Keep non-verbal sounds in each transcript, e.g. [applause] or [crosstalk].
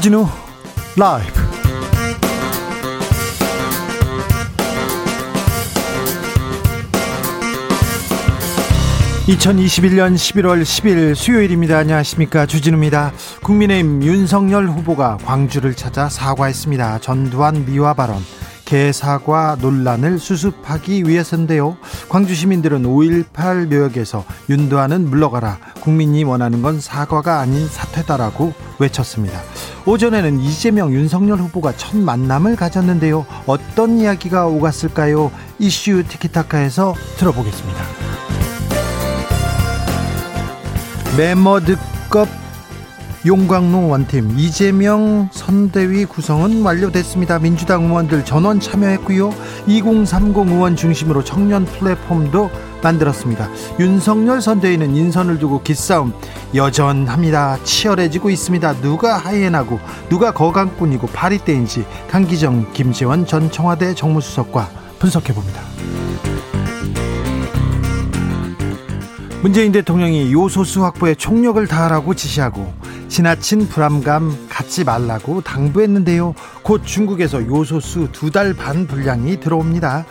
주진우 라이브 (2021년 11월 10일) 수요일입니다 안녕하십니까 주진우입니다 국민의힘 윤석열 후보가 광주를 찾아 사과했습니다 전두환 미화 발언 개사과 논란을 수습하기 위해서인데요. 광주 시민들은 5.18 묘역에서 윤도하는 물러가라. 국민이 원하는 건 사과가 아닌 사퇴다라고 외쳤습니다. 오전에는 이재명 윤석열 후보가 첫 만남을 가졌는데요. 어떤 이야기가 오갔을까요? 이슈 티키타카에서 들어보겠습니다. 메머드급 용광로 원팀 이재명 선대위 구성은 완료됐습니다. 민주당 의원들 전원 참여했고요. 2030 의원 중심으로 청년 플랫폼도 만들었습니다. 윤석열 선대위는 인선을 두고 기싸움 여전합니다. 치열해지고 있습니다. 누가 하이에나고 누가 거강꾼이고 파리떼인지 강기정 김재원 전 청와대 정무수석과 분석해 봅니다. 문재인 대통령이 요소수 확보에 총력을 다하라고 지시하고 지나친 불안감 갖지 말라고 당부했는데요. 곧 중국에서 요소수 두 달 반 분량이 들어옵니다.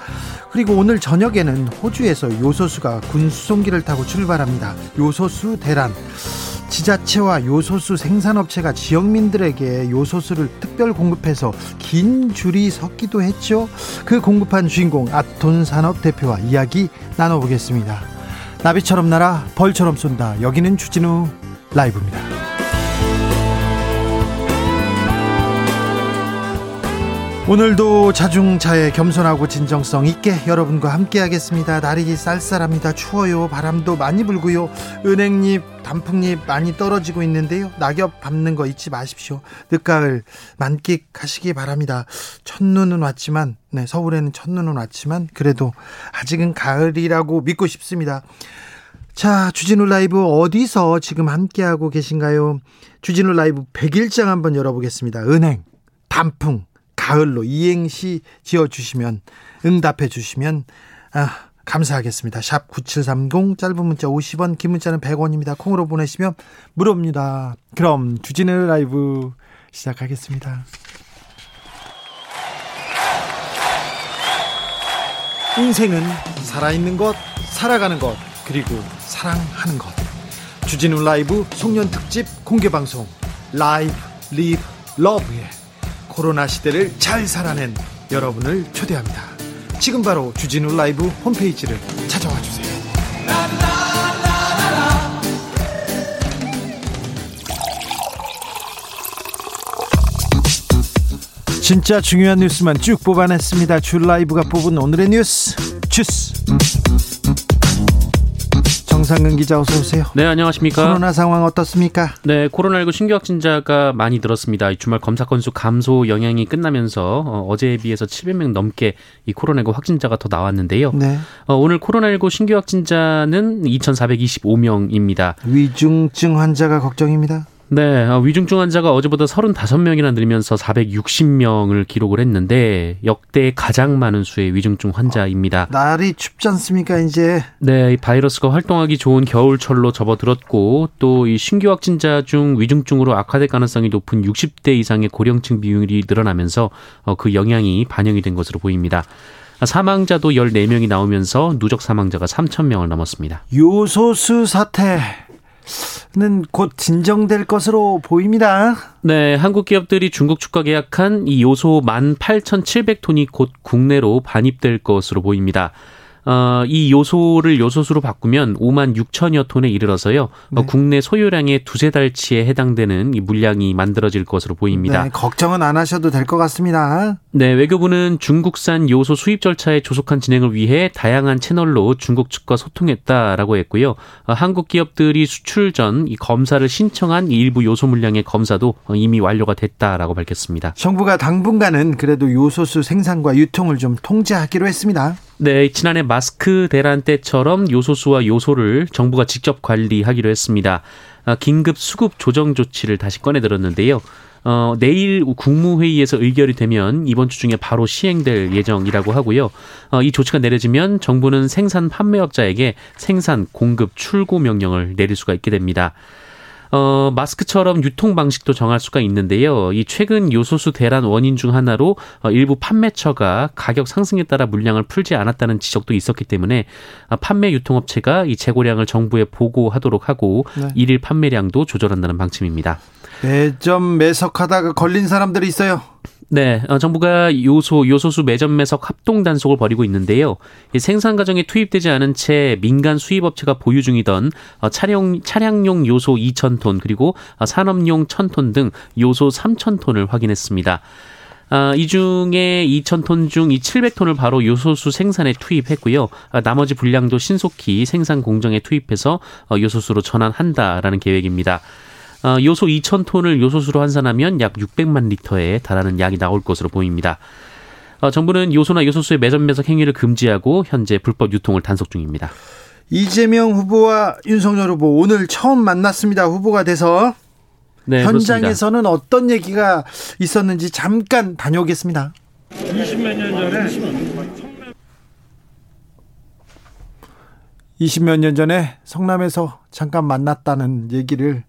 그리고 오늘 저녁에는 호주에서 요소수가 군 수송기를 타고 출발합니다. 요소수 대란. 지자체와 요소수 생산업체가 지역민들에게 요소수를 특별 공급해서 긴 줄이 섰기도 했죠. 그 공급한 주인공 아톤 산업 대표와 이야기 나눠보겠습니다. 나비처럼 날아 벌처럼 쏜다. 여기는 주진우 라이브입니다. 오늘도 자중차에 겸손하고 진정성 있게 여러분과 함께 하겠습니다. 날이 쌀쌀합니다. 추워요. 바람도 많이 불고요. 은행잎, 단풍잎 많이 떨어지고 있는데요. 낙엽 밟는 거 잊지 마십시오. 늦가을 만끽하시기 바랍니다. 첫눈은 왔지만, 네, 서울에는 첫눈은 왔지만, 그래도 아직은 가을이라고 믿고 싶습니다. 자, 주진우 라이브 어디서 지금 함께하고 계신가요? 주진우 라이브 100일장 한번 열어보겠습니다. 은행, 단풍, 가을로 이행시 지어 주시면 응답해 주시면 아, 감사하겠습니다. 샵 9730 짧은 문자 50원 긴 문자는 100원입니다. 콩으로 보내시면 무료입니다. 그럼 주진우 라이브 시작하겠습니다. 인생은 살아있는 것, 살아가는 것, 그리고 사랑하는 것. 주진우 라이브 송년 특집 공개 방송 Live Live Love에 코로나 시대를 잘 살아낸 여러분을 초대합니다. 지금 바로 주진우 라이브 홈페이지를 찾아와 주세요. 진짜 중요한 뉴스만 쭉 뽑아냈습니다. 줄 라이브가 뽑은 오늘의 뉴스 주스. 정상근 기자 어서 오세요. 네, 안녕하십니까? 코로나 상황 어떻습니까? 네, 코로나19 신규 확진자가 많이 늘었습니다. 주말 검사 건수 감소 영향이 끝나면서 어, 제에 비해서 700명 넘게 이 코로나19 확진자가 더 나왔는데요. 네. 어, 오늘 코로나19 신규 확진자는 2,425명입니다. 위중증 환자가 걱정입니다. 네, 어, 위중증 환자가 어제보다 35명이나 늘면서 460명을 기록을 했는데 역대 가장 많은 수의 위중증 환자입니다. 날이 춥지 않습니까, 이제? 네, 이 바이러스가 활동하기 좋은 겨울철로 접어들었고 또 이 신규 확진자 중 위중증으로 악화될 가능성이 높은 60대 이상의 고령층 비율이 늘어나면서 어, 그 영향이 반영이 된 것으로 보입니다. 사망자도 14명이 나오면서 누적 사망자가 3,000명을 넘었습니다. 요소수 사태 곧 진정될 것으로 보입니다. 네, 한국 기업들이 중국 축과 계약한 이 요소 18,700톤이 곧 국내로 반입될 것으로 보입니다. 어, 이 요소를 요소수로 바꾸면 5만 6천여 톤에 이르러서요. 어, 네. 어, 국내 소요량의 두세 달치에 해당되는 이 물량이 만들어질 것으로 보입니다. 네, 걱정은 안 하셔도 될 것 같습니다. 네, 외교부는 중국산 요소 수입 절차의 조속한 진행을 위해 다양한 채널로 중국 측과 소통했다라고 했고요. 어, 한국 기업들이 수출 전 이 검사를 신청한 일부 요소 물량의 검사도 어, 이미 완료가 됐다라고 밝혔습니다. 정부가 당분간은 그래도 요소수 생산과 유통을 좀 통제하기로 했습니다. 네, 지난해 마스크 대란 때처럼 요소수와 요소를 정부가 직접 관리하기로 했습니다. 아, 긴급 수급 조정 조치를 다시 꺼내 들었는데요. 어, 내일 국무회의에서 의결이 되면 이번 주 중에 바로 시행될 예정이라고 하고요. 어, 이 조치가 내려지면 정부는 생산 판매업자에게 생산, 공급, 출고 명령을 내릴 수가 있게 됩니다. 어, 마스크처럼 유통 방식도 정할 수가 있는데요. 이 최근 요소수 대란 원인 중 하나로 어, 일부 판매처가 가격 상승에 따라 물량을 풀지 않았다는 지적도 있었기 때문에 어, 판매 유통업체가 이 재고량을 정부에 보고하도록 하고 네. 일일 판매량도 조절한다는 방침입니다. 매점 매석하다가 걸린 사람들이 있어요. 네, 어, 정부가 요소, 요소수 매점 매석 합동 단속을 벌이고 있는데요. 생산 과정에 투입되지 않은 채 민간 수입업체가 보유 중이던 어, 차량, 차량용 요소 2,000톤 그리고 어, 산업용 1,000톤 등 요소 3,000톤을 확인했습니다. 아, 이 중에 2,000톤 중 이 700톤을 바로 요소수 생산에 투입했고요. 아, 나머지 분량도 신속히 생산 공정에 투입해서 요소수로 전환한다라는 계획입니다. 어, 요소 2천 톤을 요소수로 환산하면 약 600만 리터에 달하는 양이 나올 것으로 보입니다. 어, 정부는 요소나 요소수의 매점 매석 행위를 금지하고 현재 불법 유통을 단속 중입니다. 이재명 후보와 윤석열 후보 오늘 처음 만났습니다. 후보가 돼서 네, 현장에서는 그렇습니다. 어떤 얘기가 있었는지 잠깐 다녀오겠습니다. 20몇 년 전에 20몇 년 전에 성남에서 잠깐 만났다는 얘기를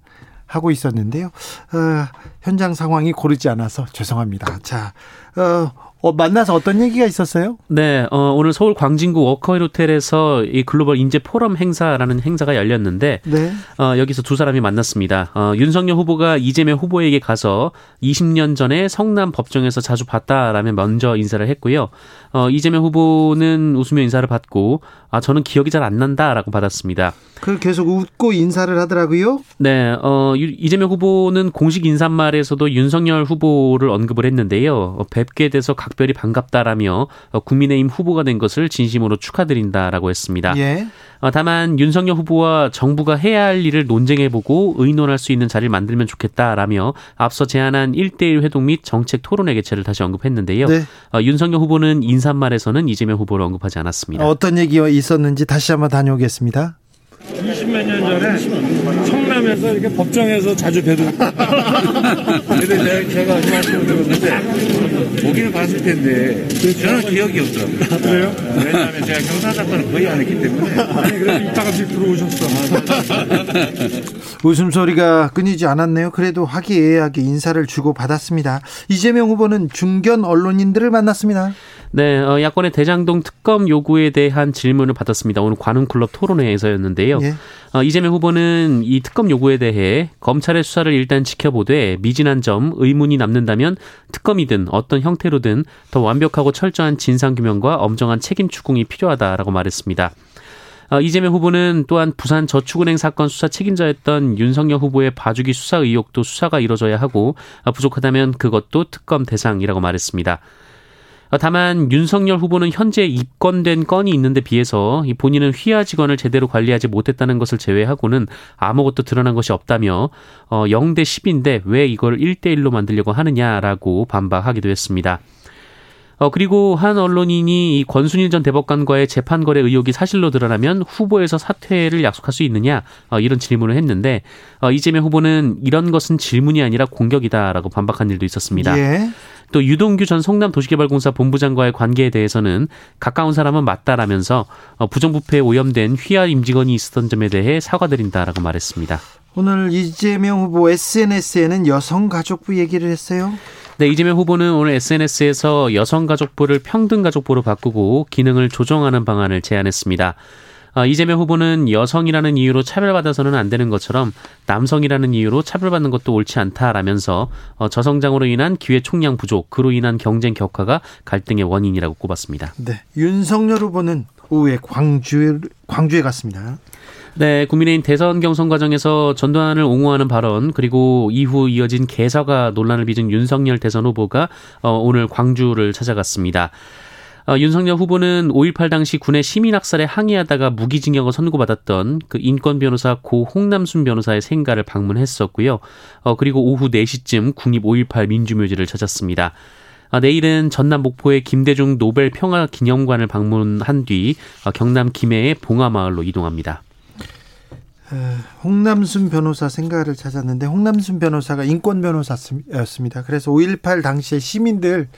하고 있었는데요. 어, 현장 상황이 고르지 않아서 죄송합니다. 자, 어, 어, 만나서 어떤 얘기가 있었어요? 네, 어, 오늘 서울 광진구 워커힐 호텔에서 이 글로벌 인재 포럼 행사라는 행사가 열렸는데, 네. 어, 여기서 두 사람이 만났습니다. 어, 윤석열 후보가 이재명 후보에게 가서 20년 전에 성남 법정에서 자주 봤다라며 먼저 인사를 했고요. 어, 이재명 후보는 웃으며 인사를 받고, 아, 저는 기억이 잘 안 난다라고 받았습니다. 그 계속 웃고 인사를 하더라고요. 네, 어, 이재명 후보는 공식 인사말에서도 윤석열 후보를 언급을 했는데요. 어, 뵙게 돼서 각 별히 반갑다라며 어, 국민의힘 후보가 된 것을 진심으로 축하드린다라고 했습니다. 예. 어, 다만 윤석열 후보와 정부가 해야 할 일을 논쟁해보고 의논할 수 있는 자리를 만들면 좋겠다라며 앞서 제안한 1대1 회동 및 정책 토론회 개최를 다시 언급했는데요. 네. 어, 윤석열 후보는 인사말에서는 이재명 후보를 언급하지 않았습니다. 어떤 얘기가 있었는지 다시 한번 다녀오겠습니다. 20몇 년 전에 성남에서 이렇게 법정에서 자주 뵈도 근데 [laughs] 제가 말씀을 드렸는데 보기는 봤을 텐데 저는 기억이 없더라고요. 아, 그래요? 왜냐하면 제가 경사 사건을 거의 안 했기 때문에 아니 그래도 이따가 들어오셨어. 웃음소리가 끊이지 않았네요. 그래도 화기애애하게 인사를 주고 받았습니다. 이재명 후보는 중견 언론인들을 만났습니다. 네, 어, 야권의 대장동 특검 요구에 대한 질문을 받았습니다. 오늘 관훈클럽 토론회에서였는데요. 예. 어, 이재명 후보는 이 특검 요구에 대해 검찰의 수사를 일단 지켜보되 미진한 점, 의문이 남는다면 특검이든 어떤 형태로든 더 완벽하고 철저한 진상규명과 엄정한 책임 추궁이 필요하다라고 말했습니다. 어, 이재명 후보는 또한 부산 저축은행 사건 수사 책임자였던 윤석열 후보의 봐주기 수사 의혹도 수사가 이뤄져야 하고 어, 부족하다면 그것도 특검 대상이라고 말했습니다. 어, 다만 윤석열 후보는 현재 입건된 건이 있는데 비해서 본인은 휘하 직원을 제대로 관리하지 못했다는 것을 제외하고는 아무것도 드러난 것이 없다며 어 0대 10인데 왜 이걸 1대 1로 만들려고 하느냐라고 반박하기도 했습니다. 어, 그리고 한 언론인이 이 권순일 전 대법관과의 재판 거래 의혹이 사실로 드러나면 후보에서 사퇴를 약속할 수 있느냐 어, 이런 질문을 했는데 어, 이재명 후보는 이런 것은 질문이 아니라 공격이다라고 반박한 일도 있었습니다. 예. 또 유동규 전 성남도시개발공사 본부장과의 관계에 대해서는 가까운 사람은 맞다라면서 어, 부정부패에 오염된 휘하 임직원이 있었던 점에 대해 사과드린다라고 말했습니다. 오늘 이재명 후보 SNS에는 여성가족부 얘기를 했어요. 네, 이재명 후보는 오늘 SNS에서 여성가족부를 평등가족부로 바꾸고 기능을 조정하는 방안을 제안했습니다. 어, 이재명 후보는 여성이라는 이유로 차별받아서는 안 되는 것처럼 남성이라는 이유로 차별받는 것도 옳지 않다라면서 어, 저성장으로 인한 기회 총량 부족, 그로 인한 경쟁 격화가 갈등의 원인이라고 꼽았습니다. 네, 윤석열 후보는 오후에 광주 광주에 갔습니다. 네, 국민의힘 대선 경선 과정에서 전두환을 옹호하는 발언 그리고 이후 이어진 개사가 논란을 빚은 윤석열 대선 후보가 어, 오늘 광주를 찾아갔습니다. 어, 윤석열 후보는 5.18 당시 군의 시민학살에 항의하다가 무기징역을 선고받았던 그 인권 변호사 고 홍남순 변호사의 생가를 방문했었고요. 어, 그리고 오후 4시쯤 국립 5.18 민주묘지를 찾았습니다. 아, 내일은 전남 목포의 김대중 노벨 평화 기념관을 방문한 뒤 어, 경남 김해의 봉화마을로 이동합니다. 홍남순 변호사 생가를 찾았는데 홍남순 변호사가 인권 변호사였습니다. 그래서 5.18 당시에 시민들을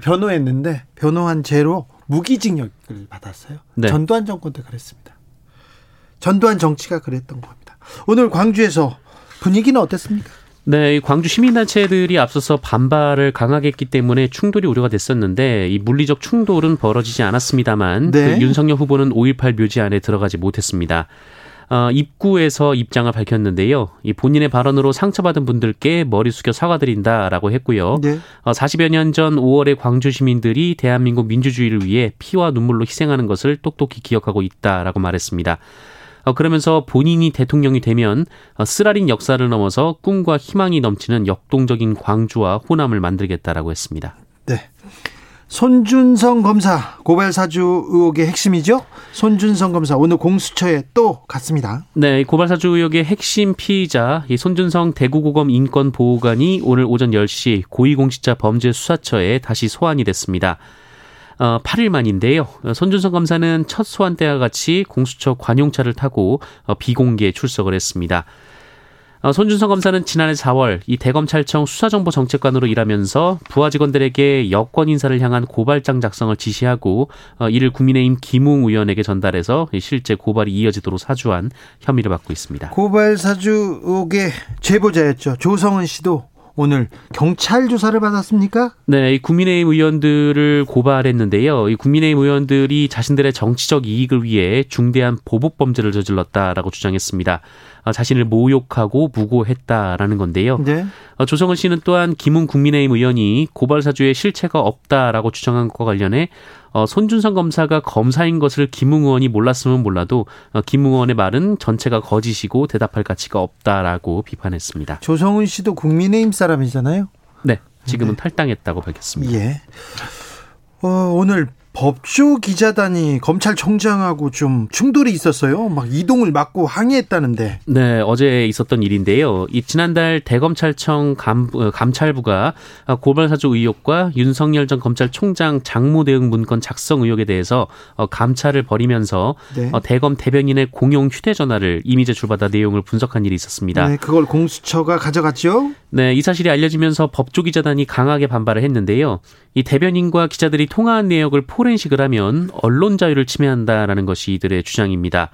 변호했는데 변호한 죄로 무기징역을 받았어요. 네. 전두환 정권 때 그랬습니다. 전두환 정치가 그랬던 겁니다. 오늘 광주에서 분위기는 어땠습니까? 네, 광주 시민단체들이 앞서서 반발을 강하게 했기 때문에 충돌이 우려가 됐었는데 이 물리적 충돌은 벌어지지 않았습니다만 네. 그 윤석열 후보는 5.18 묘지 안에 들어가지 못했습니다. 어, 입구에서 입장을 밝혔는데요. 이 본인의 발언으로 상처받은 분들께 머리 숙여 사과드린다라고 했고요. 네. 어, 40여 년 전 5월에 광주 시민들이 대한민국 민주주의를 위해 피와 눈물로 희생하는 것을 똑똑히 기억하고 있다라고 말했습니다. 어, 그러면서 본인이 대통령이 되면 어, 쓰라린 역사를 넘어서 꿈과 희망이 넘치는 역동적인 광주와 호남을 만들겠다라고 했습니다. 네. 손준성 검사 고발 사주 의혹의 핵심이죠. 손준성 검사 오늘 공수처에 또 갔습니다. 네, 고발 사주 의혹의 핵심 피의자 이 손준성 대구고검 인권보호관이 오늘 오전 10시 고위공직자 범죄수사처에 다시 소환이 됐습니다. 어, 8일 만인데요. 손준성 검사는 첫 소환 때와 같이 공수처 관용차를 타고 어, 비공개 출석을 했습니다. 어, 손준성 검사는 지난해 4월 이 대검찰청 수사정보정책관으로 일하면서 부하 직원들에게 여권 인사를 향한 고발장 작성을 지시하고 어, 이를 국민의힘 김웅 의원에게 전달해서 실제 고발이 이어지도록 사주한 혐의를 받고 있습니다. 고발 사주 의혹의 제보자였죠. 조성은 씨도 오늘 경찰 조사를 받았습니까? 네, 이 국민의힘 의원들을 고발했는데요. 이 국민의힘 의원들이 자신들의 정치적 이익을 위해 중대한 보복 범죄를 저질렀다라고 주장했습니다. 아, 자신을 모욕하고 무고했다라는 건데요. 네. 어, 조성은 씨는 또한 김웅 국민의힘 의원이 고발 사주에 실체가 없다라고 주장한 것과 관련해 어, 손준성 검사가 검사인 것을 김웅 의원이 몰랐으면 몰라도 어, 김웅 의원의 말은 전체가 거짓이고 대답할 가치가 없다라고 비판했습니다. 조성은 씨도 국민의힘 사람이잖아요. 네, 지금은 네. 탈당했다고 밝혔습니다. 예. 어, 오늘 법조 기자단이 검찰총장하고 좀 충돌이 있었어요. 막 이동을 막고 항의했다는데. 네, 어제 있었던 일인데요. 이 지난달 대검찰청 감, 어, 감찰부가 고발사주 의혹과 윤석열 전 검찰총장 장모 대응 문건 작성 의혹에 대해서 어, 감찰을 벌이면서 네. 어, 대검 대변인의 공용 휴대전화를 이미 제출받아 내용을 분석한 일이 있었습니다. 네, 그걸 공수처가 가져갔죠. 네, 이 사실이 알려지면서 법조 기자단이 강하게 반발을 했는데요. 이 대변인과 기자들이 통화한 내역을 포렌식을 하면 언론 자유를 침해한다라는 것이 이들의 주장입니다.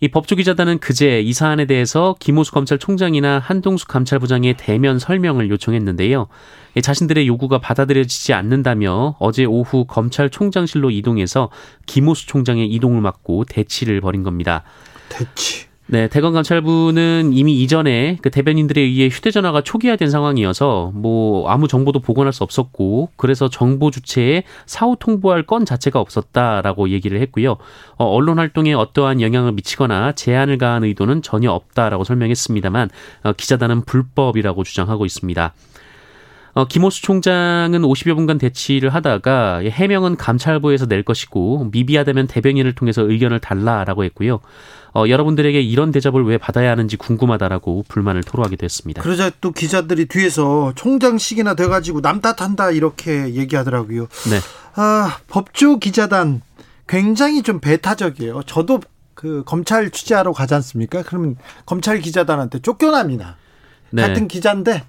이 법조기자단은 그제 이 사안에 대해서 김호수 검찰총장이나 한동숙 감찰부장의 대면 설명을 요청했는데요. 자신들의 요구가 받아들여지지 않는다며 어제 오후 검찰총장실로 이동해서 김호수 총장의 이동을 막고 대치를 벌인 겁니다. 대치. 네, 대검 감찰부는 이미 이전에 그 대변인들에 의해 휴대전화가 초기화된 상황이어서 뭐 아무 정보도 보관할 수 없었고 그래서 정보 주체에 사후 통보할 건 자체가 없었다라고 얘기를 했고요. 어, 언론 활동에 어떠한 영향을 미치거나 제한을 가한 의도는 전혀 없다라고 설명했습니다만 어, 기자단은 불법이라고 주장하고 있습니다. 어, 김호수 총장은 50여 분간 대치를 하다가 해명은 감찰부에서 낼 것이고 미비하다면 대변인을 통해서 의견을 달라라고 했고요. 어, 여러분들에게 이런 대접을 왜 받아야 하는지 궁금하다라고 불만을 토로하기도 했습니다. 그러자 또 기자들이 뒤에서 총장식이나 돼가지고 남 탓한다 이렇게 얘기하더라고요. 네. 아 법조 기자단 굉장히 좀 배타적이에요. 저도 그 검찰 취재하러 가지 않습니까? 그러면 검찰 기자단한테 쫓겨납니다. 네. 같은 기자인데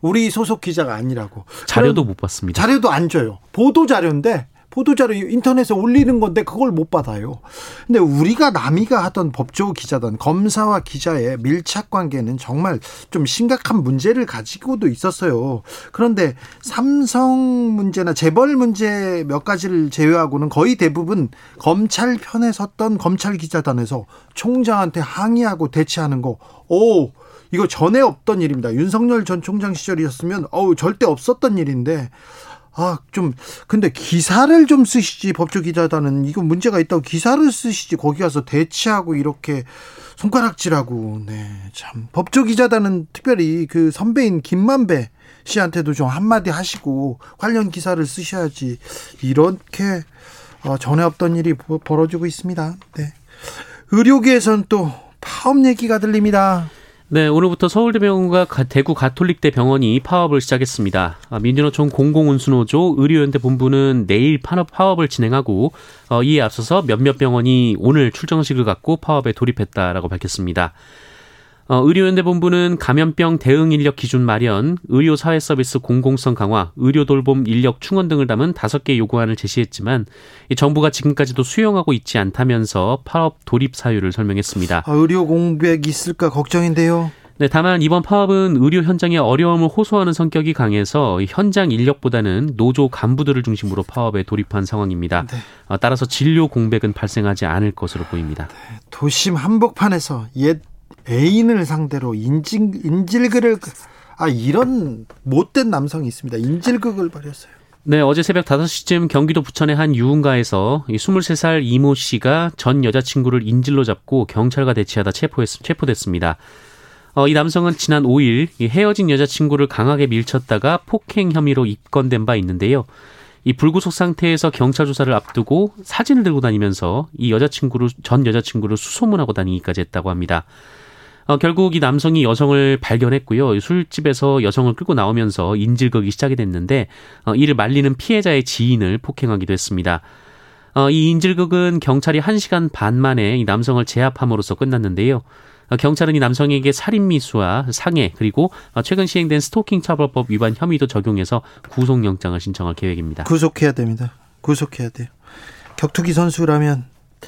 우리 소속 기자가 아니라고. 자료도 못 받습니다. 자료도 안 줘요. 보도 자료인데 보도자료 인터넷에 올리는 건데 그걸 못 받아요. 근데 우리가 남이가 하던 법조 기자든 검사와 기자의 밀착 관계는 정말 좀 심각한 문제를 가지고도 있었어요. 그런데 삼성 문제나 재벌 문제 몇 가지를 제외하고는 거의 대부분 검찰 편에 섰던 검찰 기자단에서 총장한테 항의하고 대치하는 거, 오, 이거 전에 없던 일입니다. 윤석열 전 총장 시절이었으면 어우 절대 없었던 일인데 아, 좀, 근데 기사를 좀 쓰시지, 법조 기자단은. 이거 문제가 있다고 기사를 쓰시지, 거기 가서 대치하고 이렇게 손가락질하고, 네, 참. 법조 기자단은 특별히 그 선배인 김만배 씨한테도 좀 한마디 하시고, 관련 기사를 쓰셔야지. 이렇게, 어, 전에 없던 일이 벌어지고 있습니다. 네. 의료계에선 또 파업 얘기가 들립니다. 네, 오늘부터 서울대병원과 대구 가톨릭대 병원이 파업을 시작했습니다. 아, 민주노총 공공운수노조 의료연대 본부는 내일 파업, 파업을 진행하고 어, 이에 앞서서 몇몇 병원이 오늘 출정식을 갖고 파업에 돌입했다라고 밝혔습니다. 어, 의료연대 본부는 감염병 대응 인력 기준 마련, 의료 사회 서비스 공공성 강화, 의료 돌봄 인력 충원 등을 담은 다섯 개 요구안을 제시했지만 이 정부가 지금까지도 수용하고 있지 않다면서 파업 돌입 사유를 설명했습니다. 아, 의료 공백 있을까 걱정인데요. 네, 다만 이번 파업은 의료 현장의 어려움을 호소하는 성격이 강해서 현장 인력보다는 노조 간부들을 중심으로 파업에 돌입한 상황입니다. 네. 어, 따라서 진료 공백은 발생하지 않을 것으로 보입니다. 네, 도심 한복판에서 옛 애인을 상대로 인질, 인질글을 아 이런 못된 남성이 있습니다. 인질극을 벌였어요. 네, 어제 새벽 5시쯤 경기도 부천의 한 유흥가에서 23살 이모 씨가 전 여자친구를 인질로 잡고 경찰과 대치하다 체포했, 체포됐습니다. 어, 이 남성은 지난 5일 헤어진 여자친구를 강하게 밀쳤다가 폭행 혐의로 입건된 바 있는데요. 이 불구속 상태에서 경찰 조사를 앞두고 사진을 들고 다니면서 이 여자친구를 전 여자친구를 수소문하고 다니기까지 했다고 합니다. 어, 결국 이 남성이 여성을 발견했고요. 술집에서 여성을 끌고 나오면서 인질극이 시작이 됐는데 어, 이를 말리는 피해자의 지인을 폭행하기도 했습니다. 어, 이 인질극은 경찰이 1시간 반 만에 이 남성을 제압함으로써 끝났는데요. 어, 경찰은 이 남성에게 살인미수와 상해 그리고 어, 최근 시행된 스토킹 처벌법 위반 혐의도 적용해서 구속영장을 신청할 계획입니다. 구속해야 됩니다. 구속해야 돼요. 격투기 선수라면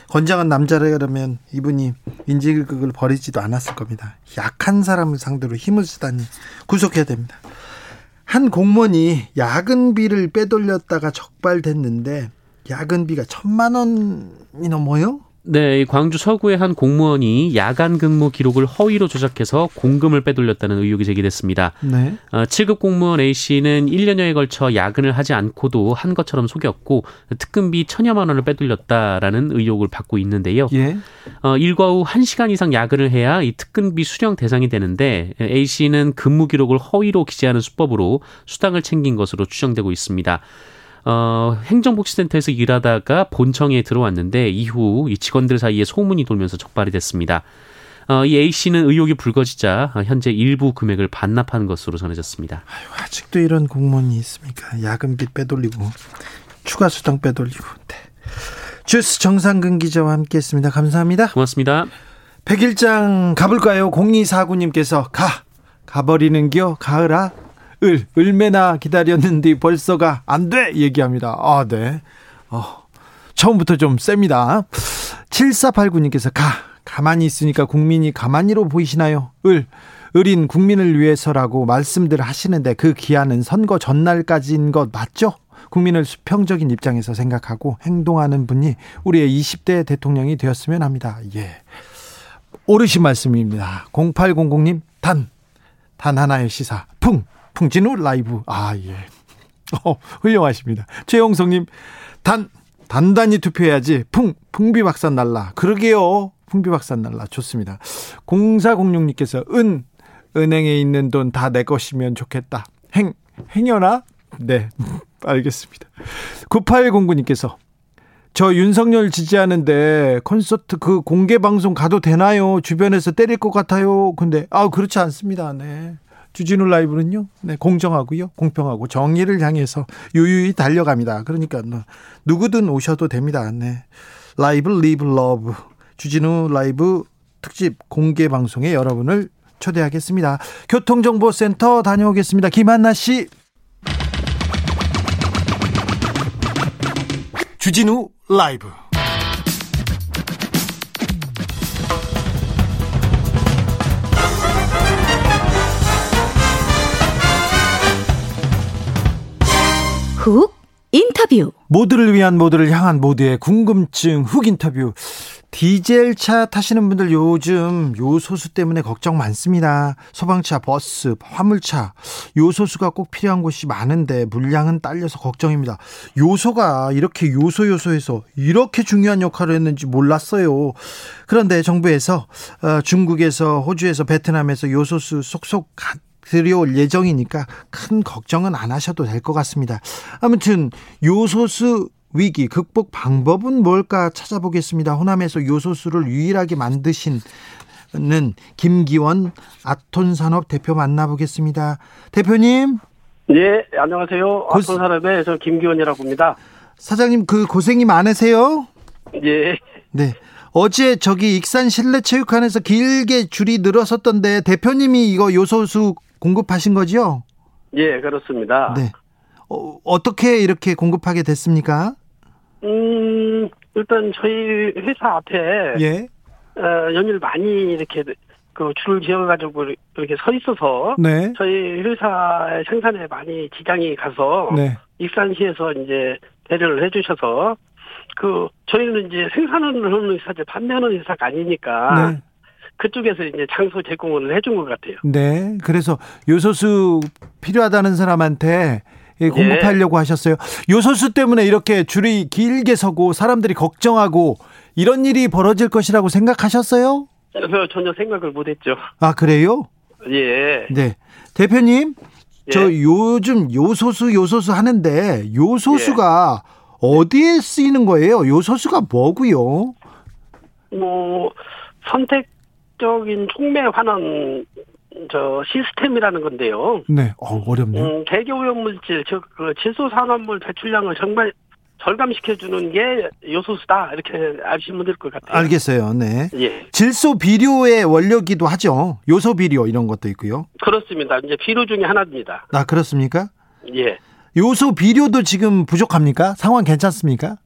건장한 남자라면 이분이 인질극을 벌이지도 않았을 겁니다. 약한 사람을 상대로 힘을 쓰다니 구속해야 됩니다. 한 공무원이 야근비를 빼돌렸다가 적발됐는데 야근비가 천만 원이 넘어요? 네, 광주 서구의 한 공무원이 야간 근무 기록을 허위로 조작해서 공금을 빼돌렸다는 의혹이 제기됐습니다. 네. 어, 7급 공무원 A 씨는 1년여에 걸쳐 야근을 하지 않고도 한 것처럼 속였고 특근비 천여만 원을 빼돌렸다라는 의혹을 받고 있는데요. 예. 어, 일과 후 1시간 이상 야근을 해야 이 특근비 수령 대상이 되는데 A 씨는 근무 기록을 허위로 기재하는 수법으로 수당을 챙긴 것으로 추정되고 있습니다. 어, 행정복지센터에서 일하다가 본청에 들어왔는데 이후 이 직원들 사이에 소문이 돌면서 적발이 됐습니다. 어, 이 A 씨는 의혹이 불거지자 현재 일부 금액을 반납한 것으로 전해졌습니다. 아유, 아직도 이런 공무원이 있습니까? 야근비 빼돌리고 추가 수당 빼돌리고. 네. 주스 정상근 기자와 함께했습니다. 감사합니다. 고맙습니다. 백일장 가볼까요? 0249님께서 가 가버리는겨 가을아 을, 을매나 기다렸는데 벌써가 안 돼! 얘기합니다. 아, 네. 어, 처음부터 좀 셉니다. 7489님께서 가, 가만히 있으니까 국민이 가만히로 보이시나요? 을, 을인 국민을 위해서라고 말씀들 하시는데 그 기한은 선거 전날까지인 것 맞죠? 국민을 수평적인 입장에서 생각하고 행동하는 분이 우리의 20대 대통령이 되었으면 합니다. 예. 오르신 말씀입니다. 0800님, 단, 단 하나의 시사, 풍, 풍진우 라이브. 아, 예. 어, 훌륭하십니다. 최영성님, 단, 단단히 투표해야지. 풍, 풍비 박산 날라. 그러게요. 풍비 박산 날라. 좋습니다. 0406님께서, 은, 은행에 있는 돈 다 내 것이면 좋겠다. 행, 행여나? 네. [laughs] 알겠습니다. 9809님께서, 저 윤석열 지지하는데 콘서트 그 공개 방송 가도 되나요? 주변에서 때릴 것 같아요. 근데 아 그렇지 않습니다. 네. 주진우 라이브는요, 네, 공정하고요, 공평하고 정의를 향해서 유유히 달려갑니다. 그러니까 뭐 누구든 오셔도 됩니다. 네. Live Live Love 주진우 라이브 특집 공개 방송에 여러분을 초대하겠습니다. 교통정보센터 다녀오겠습니다. 김한나 씨. 주진우 라이브. 훅 인터뷰 모두를 위한 모두를 향한 모두의 궁금증 훅 인터뷰 디젤 차 타시는 분들 요즘 요소수 때문에 걱정 많습니다. 소방차, 버스, 화물차 요소수가 꼭 필요한 곳이 많은데 물량은 딸려서 걱정입니다. 요소가 이렇게 요소 요소해서 이렇게 중요한 역할을 했는지 몰랐어요. 그런데 정부에서 어, 중국에서 호주에서 베트남에서 요소수 속속 들여올 예정이니까 큰 걱정은 안 하셔도 될 것 같습니다. 아무튼 요소수 위기 극복 방법은 뭘까 찾아보겠습니다. 호남에서 요소수를 유일하게 만드신 는 김기원 아톤산업 대표 만나보겠습니다. 대표님. 네, 안녕하세요. 고... 아톤산업의 저 김기원이라고 합니다. 사장님 그 고생이 많으세요? 예. 네. 어제 저기 익산 실내체육관에서 길게 줄이 늘어섰던데 대표님이 이거 요소수 공급하신 거죠? 예, 그렇습니다. 네. 어, 어떻게 이렇게 공급하게 됐습니까? 음, 일단 저희 회사 앞에 예. 어, 연일 많이 이렇게 그 줄을 지어가지고 이렇게 서 있어서 네. 저희 회사의 생산에 많이 지장이 가서 네. 익산시에서 이제 배려를 해주셔서 그 저희는 이제 생산을 하는 회사지 판매하는 회사가 아니니까 네. 그쪽에서 이제 장소 제공을 해준 것 같아요. 네. 그래서 요소수 필요하다는 사람한테 예, 공급하려고 하셨어요. 요소수 때문에 이렇게 줄이 길게 서고 사람들이 걱정하고 이런 일이 벌어질 것이라고 생각하셨어요? 전혀 생각을 못했죠. 아, 그래요? 예. 네. 대표님, 예. 저 요즘 요소수 요소수 하는데 요소수가 예. 어디에 쓰이는 거예요? 요소수가 뭐고요? 뭐 선택 적인 촉매 환원 저 시스템이라는 건데요. 네. 어, 어렵네요. 음, 대기 오염 물질 즉 그 질소 산화물 배출량을 정말 절감시켜 주는 게 요소수다 이렇게 아시면 될 것 같아요. 알겠어요. 네. 예, 질소 비료의 원료기도 하죠. 요소 비료 이런 것도 있고요. 그렇습니다. 이제 비료 중에 하나입니다. 아, 그렇습니까? 예, 요소 비료도 지금 부족합니까? 상황 괜찮습니까?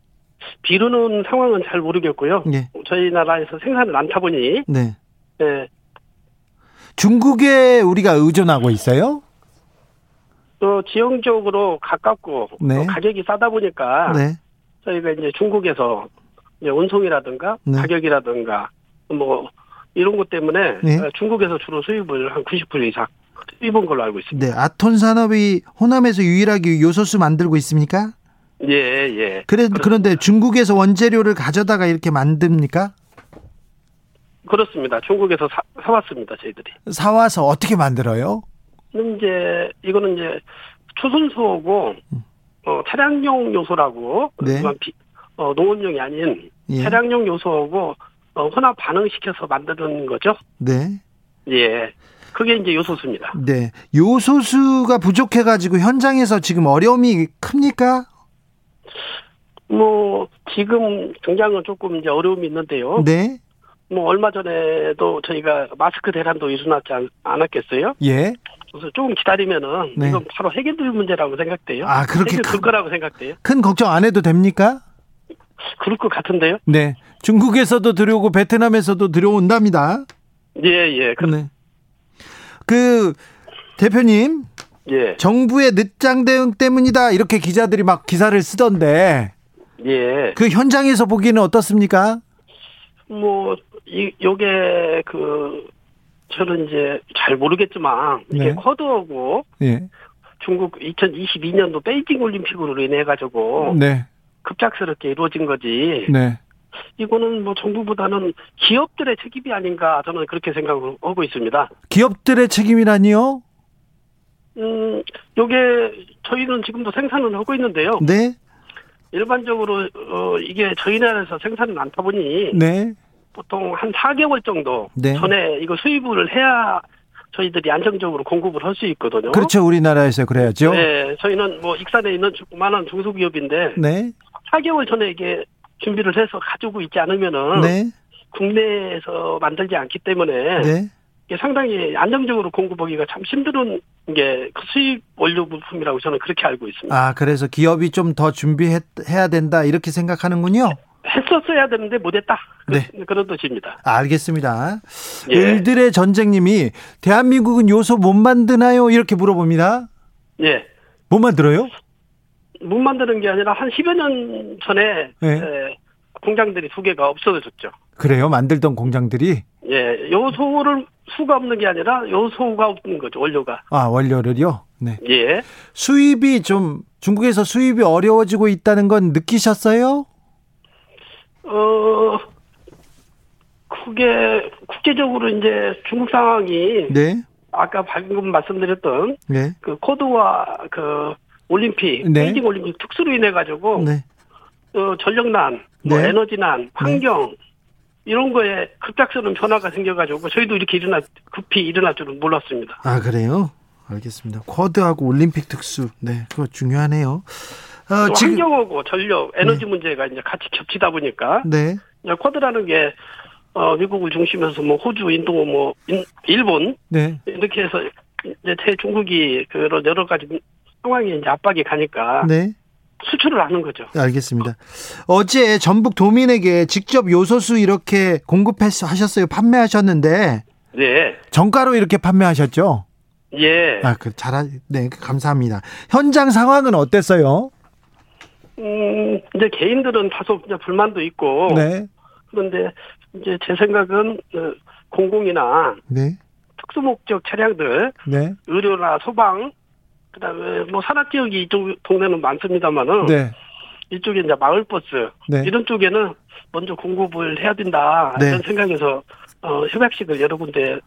비료는 상황은 잘 모르겠고요. 예. 저희 나라에서 생산을 안 타 보니 네. 예, 중국에 우리가 의존하고 있어요? 또 지형적으로 가깝고 네. 또 가격이 싸다 보니까 네. 저희가 이제 중국에서 이제 운송이라든가 네. 가격이라든가 뭐 이런 것 때문에 네. 어, 중국에서 주로 수입을 한 90% 이상 수입한 걸로 알고 있습니다. 네. 아톤 산업이 호남에서 유일하게 요소수 만들고 있습니까? 예, 예. 그래, 그렇습니다. 그런데 중국에서 원재료를 가져다가 이렇게 만듭니까? 그렇습니다. 중국에서 사, 사왔습니다, 저희들이. 사와서 어떻게 만들어요? 근데 이제 이거는 이제 초순수하고 어, 차량용 요소라고 네. 비- 어, 농업용이 아닌 예. 차량용 요소하고 어, 혼합 반응시켜서 만드는 거죠. 네. 예. 그게 이제 요소수입니다. 네. 요소수가 부족해가지고 현장에서 지금 어려움이 큽니까? 뭐 지금 당장은 조금 이제 어려움이 있는데요. 네. 뭐 얼마 전에도 저희가 마스크 대란도 일어나지 않, 않았겠어요? 예. 그래서 조금 기다리면은 네. 이건 바로 해결될 문제라고 생각돼요. 아, 그렇게 큰- 거라고 생각돼요. 큰 걱정 안 해도 됩니까? 그럴 것 같은데요. 네. 중국에서도 들여오고 베트남에서도 들여온답니다. 예, 예, 그, 네. 그 대표님 예, 정부의 늦장 대응 때문이다 이렇게 기자들이 막 기사를 쓰던데 예. 그 현장에서 보기에는 어떻습니까? 뭐, 이, 요게, 그, 저는 이제 잘 모르겠지만, 이게 네. 쿼드하고 예. 중국 2022년도 베이징 올림픽으로 인해 가지고 네. 급작스럽게 이루어진 거지. 네. 이거는 뭐 정부보다는 기업들의 책임이 아닌가 저는 그렇게 생각을 하고 있습니다. 기업들의 책임이라니요? 음, 요게 저희는 지금도 생산을 하고 있는데요. 네. 일반적으로 어 이게 저희 나라에서 생산을 안 타보니 네. 보통 한 4개월 정도 네. 전에 이거 수입을 해야 저희들이 안정적으로 공급을 할 수 있거든요. 그렇죠. 우리나라에서 그래야죠. 네, 저희는 뭐 익산에 있는 많은 중소기업인데 네. 4개월 전에 이게 준비를 해서 가지고 있지 않으면은 네. 국내에서 만들지 않기 때문에 네. 이게 상당히 안정적으로 공급하기가 참 힘든 게그 수입 원료 부품이라고 저는 그렇게 알고 있습니다. 아, 그래서 기업이 좀 더 준비해야 된다 이렇게 생각하는군요. 했었어야 되는데 못했다. 그, 네. 그 런 뜻입니다. 알겠습니다. 예. 을들의 전쟁님이 대한민국은 요소 못 만드나요? 이렇게 물어봅니다. 예. 못 만들어요? 못 만드는 게 아니라 한 10여 년 전에 네. 에, 공장들이 두 개가 없어졌죠. 그래요. 만들던 공장들이 예, 요소를 수가 없는 게 아니라 요소가 없는 거죠, 원료가. 아 원료를요. 네. 예. 수입이 좀 중국에서 수입이 어려워지고 있다는 건 느끼셨어요? 어, 그게 국제적으로 이제 중국 상황이 네. 아까 방금 말씀드렸던 네. 그 코드와 그 올림픽, 네. 베이징 올림픽 특수로 인해 가지고 네. 어, 전력난, 뭐 네. 에너지난, 환경 이런 거에 급작스러운 변화가 생겨가지고 저희도 이렇게 일어나 급히 일어날 줄은 몰랐습니다. 아 그래요? 알겠습니다. 쿼드하고 올림픽 특수. 네. 그거 중요하네요. 어, 또 지금 환경하고 전력, 에너지 문제가 이제 같이 겹치다 보니까 네. 쿼드라는 게 어, 미국을 중심으로 해서 뭐 호주, 인도, 뭐 인- 일본 네. 이렇게 해서 이제 대중국이 그런 여러 가지 상황이 이제 압박이 가니까 네. 수출을 하는 거죠. 알겠습니다. 어제 전북 도민에게 직접 요소수 이렇게 공급하셨어요. 판매하셨는데 네. 정가로 이렇게 판매하셨죠? 예. 아, 그 잘 하 네, 감사합니다. 현장 상황은 어땠어요? 음, 이제 개인들은 다소 이제 불만도 있고. 네. 그런데 이제 제 생각은 어, 공공이나 네. 특수목적 차량들, 네. 의료나 소방, 그다음에 뭐 산악 지역이 이쪽 동네는 많습니다만은 네. 이쪽에 이제 마을 버스 네. 이런 쪽에는 먼저 공급을 해야 된다 네. 이런 생각에서 어, 협약식을 여러 군데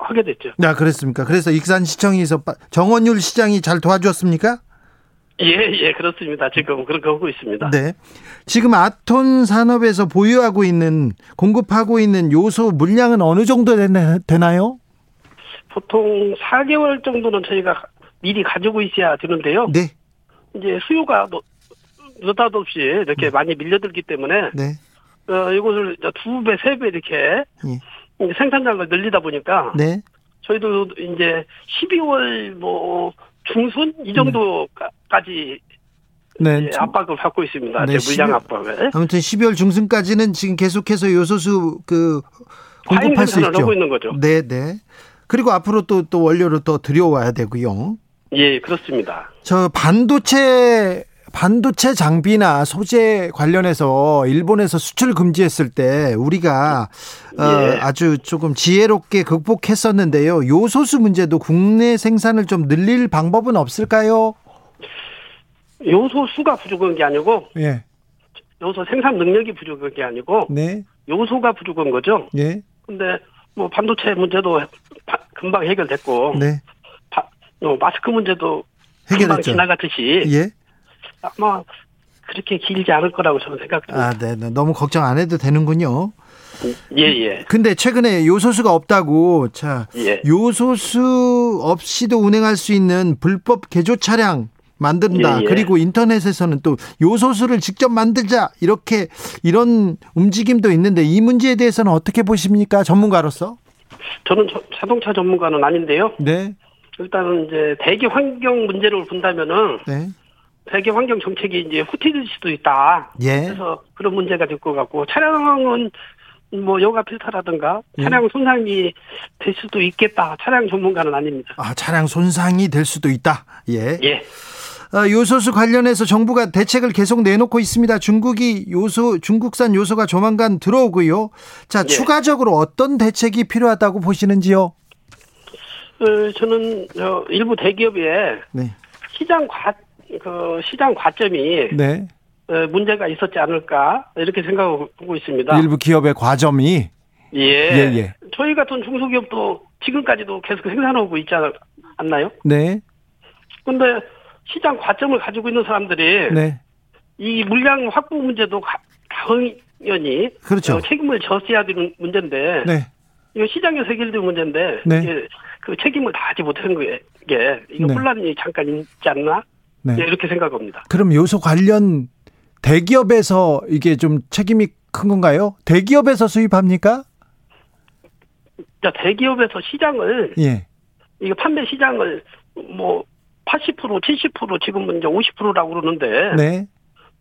하게 됐죠. 아, 그랬습니까? 그래서 익산시청에서 빠- 정원율 시장이 잘 도와주었습니까? 예, 예, 그렇습니다. 지금 그렇게 하고 있습니다. 네. 지금 아톤 산업에서 보유하고 있는 공급하고 있는 요소 물량은 어느 정도 되나- 되나요? 보통 4개월 정도는 저희가 미리 가지고 있어야 되는데요. 네. 이제 수요가 뭐 느닷없이 이렇게 많이 밀려들기 때문에 네. 어, 이것을 두 배, 세 배 이렇게 예. 생산량을 늘리다 보니까 네. 저희도 이제 12월 뭐 중순 이 정도까지 네. 예, 압박을 받고 있습니다. 네, 제 물량 12월 압박을. 아무튼 12월 중순까지는 지금 계속해서 요소수 그 공급할 수 있죠. 하고 있는 거죠. 네, 네. 그리고 앞으로 또또 원료를 또 들여와야 되고요. 예, 그렇습니다. 저 반도체 반도체 장비나 소재 관련해서 일본에서 수출 금지했을 때 우리가 어, 예. 아주 조금 지혜롭게 극복했었는데요. 요소수 문제도 국내 생산을 좀 늘릴 방법은 없을까요? 요소 수가 부족한 게 아니고 예. 요소 생산 능력이 부족한 게 아니고 네. 요소가 부족한 거죠. 예. 근데 뭐 반도체 문제도 바- 금방 해결됐고 네. 바- 어, 마스크 문제도 해결했죠. 지나갔듯이 예. 아마 그렇게 길지 않을 거라고 저는 생각합니다. 아, 네. 네. 너무 걱정 안 해도 되는군요. 예, 예, 근데 최근에 요소수가 없다고 자 예. 요소수 없이도 운행할 수 있는 불법 개조 차량 만든다. 예, 예. 그리고 인터넷에서는 또 요소수를 직접 만들자 이렇게 이런 움직임도 있는데 이 문제에 대해서는 어떻게 보십니까 전문가로서? 저는 저- 자동차 전문가는 아닌데요. 네, 일단은 이제 대기 환경 문제를 본다면은 네, 대기 환경 정책이 이제 후퇴될 수도 있다. 예, 그래서 그런 문제가 될 것 같고 차량은 뭐 여가 필터라든가 예. 차량 손상이 될 수도 있겠다. 차량 전문가는 아닙니다. 아 차량 손상이 될 수도 있다. 예. 예. 아, 요소수 관련해서 정부가 대책을 계속 내놓고 있습니다. 중국이 요소 중국산 요소가 조만간 들어오고요. 자 예. 추가적으로 어떤 대책이 필요하다고 보시는지요? 어, 저는 저 일부 대기업의 네, 시장 과, 그 시장 과점이 네. 어, 문제가 있었지 않을까 이렇게 생각하고 있습니다. 일부 기업의 과점이 예. 예, 예. 저희 같은 중소기업도 지금까지도 계속 생산하고 있지 않- 않나요? 네, 근데 시장 과점을 가지고 있는 사람들이 네, 이 물량 확보 문제도 가- 당연히 그렇죠. 어, 책임을 졌어야 되는 문제인데 네, 이거 시장에서 해결된 문제인데 네. 그 책임을 다하지 못한 게 이게 이거 네. 혼란이 잠깐 있지 않나 네. 예, 이렇게 생각합니다. 그럼 요소 관련 대기업에서 이게 좀 책임이 큰 건가요? 대기업에서 수입합니까? 자, 대기업에서 시장을 예, 이거 판매 시장을 뭐 80% 70% 지금은 이제 50%라고 그러는데 네,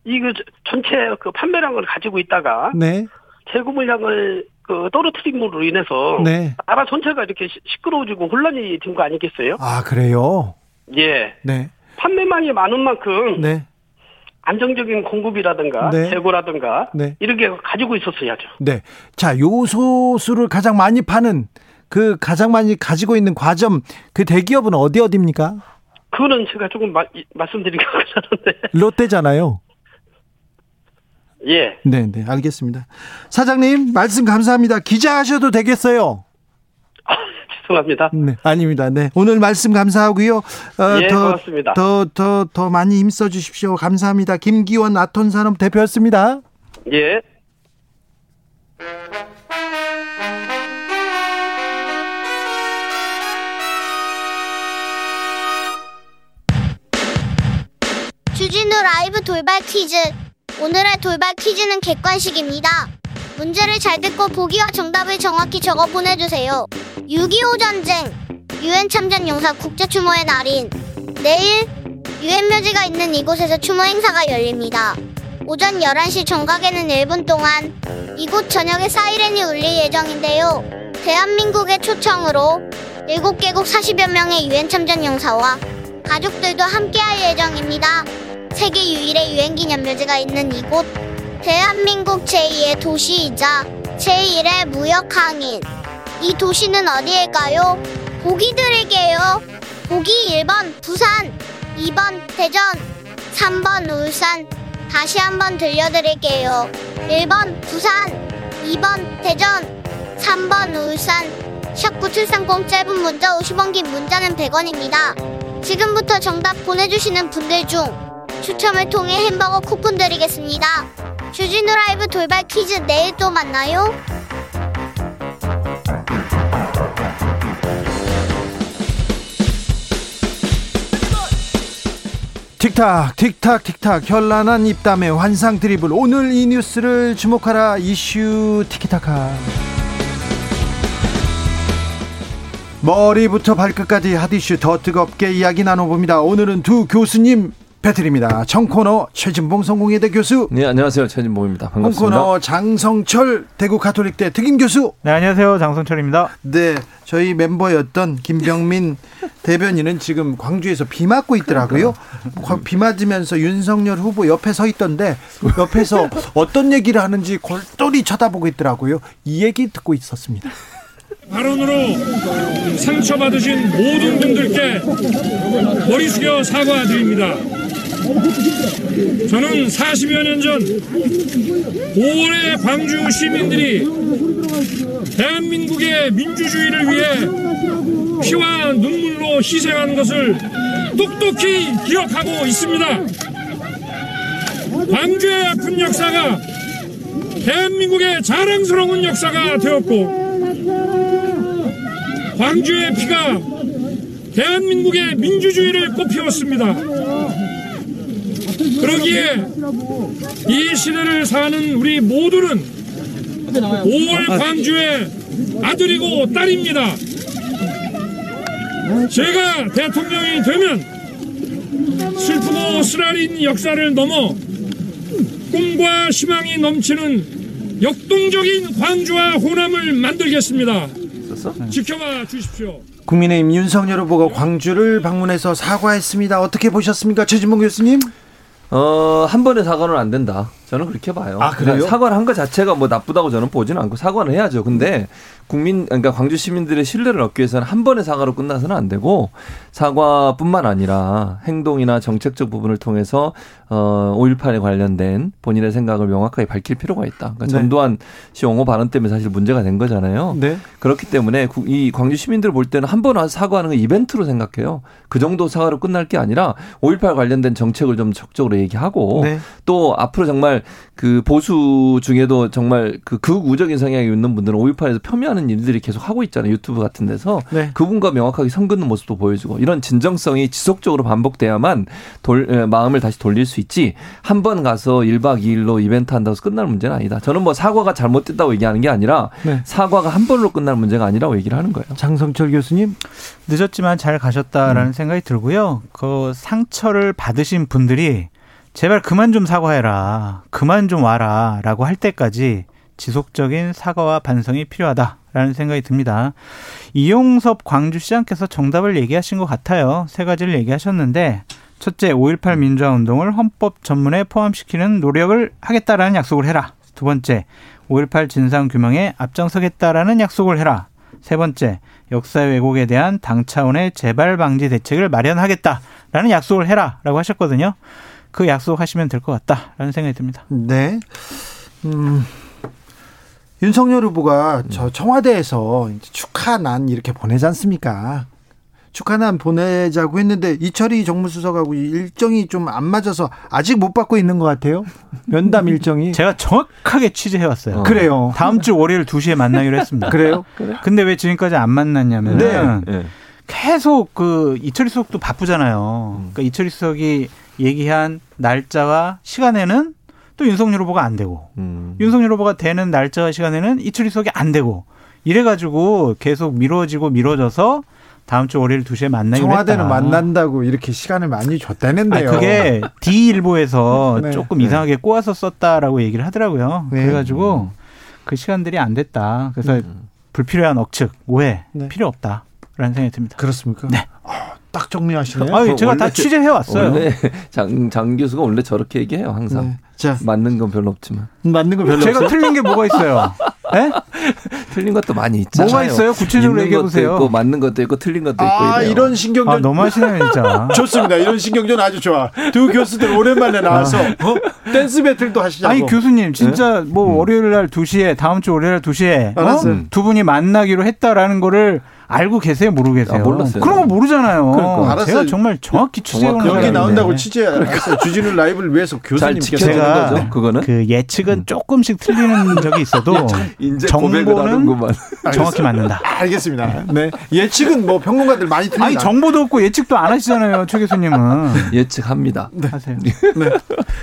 이거 저- 전체 그 판매량을 가지고 있다가 네, 재고 물량을 그 떨어뜨림으로 인해서 네. 나라 전체가 이렇게 시- 시끄러워지고 혼란이 된 거 아니겠어요? 아 그래요? 예. 네, 판매량이 많은 만큼 네, 안정적인 공급이라든가 네. 재고라든가 네. 이렇게 가지고 있었어야죠. 네. 자, 요소수를 가장 많이 파는 그 가장 많이 가지고 있는 과점 그 대기업은 어디 어디입니까? 그거는 제가 조금 마- 이- 말씀드리기가 그러는데 [laughs] 롯데잖아요. 예. 네, 네, 알겠습니다. 사장님 말씀 감사합니다. 기자 하셔도 되겠어요. 아, 죄송합니다. 네, 아닙니다. 네, 오늘 말씀 감사하고요. 어, 예, 고맙습니다. 더, 더, 더 많이 힘써 주십시오. 감사합니다. 김기원 아톤 산업 대표였습니다. 예. 주진우 라이브 돌발 퀴즈. 오늘의 돌발 퀴즈는 객관식입니다. 문제를 잘 듣고 보기와 정답을 정확히 적어 보내주세요. 6.25 전쟁, 유엔 참전 용사 국제 추모의 날인 내일 유엔 묘지가 있는 이곳에서 추모 행사가 열립니다. 오전 11시 정각에는 1분 동안 이곳 저녁에 사이렌이 울릴 예정인데요. 대한민국의 초청으로 7개국 40여 명의 유엔 참전 용사와 가족들도 함께할 예정입니다. 세계 유일의 유엔 기념 묘지가 있는 이곳 대한민국 제2의 도시이자 제1의 무역 항인 이 도시는 어디일까요? 보기 드릴게요. 보기 1번 부산 2번 대전 3번 울산 다시 한번 들려드릴게요. 1번 부산 2번 대전 3번 울산 샵9730 짧은 문자 50원 긴 문자는 100원입니다. 지금부터 정답 보내주시는 분들 중 추첨을 통해 햄버거 쿠폰 드리겠습니다. 주진우 라이브 돌발 퀴즈 내일 또 만나요. 틱탁 틱탁 틱탁. 현란한 입담의 환상 드리블. 오늘 이 뉴스를 주목하라. 이슈 티키타카. 머리부터 발끝까지 핫이슈 더 뜨겁게 이야기 나눠봅니다. 오늘은 두 교수님 배틀입니다 청코너 최진봉 성공회대 교수 네 안녕하세요 최진봉입니다 반갑습니다. 홍코너 장성철 대구 가톨릭대 특임 교수 네, 안녕하세요. 장성철입니다. 네, 저희 멤버였던 김병민 [laughs] 대변인은 지금 광주에서 비 맞고 있더라고요. 과- 비 맞으면서 윤석열 후보 옆에 서 있던데 옆에서 어떤 얘기를 하는지 골똘히 쳐다보고 있더라고요. 이 얘기 듣고 있었습니다. 발언으로 상처받으신 모든 분들께 머리 숙여 사과드립니다. 저는 40여 년 전 5월에 광주 시민들이 대한민국의 민주주의를 위해 피와 눈물로 희생한 것을 똑똑히 기억하고 있습니다. 광주의 아픈 역사가 대한민국의 자랑스러운 역사가 되었고 광주의 피가 대한민국의 민주주의를 꽃피웠습니다. 그러기에 이 시대를 사는 우리 모두는 5월 광주의 아들이고 딸입니다. 제가 대통령이 되면 슬프고 쓰라린 역사를 넘어 꿈과 희망이 넘치는 역동적인 광주와 호남을 만들겠습니다. 지켜봐 주십시오. 국민의힘 윤석열 후보가 광주를 방문해서 사과했습니다. 어떻게 보셨습니까, 최진봉 교수님? 어, 한 번에 사과는 안 된다. 저는 그렇게 봐요. 아, 그래요? 그러니까 사과를 한 것 자체가 뭐 나쁘다고 저는 보지는 않고 사과는 해야죠. 근데 국민, 그러니까 광주 시민들의 신뢰를 얻기 위해서는 한 번의 사과로 끝나서는 안 되고 사과뿐만 아니라 행동이나 정책적 부분을 통해서 어, 5.18에 관련된 본인의 생각을 명확하게 밝힐 필요가 있다. 그러니까 네. 전두환 씨 옹호 발언 때문에 사실 문제가 된 거잖아요. 네. 그렇기 때문에 구- 이 광주 시민들 볼 때는 한번 와서 사과하는 거 이벤트로 생각해요. 그 정도 사과로 끝날 게 아니라 5.18 관련된 정책을 좀 적극적으로 얘기하고 네. 또 앞으로 정말 그 보수 중에도 정말 그 극우적인 성향이 있는 분들은 5.18에서 폄훼하는 일들이 계속 하고 있잖아요. 유튜브 같은 데서. 네. 그분과 명확하게 선 긋는 모습도 보여주고 이런 진정성이 지속적으로 반복돼야만 돌, 에, 마음을 다시 돌릴 수 있지 한 번 가서 1박 2일로 이벤트 한다고 해서 끝날 문제는 아니다. 저는 뭐 사과가 잘못됐다고 얘기하는 게 아니라 네. 사과가 한 번로 끝날 문제가 아니라고 얘기를 하는 거예요. 장성철 교수님? 늦었지만 잘 가셨다라는 음. 생각이 들고요. 그 상처를 받으신 분들이 제발 그만 좀 사과해라. 그만 좀 와라. 라고 할 때까지 지속적인 사과와 반성이 필요하다라는 생각이 듭니다. 이용섭 광주시장께서 정답을 얘기하신 것 같아요. 세 가지를 얘기하셨는데 첫째, 5.18 민주화 운동을 헌법 전문에 포함시키는 노력을 하겠다라는 약속을 해라. 두 번째, 5.18 진상 규명에 앞장서겠다라는 약속을 해라. 세 번째, 역사 왜곡에 대한 당 차원의 재발 방지 대책을 마련하겠다라는 약속을 해라라고 하셨거든요. 그 약속하시면 될 것 같다라는 생각이 듭니다. 네. 음, 윤석열 후보가 저 청와대에서 이제 축하 난 이렇게 보내지 않습니까? 축하 난 보내자고 했는데 이철희 정무수석하고 일정이 좀 안 맞아서 아직 못 받고 있는 것 같아요. 면담 일정이. 제가 정확하게 취재해 왔어요. 어. 그래요. 다음 주 월요일 2시에 만나기로 했습니다. [laughs] 그래요? 근데 왜 지금까지 안 만났냐면 네. 은 예. 계속 그 이철희 수석도 바쁘잖아요. 그러니까 이철희 수석이 얘기한 날짜와 시간에는 또 윤석열 후보가 안 되고 음. 윤석열 후보가 되는 날짜와 시간에는 이철희 수석이 안 되고 이래가지고 계속 미뤄지고 미뤄져서 다음 주 월요일 2시에 만나기로 청와대는 했다. 만난다고 이렇게 시간을 많이 줬다는데요. 그게 D일보에서 [laughs] 네. 조금 네. 이상하게 꼬아서 썼다라고 얘기를 하더라고요. 네. 그래가지고 그 시간들이 안 됐다. 그래서 불필요한 억측, 오해 네. 필요 없다라는 생각이 듭니다. 그렇습니다. 네. 아, 딱 정리하시네요. 아, 제가 다 원래- 취재해 왔어요. 원래 장, 장 교수가 원래 저렇게 얘기해요 항상. 네. 자, 맞는 건 별로 없지만 맞는 거 별로 제가 없어요. 틀린 게 뭐가 있어요? 예? [laughs] 틀린 것도 많이 있잖아요. 뭐가 있어요? 구체적으로 얘기해 보세요. 있고 맞는 것도 있고 틀린 것도 있고 아, 이래요. 이런 신경전 아, 너무 하시네요, 진짜. [laughs] 좋습니다. 이런 신경전 아주 좋아. 두 교수들 오랜만에 나와서 어? 댄스 배틀도 하시자고. 아니 교수님 진짜 뭐 월요일 날 2시에 다음 주 월요일 날 2시에 알았어요. 어? 두 분이 만나기로 했다라는 거를 알고 계세요, 모르고 계세요? 아, 몰랐어요. 그런 거 모르잖아요. 그러니까, 알았어요. 제가 정말 정확히 취재해 오는 여기 사람인데. 나온다고 취재했어요. 주진우 라이브를 위해서 잘 교수님께서 제가 거죠. 그거는 그 예측은 조금씩 틀리는 [laughs] 적이 있어도 이제 정보는. 정확히 맞는다. 알겠습니다. 네. 예측은 뭐 평론가들 많이 틀린다. 아니 정보도 없고 예측도 안 하시잖아요, 최 교수님은. [laughs] 예측합니다. 하세요.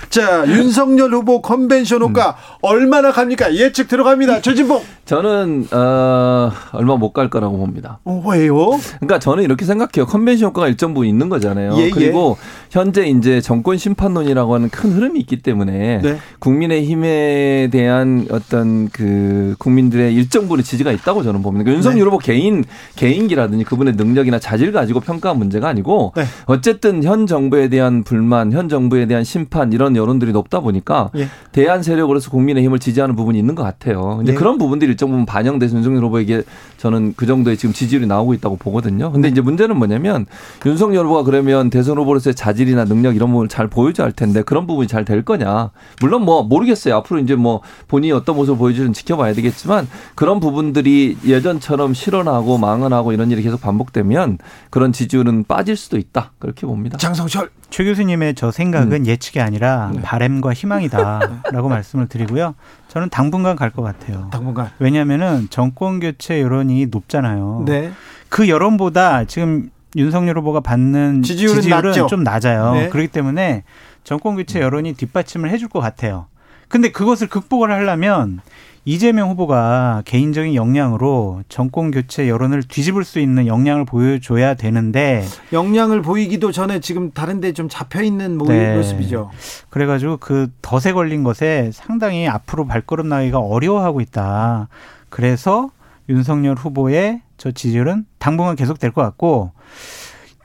자, 윤석열 후보 컨벤션 효과 얼마나 갑니까? 예측 들어갑니다. 최진봉. 저는 어, 얼마 못 갈 거라고 봅니다. 어, 왜요? 그러니까 저는 이렇게 생각해요. 컨벤션 효과가 일정 부분 있는 거잖아요. 예, 예. 그리고 현재 이제 정권 심판론이라고 하는 큰 흐름이 있기 때문에 네. 국민의 힘에 대한 어떤 그 국민들의 일정 부분의 지지가 있다고 저는 봅니다. 그러니까 윤석열 네. 후보 개인 개인기라든지 그분의 능력이나 자질 가지고 평가한 문제가 아니고 네. 어쨌든 현 정부에 대한 불만, 현 정부에 대한 심판 이런 여론들이 높다 보니까 예. 대한 세력으로서 국민의 힘을 지지하는 부분이 있는 것 같아요. 이제 네. 그런 부분들이 일정 부분 반영돼서 윤석열 후보에게 저는 그 정도의 지금 지지율이 나오고 있다고 보거든요. 근데 이제 문제는 뭐냐면 윤석열 후보가 그러면 대선 후보로서의 자질이나 능력 이런 부분을 잘 보여줘야 할 텐데 그런 부분이 잘 될 거냐. 물론 뭐 모르겠어요. 앞으로 이제 뭐 본인이 어떤 모습을 보여주는지 지켜봐야 되겠지만 그런 부분들이 예전처럼 실현하고 망언하고 이런 일이 계속 반복되면 그런 지지율은 빠질 수도 있다. 그렇게 봅니다. 장성철. 최 교수님의 저 생각은 예측이 아니라 네. 바램과 희망이다라고 [laughs] 말씀을 드리고요. 저는 당분간 갈 것 같아요. 당분간. 왜냐하면은 정권 교체 여론이 높잖아요. 네. 그 여론보다 지금 윤석열 후보가 받는 지지율은 지지율은. 좀 낮아요. 네. 그렇기 때문에 정권 교체 여론이 뒷받침을 해줄 것 같아요. 근데 그것을 극복을 하려면 이재명 후보가 개인적인 역량으로 정권 교체 여론을 뒤집을 수 있는 역량을 보여줘야 되는데 역량을 보이기도 전에 지금 다른데 좀 잡혀 있는 모- 네. 모습이죠. 그래가지고 그 덫에 걸린 것에 상당히 앞으로 발걸음 나기가 어려워하고 있다. 그래서 윤석열 후보의 저 지지율은 당분간 계속될 것 같고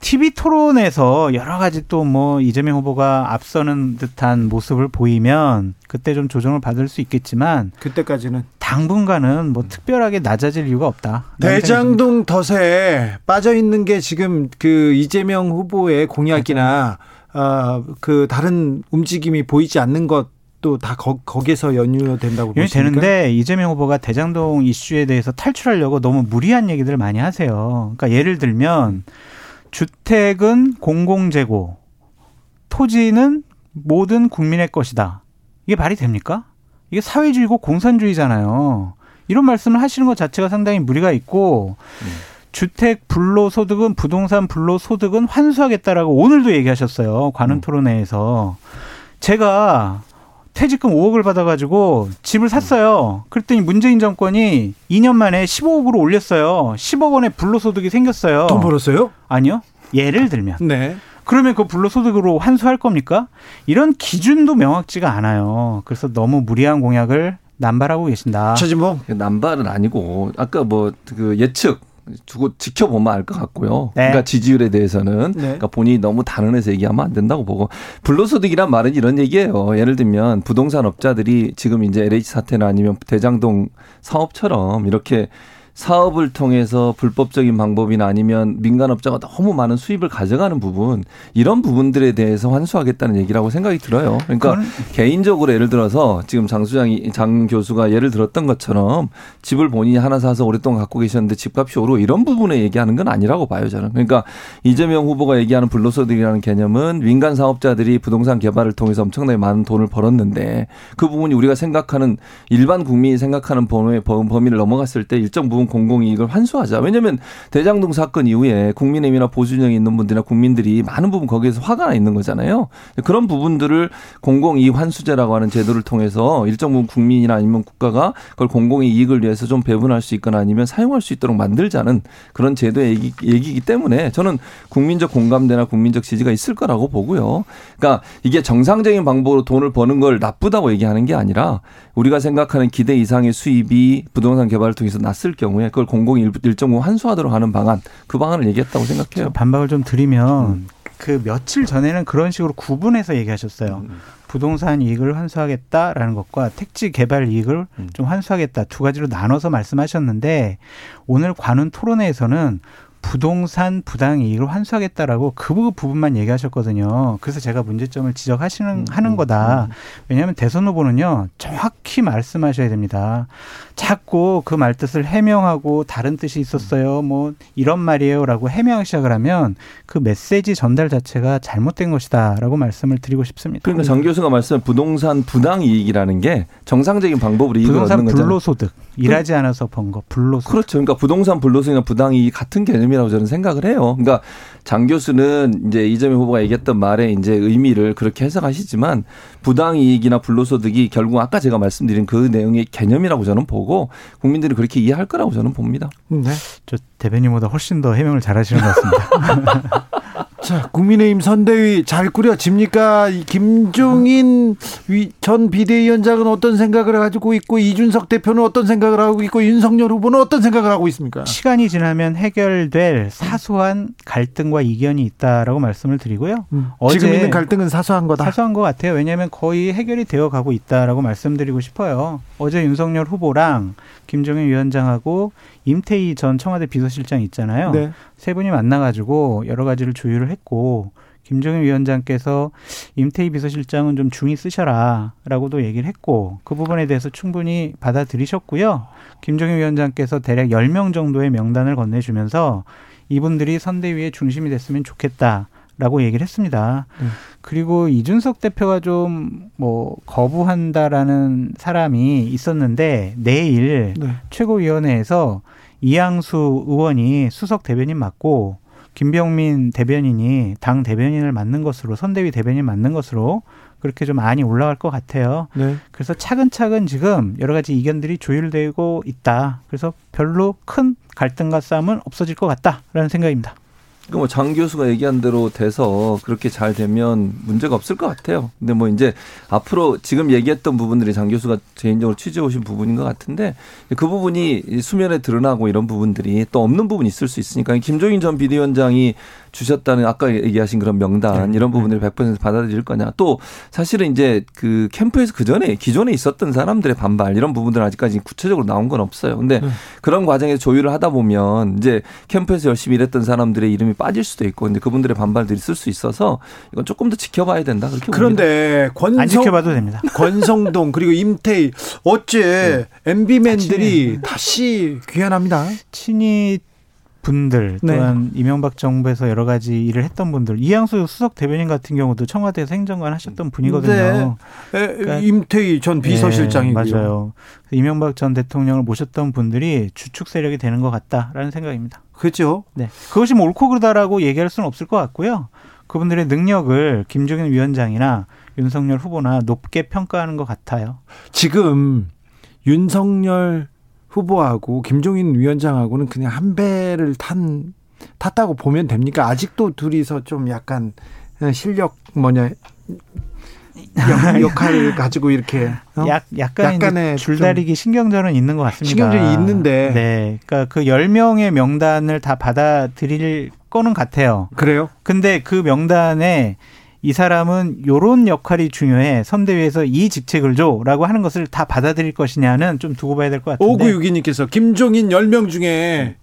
TV 토론에서 여러 가지 또 뭐 이재명 후보가 앞서는 듯한 모습을 보이면 그때 좀 조정을 받을 수 있겠지만 그때까지는 당분간은 뭐 특별하게 낮아질 이유가 없다. 대장동 덫에 빠져 있는 게 지금 그 이재명 후보의 공약이나 어, 그 다른 움직임이 보이지 않는 것도 다 거, 거기서 연유된다고 이게 보십니까? 되는데 이재명 후보가 대장동 이슈에 대해서 탈출하려고 너무 무리한 얘기들을 많이 하세요. 그러니까 예를 들면 주택은 공공재고, 토지는 모든 국민의 것이다. 이게 말이 됩니까? 이게 사회주의고 공산주의잖아요. 이런 말씀을 하시는 것 자체가 상당히 무리가 있고 주택 불로소득은 부동산 불로소득은 환수하겠다라고 오늘도 얘기하셨어요. 관훈 토론회에서 제가 퇴직금 5억을 받아가지고 집을 샀어요. 그랬더니 문재인 정권이 2년 만에 15억으로 올렸어요. 10억 원의 불로소득이 생겼어요. 돈 벌었어요? 아니요. 예를 들면. 네. 그러면 그 불로소득으로 환수할 겁니까? 이런 기준도 명확지가 않아요. 그래서 너무 무리한 공약을 남발하고 계신다. 최진봉. 남발은 아니고 아까 뭐 그 예측 두고 지켜보면 알 것 같고요. 네. 그러니까 지지율에 대해서는 네. 그러니까 본인이 너무 단언해서 얘기하면 안 된다고 보고 불로소득이란 말은 이런 얘기예요. 예를 들면 부동산 업자들이 지금 이제 LH 사태나 아니면 대장동 사업처럼 이렇게 사업을 통해서 불법적인 방법이나 아니면 민간업자가 너무 많은 수입을 가져가는 부분 이런 부분들에 대해서 환수하겠다는 얘기라고 생각이 들어요. 그러니까 개인적으로 예를 들어서 지금 장 수장이 장 교수가 예를 들었던 것처럼 집을 본인이 하나 사서 오랫동안 갖고 계셨는데 집값이 오르고 이런 부분에 얘기하는 건 아니라고 봐요 저는. 그러니까 이재명 후보가 얘기하는 불로소득이라는 개념은 민간 사업자들이 부동산 개발을 통해서 엄청나게 많은 돈을 벌었는데 그 부분이 우리가 생각하는 일반 국민이 생각하는 범위, 범위를 넘어갔을 때 일정 부분 공공이익을 환수하자. 왜냐하면 대장동 사건 이후에 국민의힘이나 보수진영에 있는 분들이나 국민들이 많은 부분 거기에서 화가 나 있는 거잖아요. 그런 부분들을 공공이익 환수제라고 하는 제도를 통해서 일정 부분 국민이나 아니면 국가가 그걸 공공이익을 위해서 좀 배분할 수 있거나 아니면 사용할 수 있도록 만들자는 그런 제도의 얘기, 얘기이기 때문에 저는 국민적 공감대나 국민적 지지가 있을 거라고 보고요. 그러니까 이게 정상적인 방법으로 돈을 버는 걸 나쁘다고 얘기하는 게 아니라 우리가 생각하는 기대 이상의 수입이 부동산 개발을 통해서 났을 경우 경우에 그걸 공공 일- 일정 부분 환수하도록 하는 방안 그 방안을 얘기했다고 생각해요. 반박을 좀 드리면 음. 그 며칠 전에는 그런 식으로 구분해서 얘기하셨어요. 음. 부동산 이익을 환수하겠다라는 것과 택지 개발 이익을 음. 좀 환수하겠다 두 가지로 나눠서 말씀하셨는데 오늘 관훈 토론회에서는 부동산 부당 이익을 환수하겠다라고 그 부- 부분만 얘기하셨거든요. 그래서 제가 문제점을 지적하시는 음, 하는 거다. 왜냐하면 대선 후보는요 정확히 말씀하셔야 됩니다. 자꾸 그 말뜻을 해명하고 다른 뜻이 있었어요. 뭐 이런 말이에요라고 해명하기 시작을 하면 그 메시지 전달 자체가 잘못된 것이다라고 말씀을 드리고 싶습니다. 그러니까 장 교수가 말씀한 부동산 부당 이익이라는 게 정상적인 방법으로 이익을 부동산 얻는 거잖아요. 불로소득 일하지 않아서 번 거 불로소득. 그렇죠. 그러니까 부동산 불로소득이나 부당 이익 같은 개념이라고 저는 생각을 해요. 그러니까 장 교수는 이제 이재명 후보가 얘기했던 말에 이제 의미를 그렇게 해석하시지만 부당이익이나 불로소득이 결국 아까 제가 말씀드린 그 내용의 개념이라고 저는 보고 국민들이 그렇게 이해할 거라고 저는 봅니다. 네. 저 대변인보다 훨씬 더 해명을 잘하시는 것 같습니다. [laughs] 자, 국민의힘 선대위 잘 꾸려집니까? 이 김종인 위- 전 비대위원장은 어떤 생각을 가지고 있고 이준석 대표는 어떤 생각을 하고 있고 윤석열 후보는 어떤 생각을 하고 있습니까? 시간이 지나면 해결될 사소한 갈등과 이견이 있다라고 말씀을 드리고요. 음, 지금 있는 갈등은 사소한 거다. 사소한 것 같아요. 왜냐하면 거의 해결이 되어 가고 있다라고 말씀드리고 싶어요. 어제 윤석열 후보랑 김종인 위원장하고 임태희 전 청와대 비서실장 있잖아요. 네. 세 분이 만나가지고 여러 가지를 조율을 했고 김종인 위원장께서 임태희 비서실장은 좀 중히 쓰셔라라고도 얘기를 했고 그 부분에 대해서 충분히 받아들이셨고요. 김종인 위원장께서 대략 10명 정도의 명단을 건네주면서 이분들이 선대위의 중심이 됐으면 좋겠다 라고 얘기를 했습니다. 음. 그리고 이준석 대표가 좀 뭐 거부한다라는 사람이 있었는데 내일 네. 최고위원회에서 이양수 의원이 수석 대변인 맡고 김병민 대변인이 당 대변인을 맡는 것으로 선대위 대변인 맡는 것으로 그렇게 좀 안이 올라갈 것 같아요. 네. 그래서 차근차근 지금 여러 가지 이견들이 조율되고 있다. 그래서 별로 큰 갈등과 싸움은 없어질 것 같다라는 생각입니다. 그러니까 뭐장 교수가 얘기한 대로 돼서 그렇게 잘 되면 문제가 없을 것 같아요. 근데 뭐 이제 앞으로 지금 얘기했던 부분들이 장 교수가 개인적으로 취재해 오신 부분인 것 같은데 그 부분이 이 수면에 드러나고 이런 부분들이 또 없는 부분이 있을 수 있으니까 김종인 전 비대위원장이 주셨다는 아까 얘기하신 그런 명단 네. 이런 부분들을 100% 받아들일 거냐. 또 사실은 이제 그 캠프에서 그 전에 기존에 있었던 사람들의 반발 이런 부분들은 아직까지 구체적으로 나온 건 없어요. 근데 네. 그런 과정에서 조율을 하다 보면 이제 캠프에서 열심히 일했던 사람들의 이름이 빠질 수도 있고 근데 그분들의 반발들이 있을 수 있어서 이건 조금 더 지켜봐야 된다 그렇게. 그런데 안 권성 지켜봐도 됩니다. [laughs] 권성동 그리고 임태희 어째 MB맨들이 다시 귀환합니다. 친이 분들 네. 또한 이명박 정부에서 여러 가지 일을 했던 분들 이양수 수석 대변인 같은 경우도 청와대에서 행정관 하셨던 분이거든요. 에, 그러니까- 임태희 전 비서실장이고요. 네, 맞아요. 이명박 전 대통령을 모셨던 분들이 주축 세력이 되는 것 같다라는 생각입니다. 그렇죠. 네. 그것이 뭐 옳고 그르다라고 얘기할 수는 없을 것 같고요. 그분들의 능력을 김종인 위원장이나 윤석열 후보나 높게 평가하는 것 같아요. 지금 윤석열 후보하고 김종인 위원장하고는 그냥 한 배를 탄 탔다고 보면 됩니까? 아직도 둘이서 좀 약간 실력 뭐냐 역, [laughs] 역할을 가지고 이렇게 어? 약, 약간 약간의 줄다리기 신경전은 있는 것 같습니다. 신경전이 있는데. 네. 그러니까 그 10명의 명단을 다 받아들일 거는 같아요. 그래요? 근데 그 명단에 이 사람은 요런 역할이 중요해. 선대위에서 이 직책을 줘라고 하는 것을 다 받아들일 것이냐는 좀 두고 봐야 될 것 같은데. 5962님께서 김종인 10명 중에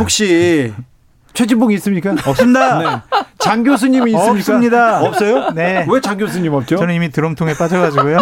혹시 [laughs] 최진봉이 있습니까? 없습니다. [laughs] 네. 장 교수님이 있습니까? 없습니다. 없어요? 네. 왜 장 교수님 없죠? 저는 이미 드럼통에 빠져가지고요.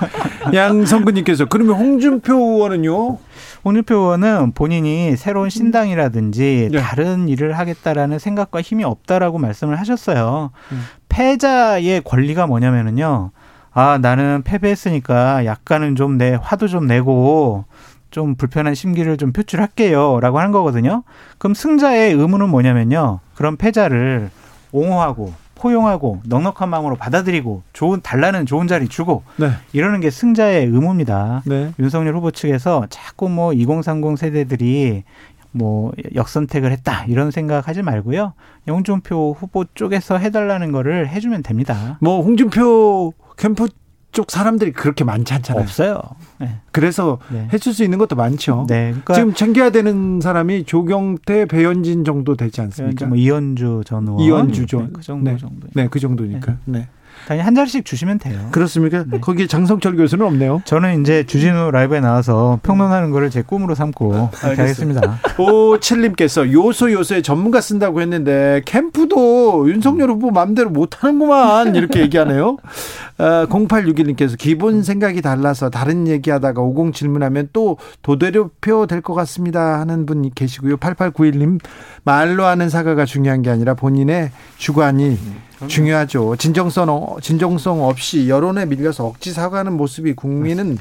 [laughs] 양성근님께서 그러면 홍준표 의원은요? 홍준표 의원은 본인이 새로운 신당이라든지 네. 다른 일을 하겠다라는 생각과 힘이 없다라고 말씀을 하셨어요. 음. 패자의 권리가 뭐냐면은요. 아, 나는 패배했으니까 약간은 좀 내 화도 좀 내고 좀 불편한 심기를 좀 표출할게요. 라고 하는 거거든요. 그럼 승자의 의무는 뭐냐면요. 그런 패자를 옹호하고 포용하고 넉넉한 마음으로 받아들이고 좋은 달라는 좋은 자리 주고 네. 이러는 게 승자의 의무입니다. 네. 윤석열 후보 측에서 자꾸 뭐 2030 세대들이 뭐 역선택을 했다 이런 생각하지 말고요. 홍준표 후보 쪽에서 해달라는 거를 해주면 됩니다. 뭐 홍준표 캠프 쪽 사람들이 그렇게 많지 않잖아요. 없어요. 네. 그래서 네. 해줄 수 있는 것도 많죠. 네. 그러니까 지금 챙겨야 되는 사람이 조경태, 배현진 정도 되지 않습니까? 뭐 이현주 전 의원 이현주죠. 네, 그 정도 네. 정도. 네, 그 정도니까. 네. 당연히 한 자리씩 주시면 돼요. 그렇습니까? 네. 거기 장성철 교수는 없네요. 저는 이제 주진우 라이브에 나와서 평론하는 거를 제 꿈으로 삼고 이렇게 하겠습니다. 오칠님께서 요소 요소에 전문가 쓴다고 했는데 캠프도 윤석열 후보 마음대로 못하는구만 이렇게 얘기하네요. 어, 0861님께서 기본 생각이 달라서 다른 얘기하다가 50 질문하면 또 도대료표 될 것 같습니다 하는 분이 계시고요. 8891님 말로 하는 사과가 중요한 게 아니라 본인의 주관이 중요하죠. 진정성 어- 진정성 없이 여론에 밀려서 억지 사과하는 모습이 국민은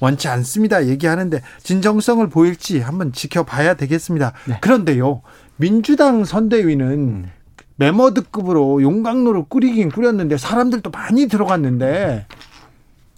원치 않습니다. 얘기하는데 진정성을 보일지 한번 지켜봐야 되겠습니다. 그런데요, 민주당 선대위는 메머드급으로 용광로를 꾸리긴 꾸렸는데 사람들도 많이 들어갔는데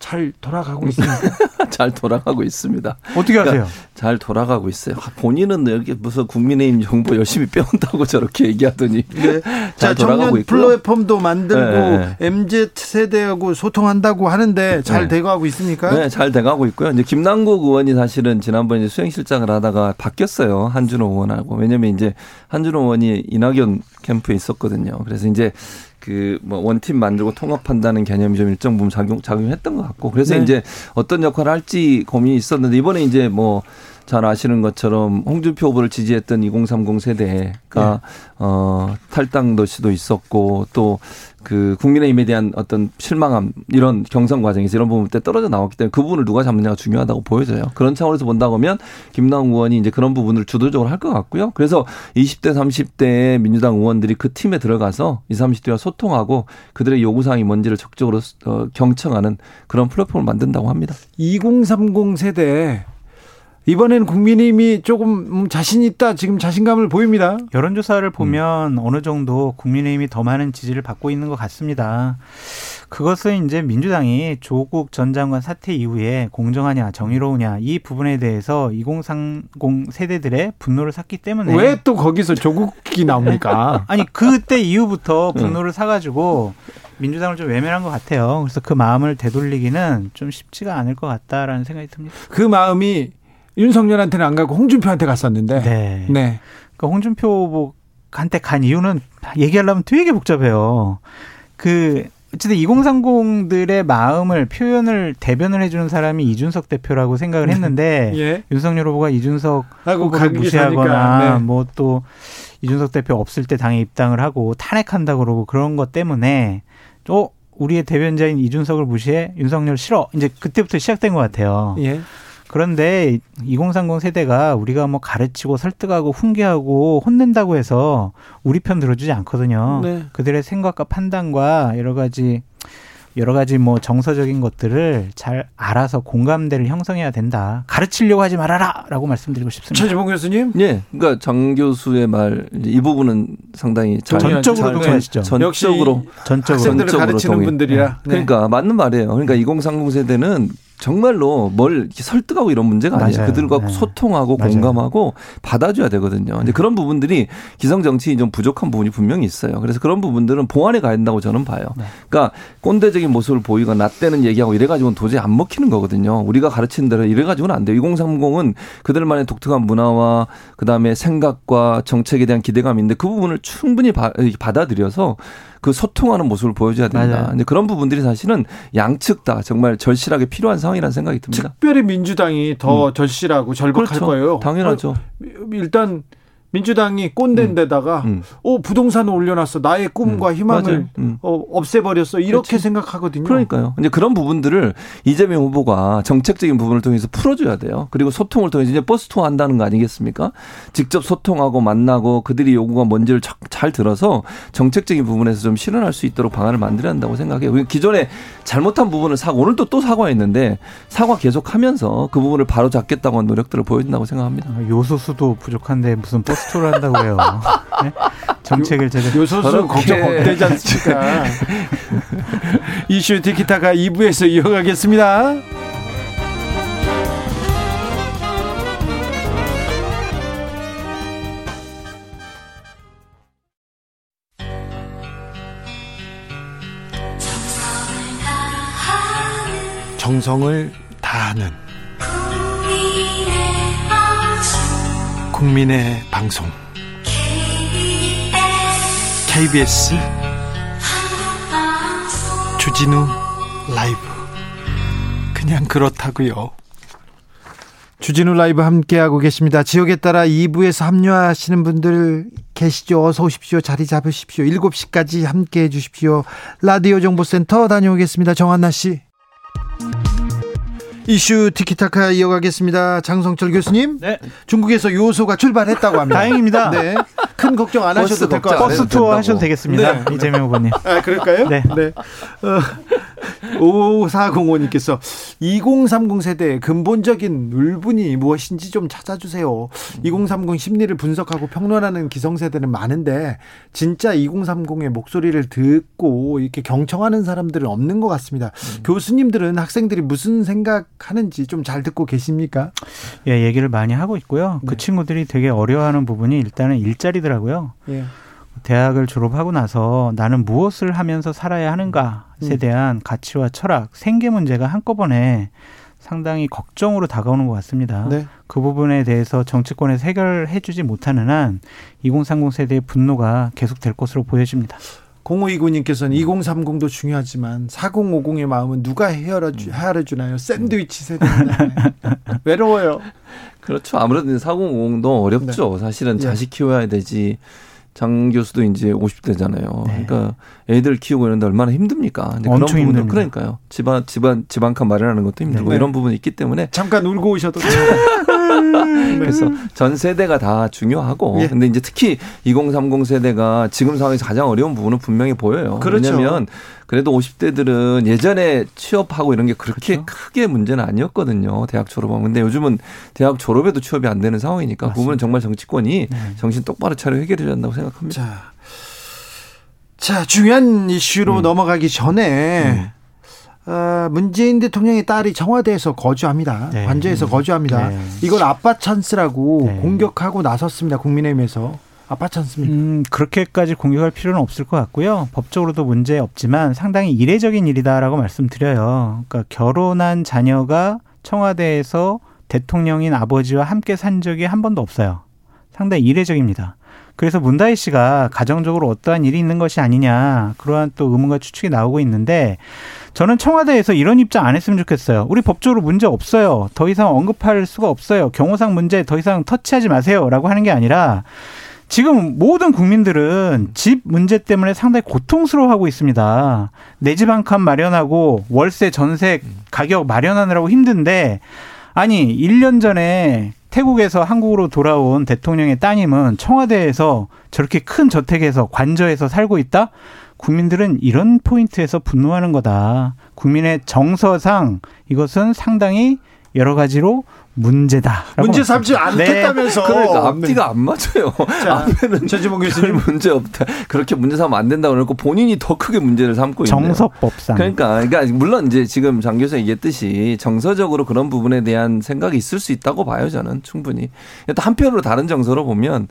잘 돌아가고 있습니다. [laughs] 잘 돌아가고 있습니다. 어떻게 하세요? 잘 돌아가고 있어요. 아, 본인은 여기 무슨 국민의힘 정보 열심히 빼온다고 [laughs] 저렇게 얘기하더니 네. 자, [laughs] 잘 돌아가고 청년 있고요. 플랫폼도 만들고 네. MZ 세대하고 소통한다고 하는데 잘 네. 돼가고 있습니까? 네, 잘 돼가고 있고요. 이제 김남국 의원이 사실은 지난번에 수행실장을 하다가 바뀌었어요. 한준호 의원하고. 왜냐면 이제 한준호 의원이 이낙연 캠프에 있었거든요. 그래서 이제 그 뭐 원팀 만들고 통합한다는 개념이 좀 일정 부분 작용 작용했던 것 같고 그래서 네. 이제 어떤 역할을 할지 고민이 있었는데 이번에 이제 뭐 잘 아시는 것처럼 홍준표 후보를 지지했던 2030 세대가 어 탈당 도 시도 있었고 또 그 국민의힘에 대한 어떤 실망함 이런 경선 과정에서 이런 부분 때 떨어져 나왔기 때문에 그 부분을 누가 잡느냐가 중요하다고 보여져요. 그런 차원에서 본다고 하면 김남국 의원이 이제 그런 부분을 주도적으로 할 것 같고요. 그래서 20대 30대의 민주당 의원들이 그 팀에 들어가서 20, 30대와 소통하고 그들의 요구 사항이 뭔지를 적극적으로 어, 경청하는 그런 플랫폼을 만든다고 합니다. 2030 세대 이번에는 국민의힘이 조금 음, 자신 있다 지금 자신감을 보입니다. 여론조사를 보면 어느 정도 국민의힘이 더 많은 지지를 받고 있는 것 같습니다. 그것은 이제 민주당이 조국 전 장관 사태 이후에 공정하냐 정의로우냐 이 부분에 대해서 2030 세대들의 분노를 샀기 때문에 왜 또 거기서 조국이 나옵니까? [laughs] 아니 그때 이후부터 분노를 사가지고 민주당을 좀 외면한 것 같아요. 그래서 그 마음을 되돌리기는 좀 쉽지가 않을 것 같다라는 생각이 듭니다. 그 마음이 윤석열한테는 안 가고 홍준표한테 갔었는데. 네. 네. 그러니까 홍준표 후보한테 간 이유는 얘기하려면 되게 복잡해요. 그 어쨌든 2030들의 마음을 표현을 대변을 해주는 사람이 이준석 대표라고 생각을 했는데 [laughs] 예. 윤석열 후보가 이준석 후보를 무시하거나 네. 뭐또 이준석 대표 없을 때 당에 입당을 하고 탄핵한다 그러고 그런 것 때문에 또 우리의 대변자인 이준석을 무시해 윤석열 싫어 이제 그때부터 시작된 것 같아요. 예. 그런데 2030 세대가 우리가 뭐 가르치고 설득하고 훈계하고 혼낸다고 해서 우리 편 들어주지 않거든요. 네. 그들의 생각과 판단과 여러 가지 여러 가지 뭐 정서적인 것들을 잘 알아서 공감대를 형성해야 된다. 가르치려고 하지 말아라라고 말씀드리고 싶습니다. 최지봉 교수님. 예, 그러니까 장 교수의 말 이 부분은 상당히 잘 전적으로 잘- 동의하시죠. 전적으로 역시 전적으로 학생들을 전적으로 가르치는 동의. 분들이라. 네. 그러니까 맞는 말이에요. 그러니까 2030 세대는 정말로 뭘 설득하고 이런 문제가 아니에요. 맞아요. 그들과 네. 소통하고 맞아요. 공감하고 받아줘야 되거든요. 근데 그런 부분들이 기성 정치인이 좀 부족한 부분이 분명히 있어요. 그래서 그런 부분들은 보완해 가야 된다고 저는 봐요. 네. 그러니까 꼰대적인 모습을 보이거나 나대는 얘기하고 이래가지고는 도저히 안 먹히는 거거든요. 우리가 가르치는 대로 이래가지고는 안 돼요. 2030은 그들만의 독특한 문화와 그다음에 생각과 정책에 대한 기대감인데 그 부분을 충분히 바, 받아들여서 그 소통하는 모습을 보여줘야 된다. 근데 그런 부분들이 사실은 양측 다 정말 절실하게 필요한 상황이라는 생각이 듭니다. 특별히 민주당이 더 절실하고 절박할 그렇죠. 거예요. 당연하죠. 어, 일단 민주당이 꼰대인데다가 음. 어 부동산을 올려놨어 나의 꿈과 음, 희망을. 음. 어, 없애버렸어 이렇게 그렇지. 생각하거든요. 그러니까요. 이제 그런 부분들을 이재명 후보가 정책적인 부분을 통해서 풀어줘야 돼요. 그리고 소통을 통해서 이제 버스 투어 한다는 거 아니겠습니까? 직접 소통하고 만나고 그들이 요구가 뭔지를 자- 잘 들어서 정책적인 부분에서 좀 실현할 수 있도록 방안을 만들어야 한다고 생각해요. 기존에 잘못한 부분을 사고 오늘도 또 사과했는데 사과 계속하면서 그 부분을 바로 잡겠다고 한 노력들을 보여준다고 생각합니다. 아, 요소수도 부족한데 무슨 버스 투어를 한다고 해요. 네? 정책을 제대로 요소수 걱정 안 되지 않습니까? [laughs] 이슈 티키타가 2부에서 이어가겠습니다. 정성을 다하는 국민의 방송 KBS 주진우 라이브 그냥 그렇다고요. 주진우 라이브 함께하고 계십니다. 지역에 따라 2부에서 합류하시는 분들 계시죠? 어서 오십시오. 자리 잡으십시오. 7시까지 함께해 주십시오. 라디오 정보센터 다녀오겠습니다. 정한나 씨. 이슈 티키타카 이어가겠습니다. 장성철 교수님. 네. 중국에서 요소가 출발했다고 합니다. 다행입니다. 네. 큰 걱정 안 하셔도 될 것 같아요. 버스 투어 된다고. 하셔도 되겠습니다. 네. 이재명 후보님. 아, 그럴까요? 네. 어, 5405님께서 2030 세대의 근본적인 울분이 무엇인지 좀 찾아주세요. 2030 심리를 분석하고 평론하는 기성세대는 많은데, 진짜 2030의 목소리를 듣고 이렇게 경청하는 사람들은 없는 것 같습니다. 교수님들은 학생들이 무슨 생각하는지 좀 잘 듣고 계십니까? 예, 얘기를 많이 하고 있고요. 그 네. 친구들이 되게 어려워하는 부분이 일단은 일자리더라고요. 예. 대학을 졸업하고 나서 나는 무엇을 하면서 살아야 하는가에 음. 대한 가치와 철학, 생계 문제가 한꺼번에 상당히 걱정으로 다가오는 것 같습니다. 네. 그 부분에 대해서 정치권에서 해결해주지 못하는 한 2030 세대의 분노가 계속될 것으로 보여집니다. 0529님께서는 2030도 중요하지만 4050의 마음은 누가 헤아려주, 헤아려주나요? 샌드위치 세대인데 [laughs] 외로워요. 그렇죠. 아무래도 4050도 어렵죠. 사실은 예. 자식 키워야 되지. 장 교수도 이제 50대잖아요. 네. 그러니까 애들 키우고 이런데 얼마나 힘듭니까? 근데 그런 힘듭니다. 그러니까요. 집안 집안 집안칸 마련하는 것도 힘들고 네. 이런 부분이 있기 때문에 잠깐 울고 오셔도 [laughs] 그래서 전 세대가 다 중요하고 예. 근데 이제 특히 2030 세대가 지금 상황에서 가장 어려운 부분은 분명히 보여요. 그렇죠. 왜냐하면 그래도 50대들은 예전에 취업하고 이런 게 그렇게 그렇죠. 크게 문제는 아니었거든요. 대학 졸업하면. 근데 요즘은 대학 졸업에도 취업이 안 되는 상황이니까 그 부분은 정말 정치권이 네. 정신 똑바로 차려 해결해야 한다고 생각합니다. 자, 자 중요한 이슈로 음. 넘어가기 전에 어, 문재인 대통령의 딸이 청와대에서 거주합니다. 네. 관저에서 거주합니다. 네. 이걸 아빠 찬스라고 네. 공격하고 나섰습니다. 국민의힘에서 아빠 찬스입니다. 음, 그렇게까지 공격할 필요는 없을 것 같고요. 법적으로도 문제 없지만 상당히 이례적인 일이다라고 말씀드려요. 그러니까 결혼한 자녀가 청와대에서 대통령인 아버지와 함께 산 적이 한 번도 없어요. 상당히 이례적입니다. 그래서 문다희 씨가 가정적으로 어떠한 일이 있는 것이 아니냐 그러한 또 의문과 추측이 나오고 있는데 저는 청와대에서 이런 입장 안 했으면 좋겠어요. 우리 법적으로 문제 없어요. 더 이상 언급할 수가 없어요. 경호상 문제 더 이상 터치하지 마세요라고 하는 게 아니라 지금 모든 국민들은 집 문제 때문에 상당히 고통스러워하고 있습니다. 내 집 한 칸 마련하고 월세 전세 가격 마련하느라고 힘든데 아니 1년 전에 태국에서 한국으로 돌아온 대통령의 따님은 청와대에서 저렇게 큰 저택에서 관저에서 살고 있다? 국민들은 이런 포인트에서 분노하는 거다. 국민의 정서상 이것은 상당히 여러 가지로 문제다. 문제 삼지 않겠다면서. 그러니까 앞뒤가 안 맞아요. 자, 앞에는 최지봉 별 교수님. 문제 없다. 그렇게 문제 삼으면 안 된다고 그러고 본인이 더 크게 문제를 삼고 있네요. 정서법상. 그러니까, 그러니까 물론 이제 지금 장 교수 얘기했듯이 정서적으로 그런 부분에 대한 생각이 있을 수 있다고 봐요 저는 충분히. 또 한편으로 다른 정서로 보면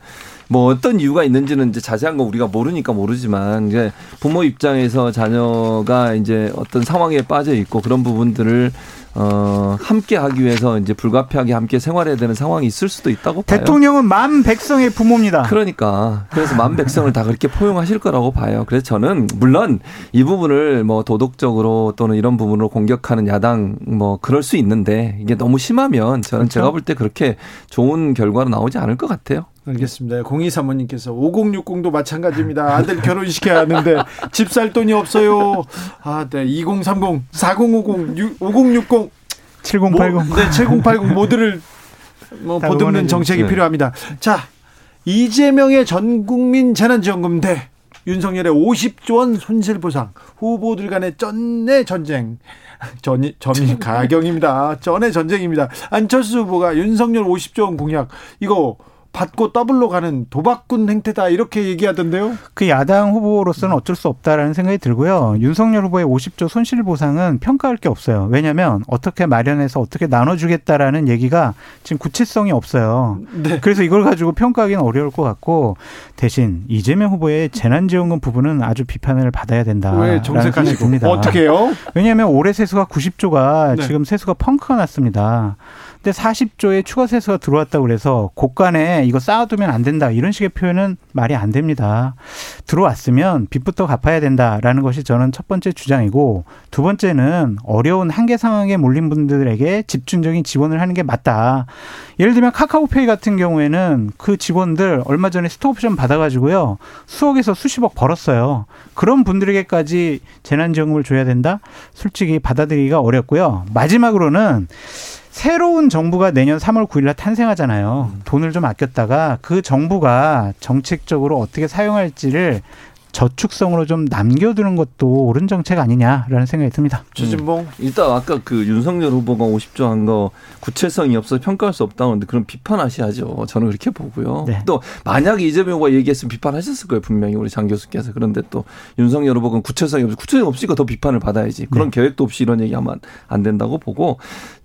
뭐 어떤 이유가 있는지는 이제 자세한 거 우리가 모르니까 모르지만 이제 부모 입장에서 자녀가 이제 어떤 상황에 빠져 있고 그런 부분들을 어 함께 하기 위해서 이제 불가피하게 함께 생활해야 되는 상황이 있을 수도 있다고 봐요. 대통령은 만 백성의 부모입니다. 그러니까 그래서 만 백성을 다 그렇게 포용하실 거라고 봐요. 그래서 저는 물론 이 부분을 뭐 도덕적으로 또는 이런 부분으로 공격하는 야당 뭐 그럴 수 있는데 이게 너무 심하면 저는 그렇죠. 제가 볼 때 그렇게 좋은 결과로 나오지 않을 것 같아요. 알겠습니다. 02사모님께서 5060도 마찬가지입니다. 아들 결혼시켜야 하는데 집 살 돈이 없어요. 아, 네. 2030, 4050, 5060, 7080. 모, 네, 7080 모두를 뭐다 보듬는 정책이 주십시오. 필요합니다. 자, 이재명의 전국민 재난지원금 대 윤석열의 50조 원 손실 보상 후보들 간의 쩐의 전쟁. 점입 점입가경입니다. 쩐의 전쟁입니다. 안철수 후보가 윤석열 50조 원 공약 이거 받고 더블로 가는 도박꾼 행태다 이렇게 얘기하던데요. 그 야당 후보로서는 어쩔 수 없다라는 생각이 들고요. 윤석열 후보의 50조 손실 보상은 평가할 게 없어요. 왜냐하면 어떻게 마련해서 어떻게 나눠주겠다라는 얘기가 지금 구체성이 없어요. 네. 그래서 이걸 가지고 평가하기는 어려울 것 같고 대신 이재명 후보의 재난지원금 부분은 아주 비판을 받아야 된다. 왜 정색하시고 어떻게요? 왜냐하면 올해 세수가 90조가 네. 지금 세수가 펑크가 났습니다. 근데 40조의 추가 세수가 들어왔다고 그래서 곳간에 이거 쌓아두면 안 된다 이런 식의 표현은 말이 안 됩니다. 들어왔으면 빚부터 갚아야 된다라는 것이 저는 첫 번째 주장이고 두 번째는 어려운 한계 상황에 몰린 분들에게 집중적인 지원을 하는 게 맞다. 예를 들면 카카오페이 같은 경우에는 그 직원들 얼마 전에 스톡옵션 받아가지고요 수억에서 수십억 벌었어요. 그런 분들에게까지 재난지원금을 줘야 된다? 솔직히 받아들이기가 어렵고요. 마지막으로는 새로운 정부가 내년 3월 9일 날 탄생하잖아요. 돈을 좀 아꼈다가 그 정부가 정책적으로 어떻게 사용할지를 저축성으로 좀 남겨두는 것도 옳은 정책 아니냐라는 생각이 듭니다. 주진봉 일단 아까 그 윤석열 후보가 50조 한 거 구체성이 없어서 평가할 수 없다고 하는데 그럼 비판하셔야죠. 저는 그렇게 보고요. 네. 또 만약에 이재명 후보가 얘기했으면 비판하셨을 거예요. 분명히 우리 장 교수께서. 그런데 또 윤석열 후보가 구체성이 없어 구체성 없으니까 더 비판을 받아야지. 그런 계획도 없이 이런 얘기하면 안 된다고 보고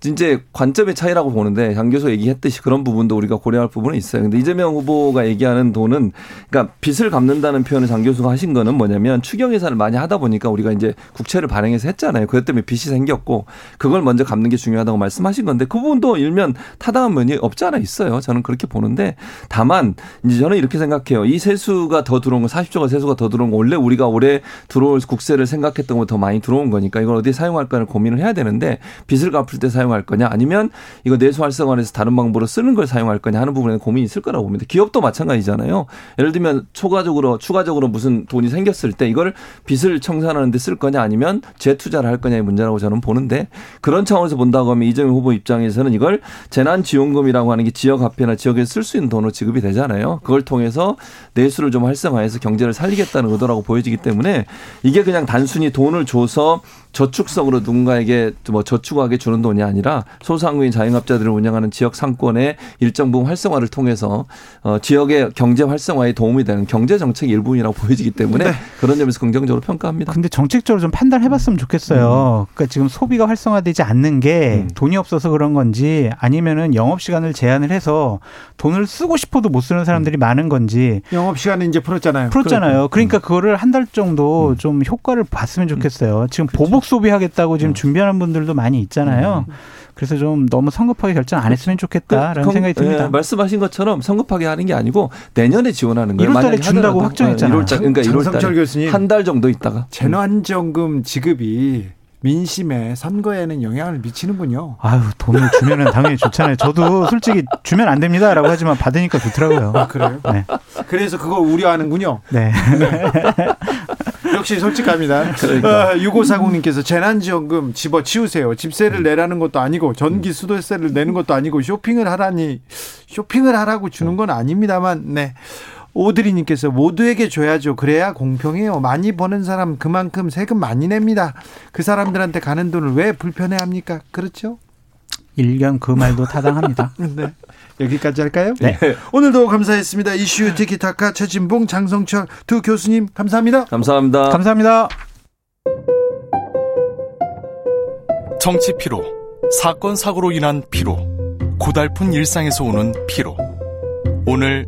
이제 관점의 차이라고 보는데 장 교수 얘기했듯이 그런 부분도 우리가 고려할 부분은 있어요. 근데 이재명 후보가 얘기하는 돈은 그러니까 빚을 갚는다는 표현을 장 교수가 하신 거는 뭐냐면 추경 예산을 많이 하다 보니까 우리가 이제 국채를 발행해서 했잖아요. 그것 때문에 빚이 생겼고 그걸 먼저 갚는 게 중요하다고 말씀하신 건데 그 부분도 일면 타당한 면이 없지 않아 있어요. 저는 그렇게 보는데 다만 이제 저는 이렇게 생각해요. 이 세수가 더 들어온 거 40조가 세수가 더 들어온 거 원래 우리가 올해 들어올 국세를 생각했던 것보다 더 많이 들어온 거니까 이걸 어디에 사용할까를 고민을 해야 되는데 빚을 갚을 때 사용할 거냐 아니면 이거 내수 활성화해서 다른 방법으로 쓰는 걸 사용할 거냐 하는 부분에 고민이 있을 거라고 봅니다. 기업도 마찬가지잖아요. 예를 들면 초과적으로 추가적으로 무슨 돈이 생겼을 때 이걸 빚을 청산하는 데 쓸 거냐 아니면 재투자를 할 거냐의 문제라고 저는 보는데 그런 차원에서 본다고 하면 이재명 후보 입장에서는 이걸 재난지원금이라고 하는 게 지역 화폐나 지역에서 쓸수 있는 돈으로 지급이 되잖아요. 그걸 통해서 내수를 좀 활성화해서 경제를 살리겠다는 의도라고 보여지기 때문에 이게 그냥 단순히 돈을 줘서 저축성으로 누군가에게 뭐 저축하게 주는 돈이 아니라 소상공인 자영업자들을 운영하는 지역 상권의 일정 부분 활성화를 통해서 어 지역의 경제 활성화에 도움이 되는 경제 정책 일부분이라고 [laughs] 보여지기 때문에 네. 그런 점에서 긍정적으로 평가합니다. 근데 정책적으로 좀 판단해봤으면 좋겠어요. 그러니까 지금 소비가 활성화되지 않는 게 음. 돈이 없어서 그런 건지 아니면은 영업 시간을 제한을 해서 돈을 쓰고 싶어도 못 쓰는 사람들이 많은 건지 영업 시간은 이제 풀었잖아요. 풀었잖아요. 그러니까 그거를 한 달 정도 좀 효과를 봤으면 좋겠어요. 지금 보복 소비하겠다고 지금 준비하는 분들도 많이 있잖아요. 그래서 좀 너무 성급하게 결정 안 했으면 좋겠다라는 그, 생각이 듭니다. 예, 말씀하신 것처럼 성급하게 하는 게 아니고 내년에 지원하는 거예요. 1월 달에 만약에 준다고 하더라도. 확정했잖아요. 예, 1월 달, 그러니까 1월 장성철 달에 교수님. 한달 정도 있다가 재난지원금 지급이 민심에 선거에는 영향을 미치는군요. 아유 돈을 주면은 당연히 좋잖아요. 저도 솔직히 주면 안 됩니다라고 하지만 받으니까 좋더라고요. 아, 그래요? 네, 그래서 그걸 우려하는군요. 네. [laughs] 역시 솔직합니다. 그러니까. 어, 6540님께서 재난지원금 집어치우세요. 집세를 내라는 것도 아니고 전기 수도세를 내는 것도 아니고 쇼핑을 하라니 쇼핑을 하라고 주는 건 아닙니다만 네. 오드리님께서 모두에게 줘야죠. 그래야 공평해요. 많이 버는 사람 그만큼 세금 많이 냅니다. 그 사람들한테 가는 돈을 왜 불편해합니까? 그렇죠? 일견 그 말도 타당합니다. [laughs] 네. 여기까지 할까요? 네. 오늘도 감사했습니다. 이슈 티키타카 최진봉 장성철 두 교수님 감사합니다. 감사합니다. 감사합니다. 정치 피로, 사건 사고로 인한 피로, 고달픈 일상에서 오는 피로. 오늘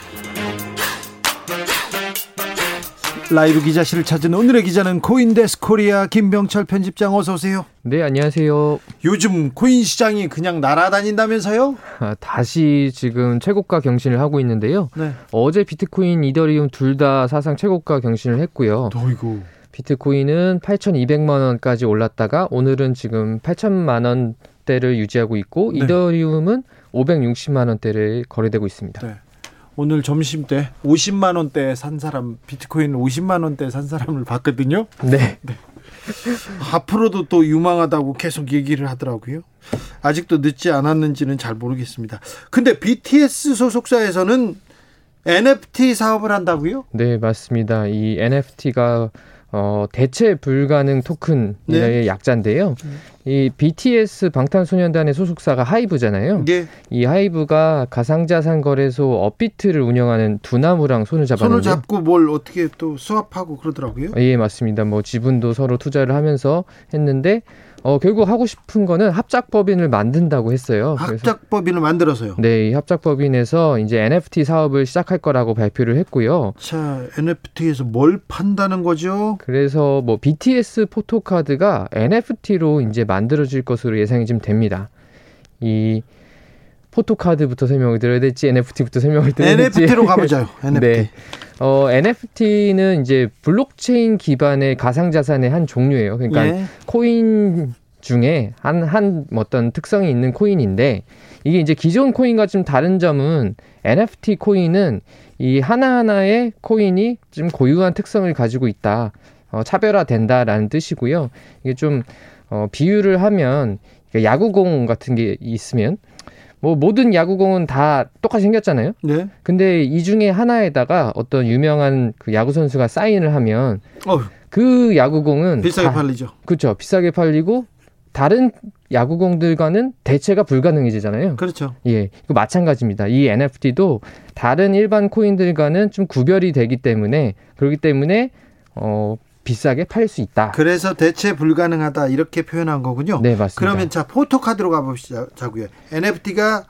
라이브 기자실을 찾은 오늘의 기자는 코인데스크 코리아 김병철 편집장 어서 오세요. 네, 안녕하세요. 요즘 코인 시장이 그냥 날아다닌다면서요? 아, 다시 지금 최고가 경신을 하고 있는데요. 네. 어제 비트코인, 이더리움 둘 다 사상 최고가 경신을 했고요. 어이구. 비트코인은 8,200만 원까지 올랐다가 오늘은 지금 8천만 원대를 유지하고 있고 네. 이더리움은 560만 원대를 거래되고 있습니다. 네. 오늘 점심 때 50만 원대 산 사람 비트코인 50만 원대 산 사람을 봤거든요. 네. 앞으로도 또 유망하다고 계속 얘기를 하더라고요. 아직도 늦지 않았는지는 잘 모르겠습니다. 근데 BTS 소속사에서는 NFT 사업을 한다고요? 네, 맞습니다. 이 NFT가 어, 대체 불가능 토큰의 네. 약자인데요. 이 BTS 방탄소년단의 소속사가 하이브잖아요. 예. 이 하이브가 가상자산 거래소 업비트를 운영하는 두나무랑 손을 손을 잡았는데 잡고 뭘 어떻게 또 수합하고 그러더라고요. 예, 맞습니다. 뭐 지분도 서로 투자를 하면서 했는데 어, 결국 하고 싶은 거는 합작법인을 만든다고 했어요. 합작법인을 만들어서요. 네, 이 합작법인에서 이제 NFT 사업을 시작할 거라고 발표를 했고요. 자, NFT에서 뭘 판다는 거죠? 그래서 뭐 BTS 포토카드가 NFT로 이제 만들어질 것으로 예상이 좀 됩니다. 이 포토카드부터 설명을 드려야 될지 NFT부터 설명을 드려야 될지 NFT로 가보죠. NFT. [laughs] 네. 어, NFT는 이제 블록체인 기반의 가상자산의 한 종류예요. 그러니까 예. 코인 중에 한, 한 어떤 특성이 있는 코인인데 이게 이제 기존 코인과 좀 다른 점은 NFT 코인은 이 하나하나의 코인이 좀 고유한 특성을 가지고 있다. 어, 차별화된다라는 뜻이고요. 이게 좀, 어, 비유를 하면 그러니까 야구공 같은 게 있으면 뭐 모든 야구공은 다 똑같이 생겼잖아요. 네. 근데 이 중에 하나에다가 어떤 유명한 그 야구 선수가 사인을 하면 어, 그 야구공은 비싸게 다- 팔리죠. 그렇죠. 비싸게 팔리고 다른 야구공들과는 대체가 불가능해지잖아요. 그렇죠. 예, 이거 마찬가지입니다. 이 NFT도 다른 일반 코인들과는 좀 구별이 되기 때문에 그렇기 때문에 어 비싸게 팔 수 있다. 그래서 대체 불가능하다 이렇게 표현한 거군요. 네, 맞습니다. 그러면 자 포토카드로 가보시자고요. NFT가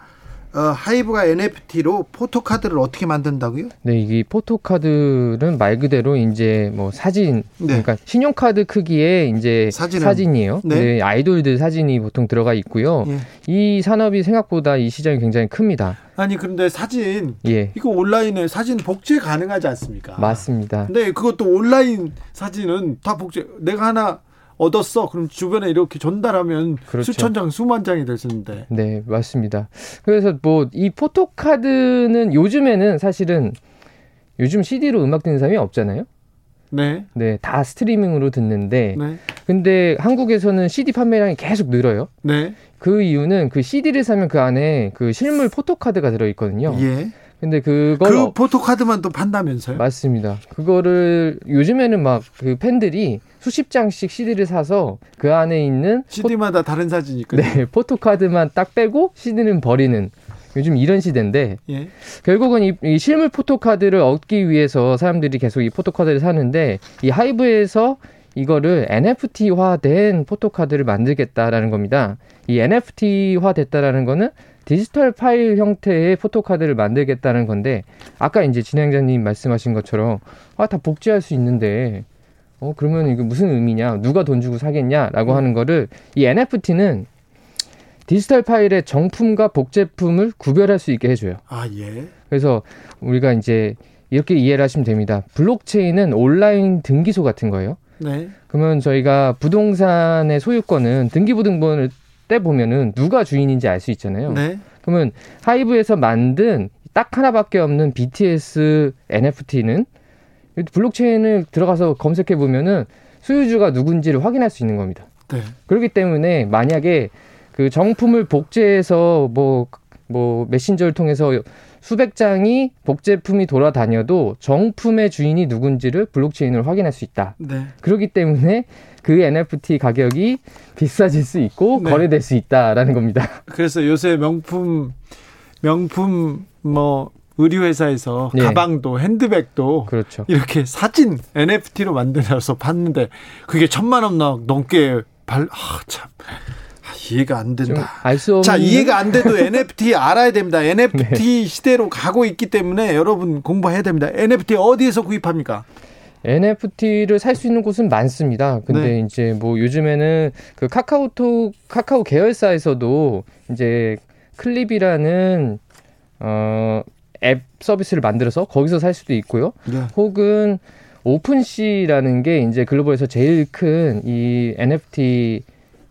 어, 하이브가 NFT로 포토카드를 어떻게 만든다고요? 네, 이 포토카드는 말 그대로 이제 뭐 사진, 네. 그러니까 신용카드 크기의 이제 사진을- 사진이에요. 네. 네. 아이돌들 사진이 보통 들어가 있고요. 예. 이 산업이 생각보다 이 시장이 굉장히 큽니다. 아니 그런데 사진 예, 이거 온라인에 사진 복제 가능하지 않습니까? 맞습니다. 근데 그것도 온라인 사진은 다 복제. 내가 하나 얻었어. 그럼 주변에 이렇게 전달하면 그렇죠. 수천 장, 수만 장이 있는데. 네, 맞습니다. 그래서 뭐 이 포토카드는 요즘에는 사실은 요즘 CD로 음악 듣는 사람이 없잖아요. 네. 네, 다 스트리밍으로 듣는데 네. 근데 한국에서는 CD 판매량이 계속 늘어요. 네. 그 이유는 그 CD를 사면 그 안에 그 실물 포토카드가 들어 있거든요. 예. 근데 그걸 그 포토카드만 또 판다면서요? 맞습니다. 그거를 요즘에는 막 그 팬들이 수십 장씩 CD를 사서 그 안에 있는 CD마다 다른 사진이 있거든요. 네, 포토카드만 딱 빼고 CD는 버리는 요즘 이런 시대인데 예. 결국은 이, 이 실물 포토카드를 얻기 위해서 사람들이 계속 이 포토카드를 사는데 이 하이브에서 이거를 NFT화된 포토카드를 만들겠다라는 겁니다. 이 NFT화 됐다라는 거는 디지털 파일 형태의 포토카드를 만들겠다는 건데 아까 이제 진행자님 말씀하신 것처럼 아 다 복제할 수 있는데 어 그러면 이거 무슨 의미냐 누가 돈 주고 사겠냐라고 하는 거를 이 NFT는 디지털 파일의 정품과 복제품을 구별할 수 있게 해줘요. 아, 예. 그래서 우리가 이제 이렇게 이해를 하시면 됩니다. 블록체인은 온라인 등기소 같은 거예요. 네. 그러면 저희가 부동산의 소유권은 등기부등본을 떼 보면은 누가 주인인지 알 수 있잖아요. 네. 그러면 하이브에서 만든 딱 하나밖에 없는 BTS NFT는 블록체인을 들어가서 검색해 보면은 소유주가 누군지를 확인할 수 있는 겁니다. 네. 그렇기 때문에 만약에 그 정품을 복제해서 뭐, 뭐 메신저를 통해서 수백 장이 복제품이 돌아다녀도 정품의 주인이 누군지를 블록체인으로 확인할 수 있다. 네. 그렇기 때문에 그 NFT 가격이 비싸질 수 있고 네. 거래될 수 있다라는 겁니다. 그래서 요새 명품 명품 뭐 의류 회사에서 네. 가방도 핸드백도 그렇죠. 이렇게 사진 NFT로 만들어서 봤는데 그게 천만 원 넘- 넘게 발 아, 참. 아, 이해가 안좀 된다. 알수 없는 자, 이해가 안 돼도 [laughs] NFT 알아야 됩니다. 네. NFT 시대로 가고 있기 때문에 여러분 공부해야 됩니다. NFT 어디에서 구입합니까? NFT를 살 수 있는 곳은 많습니다. 근데 네. 이제 뭐 요즘에는 그 카카오톡 카카오 계열사에서도 이제 클립이라는 어앱 서비스를 만들어서 거기서 살 수도 있고요. 네. 혹은 오픈시라는 게 이제 글로벌에서 제일 큰 이 NFT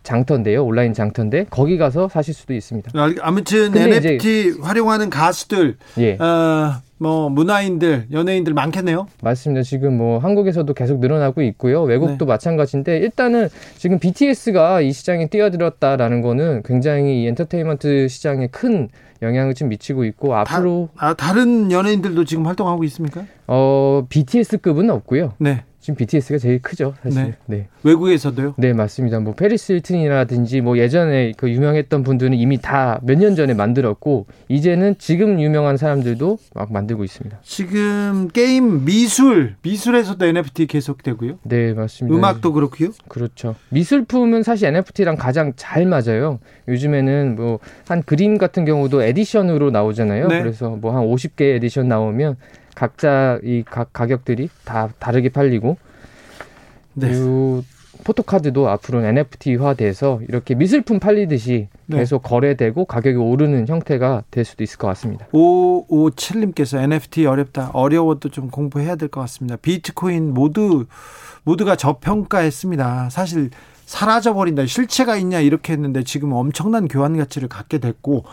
장터인데요. 온라인 장터인데 거기 가서 사실 수도 있습니다. 아무튼 근데 NFT 활용하는 가수들 예. 어, 뭐 문화인들, 연예인들 많겠네요. 맞습니다. 지금 뭐 한국에서도 계속 늘어나고 있고요. 외국도 마찬가지인데 일단은 지금 BTS가 이 시장에 뛰어들었다라는 거는 굉장히 이 엔터테인먼트 시장에 큰 영향을 좀 미치고 있고 앞으로 아, 다른 연예인들도 지금 활동하고 있습니까? 어 BTS급은 없고요. 네. 지금 BTS가 제일 크죠, 사실. 네. 네. 외국에서도요? 네, 맞습니다. 뭐 패리스 힐튼이라든지 뭐 예전에 그 유명했던 분들은 이미 다 몇 년 전에 만들었고 이제는 지금 유명한 사람들도 막 만들고 있습니다. 지금 게임 미술, 미술에서도 NFT 계속되고요. 네, 맞습니다. 음악도 그렇고요. 그렇죠. 미술품은 사실 NFT랑 가장 잘 맞아요. 요즘에는 뭐 한 그림 같은 경우도 에디션으로 나오잖아요. 네. 그래서 뭐 한 50개 에디션 나오면 각자 이각 가격들이 다 다르게 팔리고 네. 그리고 포토카드도 앞으로는 NFT화돼서 이렇게 미술품 팔리듯이 네. 계속 거래되고 가격이 오르는 형태가 될 수도 있을 것 같습니다. 557님께서 NFT 어렵다. 어려워도 좀 공부해야 될 것 같습니다. 비트코인 모두 모두가 저평가했습니다. 사실 사라져 버린다. 실체가 있냐 이렇게 했는데 지금 엄청난 교환 가치를 갖게 됐고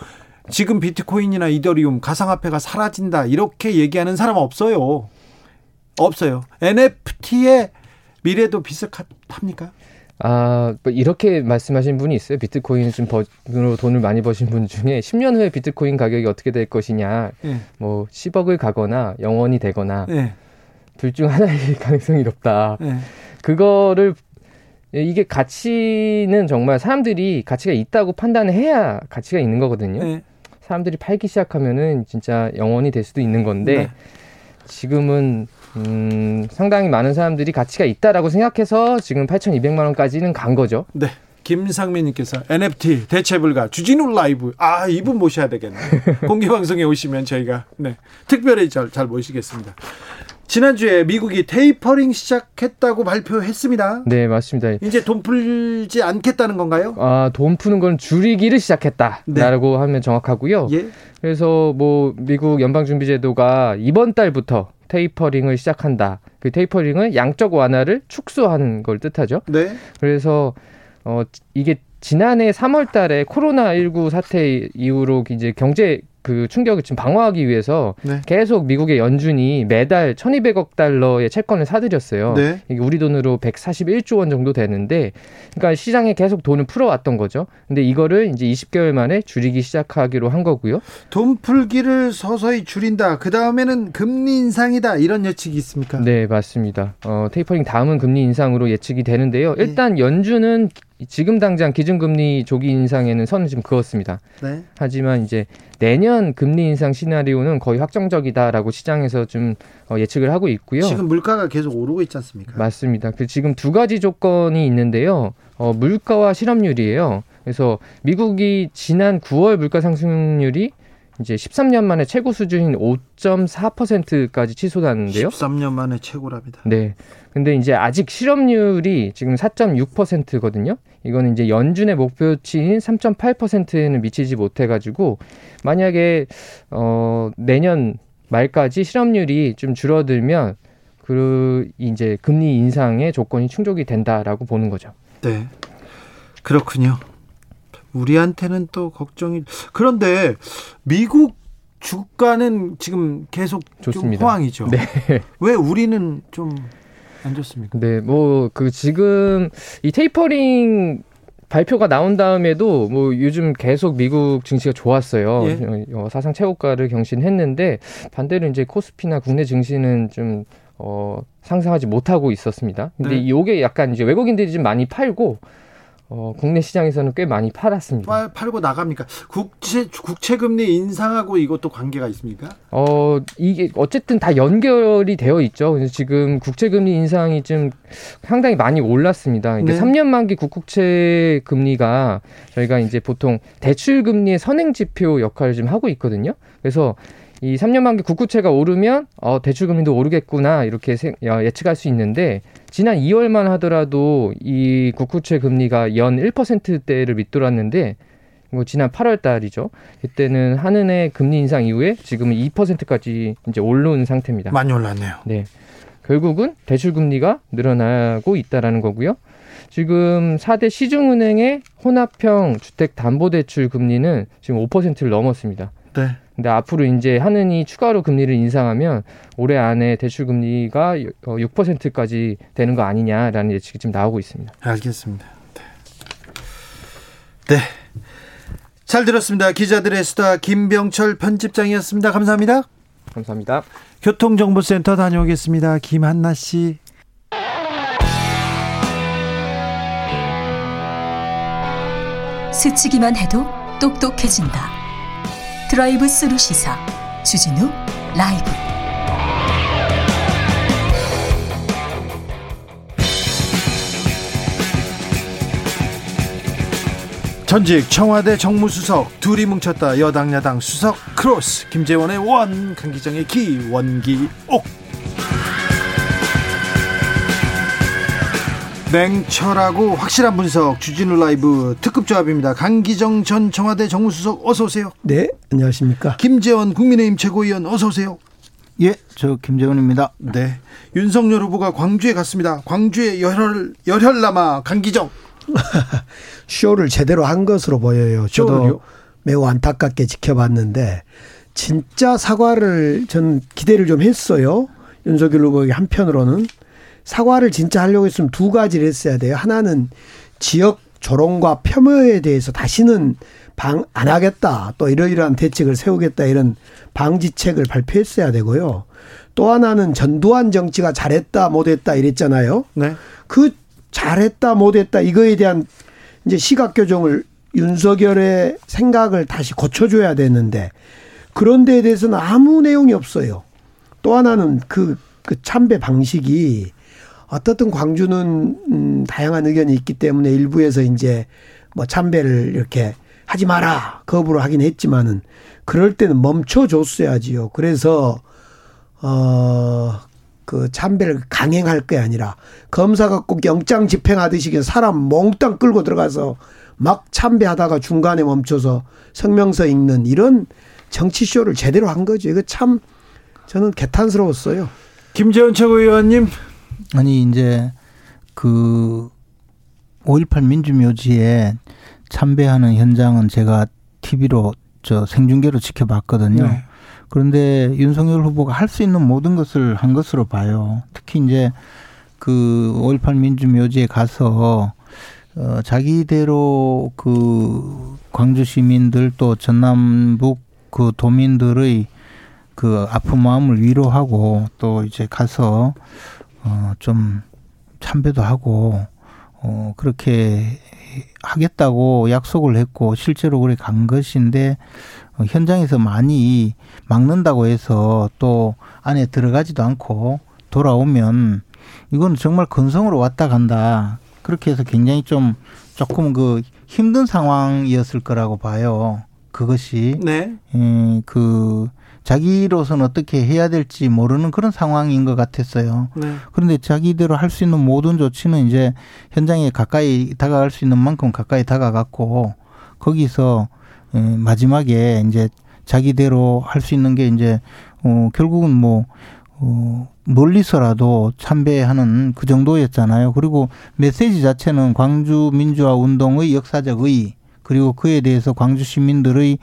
지금 비트코인이나 이더리움 가상화폐가 사라진다. 이렇게 얘기하는 사람 없어요. 없어요. NFT의 미래도 비슷합니까? 아, 뭐 이렇게 말씀하신 분이 있어요. 비트코인 좀 버으로 돈을 많이 버신 분 중에 10년 후에 비트코인 가격이 어떻게 될 것이냐, 예. 뭐 10억을 가거나 영원이 되거나 예. 둘중 하나일 [laughs] 가능성이 높다. 예. 그거를 이게 가치는 정말 사람들이 가치가 있다고 판단을 해야 가치가 있는 거거든요. 예. 사람들이 팔기 시작하면은 진짜 영원이 될 수도 있는 건데 네. 지금은 음, 상당히 많은 사람들이 가치가 있다라고 생각해서 지금 8,200만 원까지는 간 거죠. 네. 김상민님께서 NFT 대체 불가 주진우 라이브 아 이분 모셔야 되겠네 공개 방송에 오시면 저희가 네 특별히 잘, 잘 모시겠습니다. 지난주에 미국이 테이퍼링 시작했다고 발표했습니다. 네, 맞습니다. 이제 돈 풀지 않겠다는 건가요? 아, 돈 푸는 건 줄이기를 시작했다라고 하면 정확하고요. 예. 그래서 뭐 미국 연방준비제도가 이번 달부터 테이퍼링을 시작한다. 그 테이퍼링은 양적 완화를 축소하는 걸 뜻하죠. 네. 그래서 어 이게 지난해 3월 달에 코로나 19 사태 이후로 이제 경제 그 충격을 지금 방어하기 위해서 네. 계속 미국의 연준이 매달 1,200억 달러의 채권을 사들였어요. 네. 이게 우리 돈으로 141조 원 정도 되는데, 그러니까 시장에 계속 돈을 풀어왔던 거죠. 근데 이거를 이제 20개월 만에 줄이기 시작하기로 한 거고요. 돈 풀기를 서서히 줄인다. 그 다음에는 금리 인상이다. 이런 예측이 있습니까? 네, 맞습니다. 어, 테이퍼링 다음은 금리 인상으로 예측이 되는데요. 네. 일단 연준은 지금 당장 기준금리 조기 인상에는 선을 좀 그었습니다. 네. 하지만 이제 내년 금리 인상 시나리오는 거의 확정적이다라고 시장에서 좀 어, 예측을 하고 있고요. 지금 물가가 계속 오르고 있지 않습니까? 맞습니다. 그 지금 두 가지 조건이 있는데요. 어, 물가와 실업률이에요. 그래서 미국이 지난 9월 물가 상승률이 이제 13년 만에 최고 수준인 5.4%까지 치솟았는데요. 13년 만에 최고랍니다. 네. 근데 이제 아직 실업률이 지금 4.6%거든요. 이거는 이제 연준의 목표치인 3.8%에는 미치지 못해 가지고 만약에 어 내년 말까지 실업률이 좀 줄어들면 그 이제 금리 인상의 조건이 충족이 된다라고 보는 거죠. 네. 그렇군요. 우리한테는 또 걱정이 그런데 미국 주가는 지금 계속 좋습니다. 좀 호황이죠. 네. 왜 우리는 좀 안 좋습니까? 네, 뭐 그 지금 이 테이퍼링 발표가 나온 다음에도 뭐 요즘 계속 미국 증시가 좋았어요. 예. 어, 사상 최고가를 경신했는데 반대로 이제 코스피나 국내 증시는 좀 어, 상승하지 못하고 있었습니다. 근데 네. 요게 약간 이제 외국인들이 좀 많이 팔고 어, 국내 시장에서는 꽤 많이 팔았습니다. 팔, 팔고 나갑니까? 국채 국채 금리 인상하고 이것도 관계가 있습니까? 어, 이게 어쨌든 다 연결이 되어 있죠. 그래서 지금 국채 금리 인상이 좀 상당히 많이 올랐습니다. 이게 네. 3년 만기 국국채 금리가 저희가 이제 보통 대출 금리의 선행 지표 역할을 좀 하고 있거든요. 그래서 이 3년 만기 국구채가 오르면 어, 대출 금리도 오르겠구나 이렇게 생- 어, 예측할 수 있는데 지난 2월만 하더라도 이 국구채 금리가 연 1%대를 밑돌았는데 뭐 지난 8월 달이죠. 그때는 한은의 금리 인상 이후에 지금은 2%까지 이제 올라온 상태입니다. 많이 올랐네요. 네. 결국은 대출 금리가 늘어나고 있다라는 거고요. 지금 4대 시중은행의 혼합형 주택 담보 대출 금리는 지금 5%를 넘었습니다. 네. 근데 앞으로 이제 하느니 추가로 금리를 인상하면 올해 안에 대출 금리가 6%까지 되는 거 아니냐라는 예측이 지금 나오고 있습니다. 알겠습니다. 네. 네. 잘 들었습니다. 기자들의 수다 김병철 편집장이었습니다. 감사합니다. 감사합니다. 교통정보센터 다녀오겠습니다. 김한나 씨. 스치기만 해도 똑똑해진다. 드라이브 스루 시사 주진우 라이브. 전직 청와대 정무수석 둘이 뭉쳤다 여당 야당 수석 크로스 김재원의 원 강기정의 기 원기옥 냉철하고 확실한 분석 주진우 라이브 특급 조합입니다. 강기정 전 청와대 정무수석 어서 오세요. 네, 안녕하십니까. 김재원 국민의힘 최고위원 어서 오세요. 예, 저 김재원입니다. 네, 윤석열 후보가 광주에 갔습니다. 광주의 열혈 열혈남아 강기정 [laughs] 쇼를 제대로 한 것으로 보여요. 저도 쇼를요? 매우 안타깝게 지켜봤는데 진짜 사과를 전 기대를 좀 했어요. 윤석열 후보에게 한편으로는 사과를 진짜 하려고 했으면 두 가지를 했어야 돼요. 하나는 지역 조롱과 폄훼에 대해서 다시는 방 안 하겠다. 또 이러이러한 대책을 세우겠다. 이런 방지책을 발표했어야 되고요. 또 하나는 전두환 정치가 잘했다 못했다 이랬잖아요. 네. 그 잘했다 못했다 이거에 대한 이제 시각 교정을 윤석열의 생각을 다시 고쳐줘야 되는데 그런 데에 대해서는 아무 내용이 없어요. 또 하나는 그, 그 참배 방식이 어떻든 광주는 음, 다양한 의견이 있기 때문에 일부에서 이제 뭐 참배를 이렇게 하지 마라 거부를 하긴 했지만은 그럴 때는 멈춰 줬어야지요. 그래서 어 그 참배를 강행할 게 아니라 검사가 꼭 영장 집행하듯이 그냥 사람 몽땅 끌고 들어가서 막 참배하다가 중간에 멈춰서 성명서 읽는 이런 정치쇼를 제대로 한 거죠. 이거 참 저는 개탄스러웠어요. 김재원 최고위원님 아니 이제 그 5.18 민주묘지에 참배하는 현장은 제가 TV로 저 생중계로 지켜봤거든요. 네. 그런데 윤석열 후보가 할 수 있는 모든 것을 한 것으로 봐요. 특히 이제 그 5.18 민주묘지에 가서 어 자기대로 그 광주 시민들 또 전남북 그 도민들의 그 아픈 마음을 위로하고 또 이제 가서 어 좀 참배도 하고 어 그렇게 하겠다고 약속을 했고 실제로 그래 간 것인데 어, 현장에서 많이 막는다고 해서 또 안에 들어가지도 않고 돌아오면 이건 정말 건성으로 왔다 간다. 그렇게 해서 굉장히 좀 조금 그 힘든 상황이었을 거라고 봐요. 그것이 네. 예, 그 자기로서는 어떻게 해야 될지 모르는 그런 상황인 것 같았어요. 네. 그런데 자기대로 할 수 있는 모든 조치는 이제 현장에 가까이 다가갈 수 있는 만큼 가까이 다가갔고 거기서 예, 마지막에 이제 자기대로 할 수 있는 게 이제 어 결국은 뭐 어, 멀리서라도 참배하는 그 정도였잖아요. 그리고 메시지 자체는 광주 민주화 운동의 역사적 의 그리고 그에 대해서 광주 시민들의 에,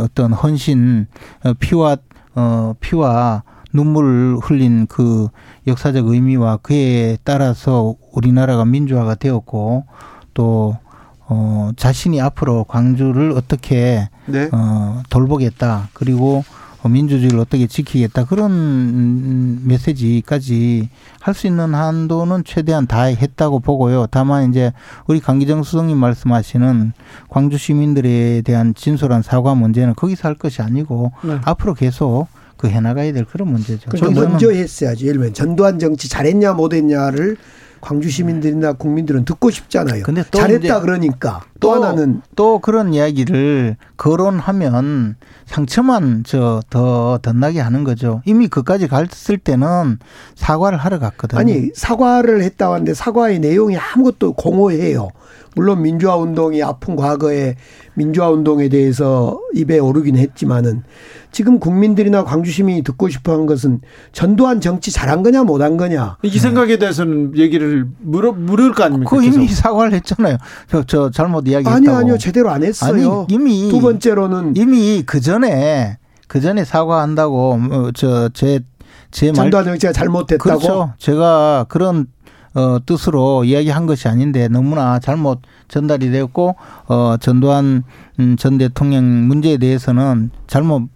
어떤 헌신, 어, 피와 어 피와 눈물을 흘린 그 역사적 의미와 그에 따라서 우리나라가 민주화가 되었고 또 어, 자신이 앞으로 광주를 어떻게 네. 어, 돌보겠다. 그리고 어, 민주주의를 어떻게 지키겠다. 그런 음, 메시지까지 할 수 있는 한도는 최대한 다 했다고 보고요. 다만 이제 우리 강기정 수석님 말씀하시는 광주 시민들에 대한 진솔한 사과 문제는 거기서 할 것이 아니고 네. 앞으로 계속 그 해나가야 될 그런 문제죠. 그러니까 먼저 했어야지. 예를 들면 전두환 정치 잘했냐 못했냐를 광주 시민들이나 국민들은 듣고 싶잖아요. 근데 또 잘했다 그러니까 또, 또 하나는 또 그런 이야기를 거론하면 상처만 저 더 덧나게 하는 거죠. 이미 그까지 갔을 때는 사과를 하러 갔거든요. 아니 사과를 했다고 하는데 사과의 내용이 아무것도 공허해요. 물론 민주화 운동이 아픈 과거에 민주화 운동에 대해서 입에 오르긴 했지만은 지금 국민들이나 광주 시민이 듣고 싶어 한 것은 전두환 정치 잘한 거냐 못한 거냐. 이 생각에 대해서는 얘기를 물어 물을 거 아닙니까? 그 이미 계속. 사과를 했잖아요. 저, 저 잘못 이야기했다고. 아니요, 아니요. 제대로 안 했어요. 아니, 이미 두 번째로는 이미 그 전에 그 전에 사과한다고 어, 저제제 말. 전두환 정치가 잘못됐다고. 그렇죠. 제가 그런 어, 뜻으로 이야기한 것이 아닌데 너무나 잘못 전달이 되었고 어, 전두환 음, 전 대통령 문제에 대해서는 잘못 음,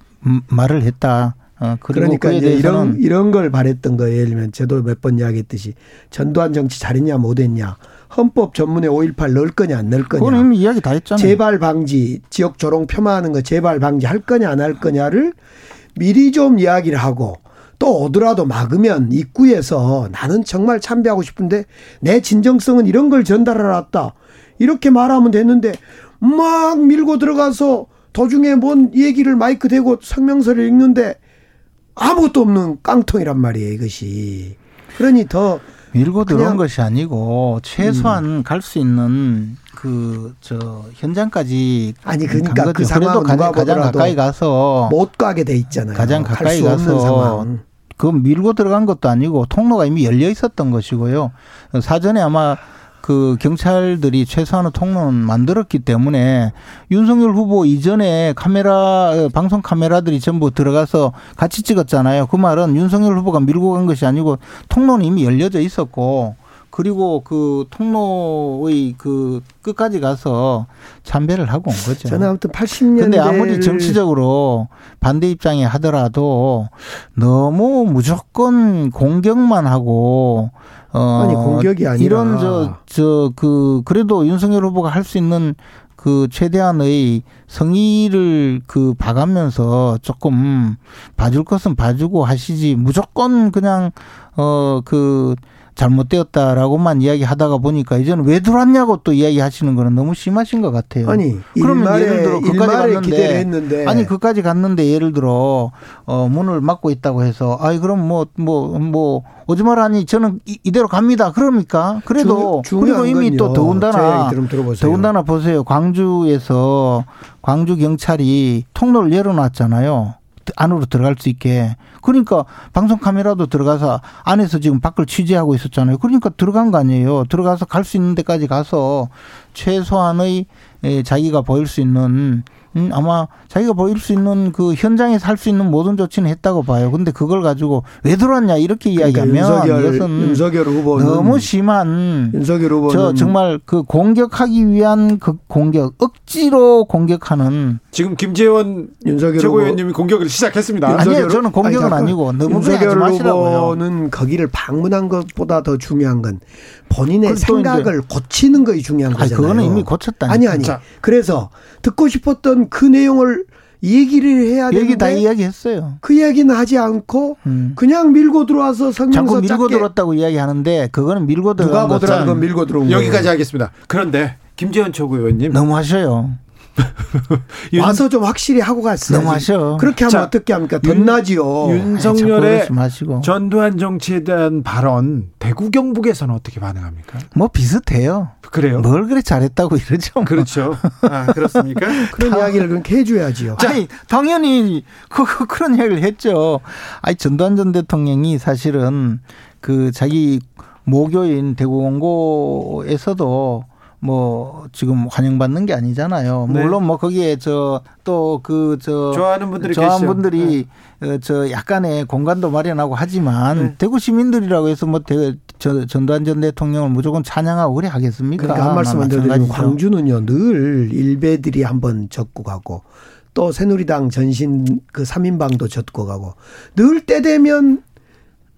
말을 했다. 어, 그러니까 이제 이런 이런 걸 바랬던 거예요. 예를 들면 저도 몇 번 이야기했듯이 전두환 정치 잘했냐 못했냐 헌법 전문에 5.18 넣을 거냐 안 넣을 거냐 그건 이미 이야기 다 했잖아요. 재발 방지 지역 조롱 폄하하는 거 재발 방지 할 거냐 안 할 거냐를 미리 좀 이야기를 하고 또 오더라도 막으면 입구에서 나는 정말 참배하고 싶은데 내 진정성은 이런 걸 전달해 놨다 이렇게 말하면 되는데 막 밀고 들어가서 도중에 뭔 얘기를 마이크 대고 성명서를 읽는데 아무것도 없는 깡통이란 말이에요 이것이 그러니 더 밀고 들어온 음. 것이 아니고 최소한 갈수 있는 그 저 현장까지 아니 간 그러니까. 그 누가 가장, 가장 가까이 가서 못 가게 돼 있잖아요. 가장 갈 가까이 가서 상황. 그 밀고 들어간 것도 아니고 통로가 이미 열려 있었던 것이고요. 사전에 아마 그 경찰들이 최소한의 통로는 만들었기 때문에 윤석열 후보 이전에 카메라 어, 방송 카메라들이 전부 들어가서 같이 찍었잖아요. 그 말은 윤석열 후보가 밀고 간 것이 아니고 통로는 이미 열려져 있었고 그리고 그 통로의 그 끝까지 가서 참배를 하고 온 거죠. 저는 아무튼 80년대 근데 아무리 정치적으로 반대 입장에 하더라도 너무 무조건 공격만 하고 어 아니, 공격이 아니라. 이런 저 저 그 그래도 윤석열 후보가 할 수 있는 그 최대한의 성의를 그 봐가면서 조금 봐줄 것은 봐주고 하시지 무조건 그냥 어그 잘못되었다라고만 이야기하다가 보니까 이제는 왜 들어왔냐고 또 이야기하시는 거는 너무 심하신 것 같아요. 아니, 그러면 예를 들어 그까지 갔는데 했는데. 아니 그까지 갔는데 예를 들어 어 문을 막고 있다고 해서 아이 그럼 뭐 뭐뭐 오지 말라니 저는 이, 이대로 갑니다. 그럽니까? 그래도 중- 그리고 이미 또 건요. 더군다나. 더군다나 보세요. 광주에서 광주 경찰이 통로를 열어놨잖아요. 안으로 들어갈 수 있게. 그러니까 방송 카메라도 들어가서 안에서 지금 밖을 취재하고 있었잖아요. 그러니까 들어간 거 아니에요. 들어가서 갈 수 있는 데까지 가서 최소한의 에, 자기가 보일 수 있는 음, 아마 자기가 보일 수 있는 그 현장에서 할 수 있는 모든 조치는 했다고 봐요. 근데 그걸 가지고 왜 들어왔냐 이렇게 그러니까 이야기하면 윤석열, 이것은 윤석열 너무 심한 윤석열 후보는 저 정말 그 공격하기 위한 그 공격 억지로 공격하는 지금 김재원 윤석열 최고위원님이 공격을 시작했습니다. 아니에요. 저는 공격은 잠깐. 아니 고 너무 윤석열. 후보는 거기를 방문한 것보다 더 중요한 건 본인의 생각을 고치는 것이 중요한 아니, 거잖아요. 그거는 이미 고쳤다니까. 아니 아니. 자. 그래서 듣고 싶었던 그 내용을 얘기를 해야 되는데 얘기 다 이야기했어요. 그 이야기는 하지 않고 음. 그냥 밀고 들어와서 성명서 자꾸 밀고 들었다고 이야기하는데 그거는 밀고 누가 들어간 보더라도 것은 그건 밀고 들어온. 여기까지 하겠습니다. 그런데 김재원 최고위원님 너무 하셔요. [laughs] 와서 좀 확실히 하고 갔어요. 너무 하셔. 그렇게 하면 자, 어떻게 합니까? 윤- 덧나지요. 윤석열의 마시고. 전두환 정치에 대한 발언 대구 경북에서는 어떻게 반응합니까? 뭐 비슷해요. 그래요? 뭘 그래 잘했다고 이러죠. 뭐. 그렇죠. 아, 그렇습니까? [laughs] 그런 이야기를 그렇게 해줘야지요. 아니 당연히 그, 그 그런 이야기를 했죠. 아니 전두환 전 대통령이 사실은 그 자기 모교인 대구 원고에서도 뭐 지금 환영받는 게 아니잖아요. 네. 물론 뭐 거기에 저 또 그저 좋아하는 분들이 좋아하는 계시죠. 분들이 어, 저 약간의 공간도 마련하고 하지만 네. 대구 시민들이라고 해서 뭐 대, 저, 전두환 전 대통령을 무조건 찬양하고 그래 하겠습니까? 그러니까 한 말씀만 드리면. 광주는요 늘 일베들이 한번 젖고 가고 또 새누리당 전신 그 3인방도 젖고 가고 늘 때 되면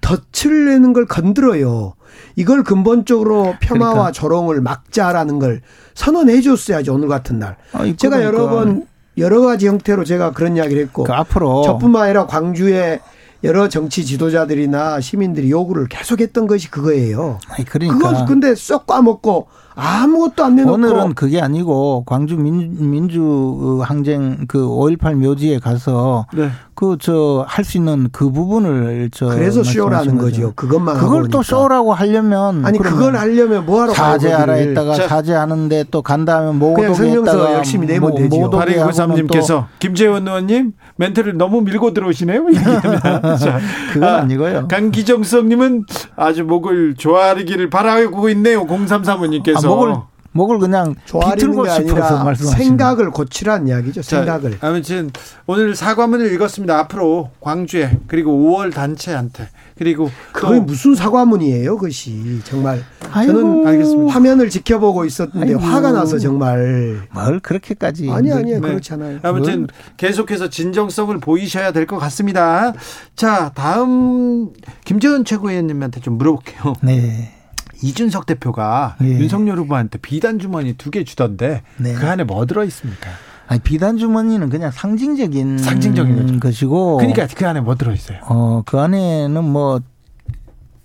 덫을 내는 걸 건드려요. 이걸 근본적으로 폄하와 그러니까. 조롱을 막자라는 걸 선언해 줬어야지 오늘 같은 날. 아니, 제가 그러니까. 여러 번 여러 가지 형태로 제가 그런 이야기를 했고 그 앞으로 저뿐만 아니라 광주의 여러 정치 지도자들이나 시민들이 요구를 계속했던 것이 그거예요. 아니, 그러니까 그거 근데 쏙 까먹고 아무것도 안 내놓고 오늘은 그게 아니고 광주 민, 민주 항쟁 그 5.18 묘지에 가서 네. 그저 할 수 있는 그 부분을 저 그래서 쇼라는 거죠. 그것만 그걸 하고 또. 쇼라고 하려면 아니 그걸 하려면 뭐하러 사죄하라. 했다가 자. 사죄하는데 또 간 다음에 그냥 모독에 설명서 했다가 열심히 내면 되지요. 모독에 하고는 8293님께서 김재원 의원님 멘트를 너무 밀고 들어오시네요. [laughs] 자, 그건 아, 니고요 강기정성님은 아주 목을 조아리기를 바라고 있네요. 0335님께서. 아, 목을 목을 그냥 조아리는 비틀고 게 싶어서 아니라 말씀하시는 생각을 고치라는 이야기죠. 자, 생각을. 아무튼 오늘 사과문을 읽었습니다. 앞으로 광주에 그리고 5월 단체한테 그리고 그게 또 무슨 사과문이에요, 그것이 정말. 아이고. 저는 알겠습니다. 화면을 지켜보고 있었는데 아이고. 화가 나서 정말. 뭘 그렇게까지 아니 아니요 네. 그렇지 않아요. 아무튼 계속해서 진정성을 보이셔야 될 것 같습니다. 자, 다음 김재원 최고위원님한테 좀 물어볼게요. 네. 이준석 대표가 예. 윤석열 후보한테 비단 주머니 두 개 주던데 네. 그 안에 뭐 들어 있습니까? 아니 비단 주머니는 그냥 상징적인 상징적인 거죠. 것이고 그러니까 그 안에 뭐 들어 있어요? 어, 그 안에는 뭐,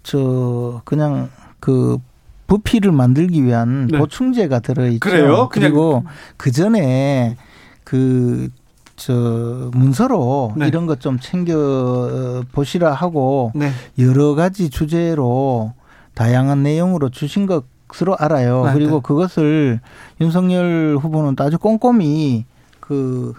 저, 그냥 그 부피를 만들기 위한 네. 보충제가 들어 있죠. 그래요? 그냥- 그리고 그 전에 그, 저, 문서로 네. 이런 것 좀 챙겨 보시라 하고 네. 여러 가지 주제로 다양한 내용으로 주신 것으로 알아요. 네, 그리고 네. 그것을 윤석열 후보는 아주 꼼꼼히 그,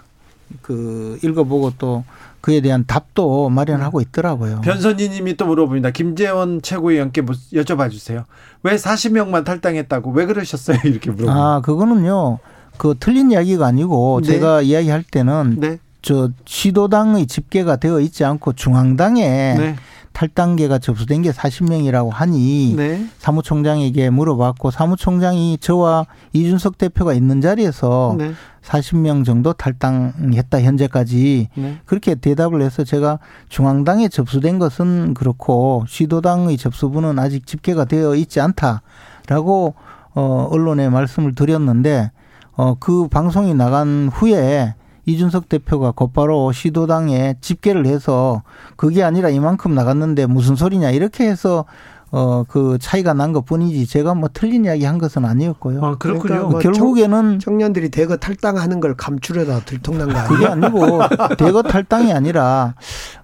그 읽어보고 또 그에 대한 답도 마련하고 있더라고요. 변선희 님이 또 물어봅니다. 김재원 최고위원께 뭐 여쭤봐 주세요. 왜 40명만 탈당했다고 왜 그러셨어요? [laughs] 이렇게 물어봅니다. 아, 그거는요. 그 틀린 이야기가 아니고 네. 제가 이야기할 때는 네. 저 시도당의 집계가 되어 있지 않고 중앙당에 네. 탈당계가 접수된 게 40명이라고 하니 네. 사무총장에게 물어봤고 사무총장이 저와 이준석 대표가 있는 자리에서 네. 40명 정도 탈당했다 현재까지 네. 그렇게 대답을 해서 제가 중앙당에 접수된 것은 그렇고 시도당의 접수분은 아직 집계가 되어 있지 않다라고 어 언론에 말씀을 드렸는데 어그 방송이 나간 후에 이준석 대표가 곧바로 시도당에 집계를 해서 그게 아니라 이만큼 나갔는데 무슨 소리냐 이렇게 해서 어 그 차이가 난 것 뿐이지 제가 뭐 틀린 이야기 한 것은 아니었고요. 아, 그렇군요. 그러니까 뭐 결국에는 청 년들이 대거 탈당하는 걸 감추려다 들통난 거 그게 아니에요? 아니고 [laughs] 대거 탈당이 아니라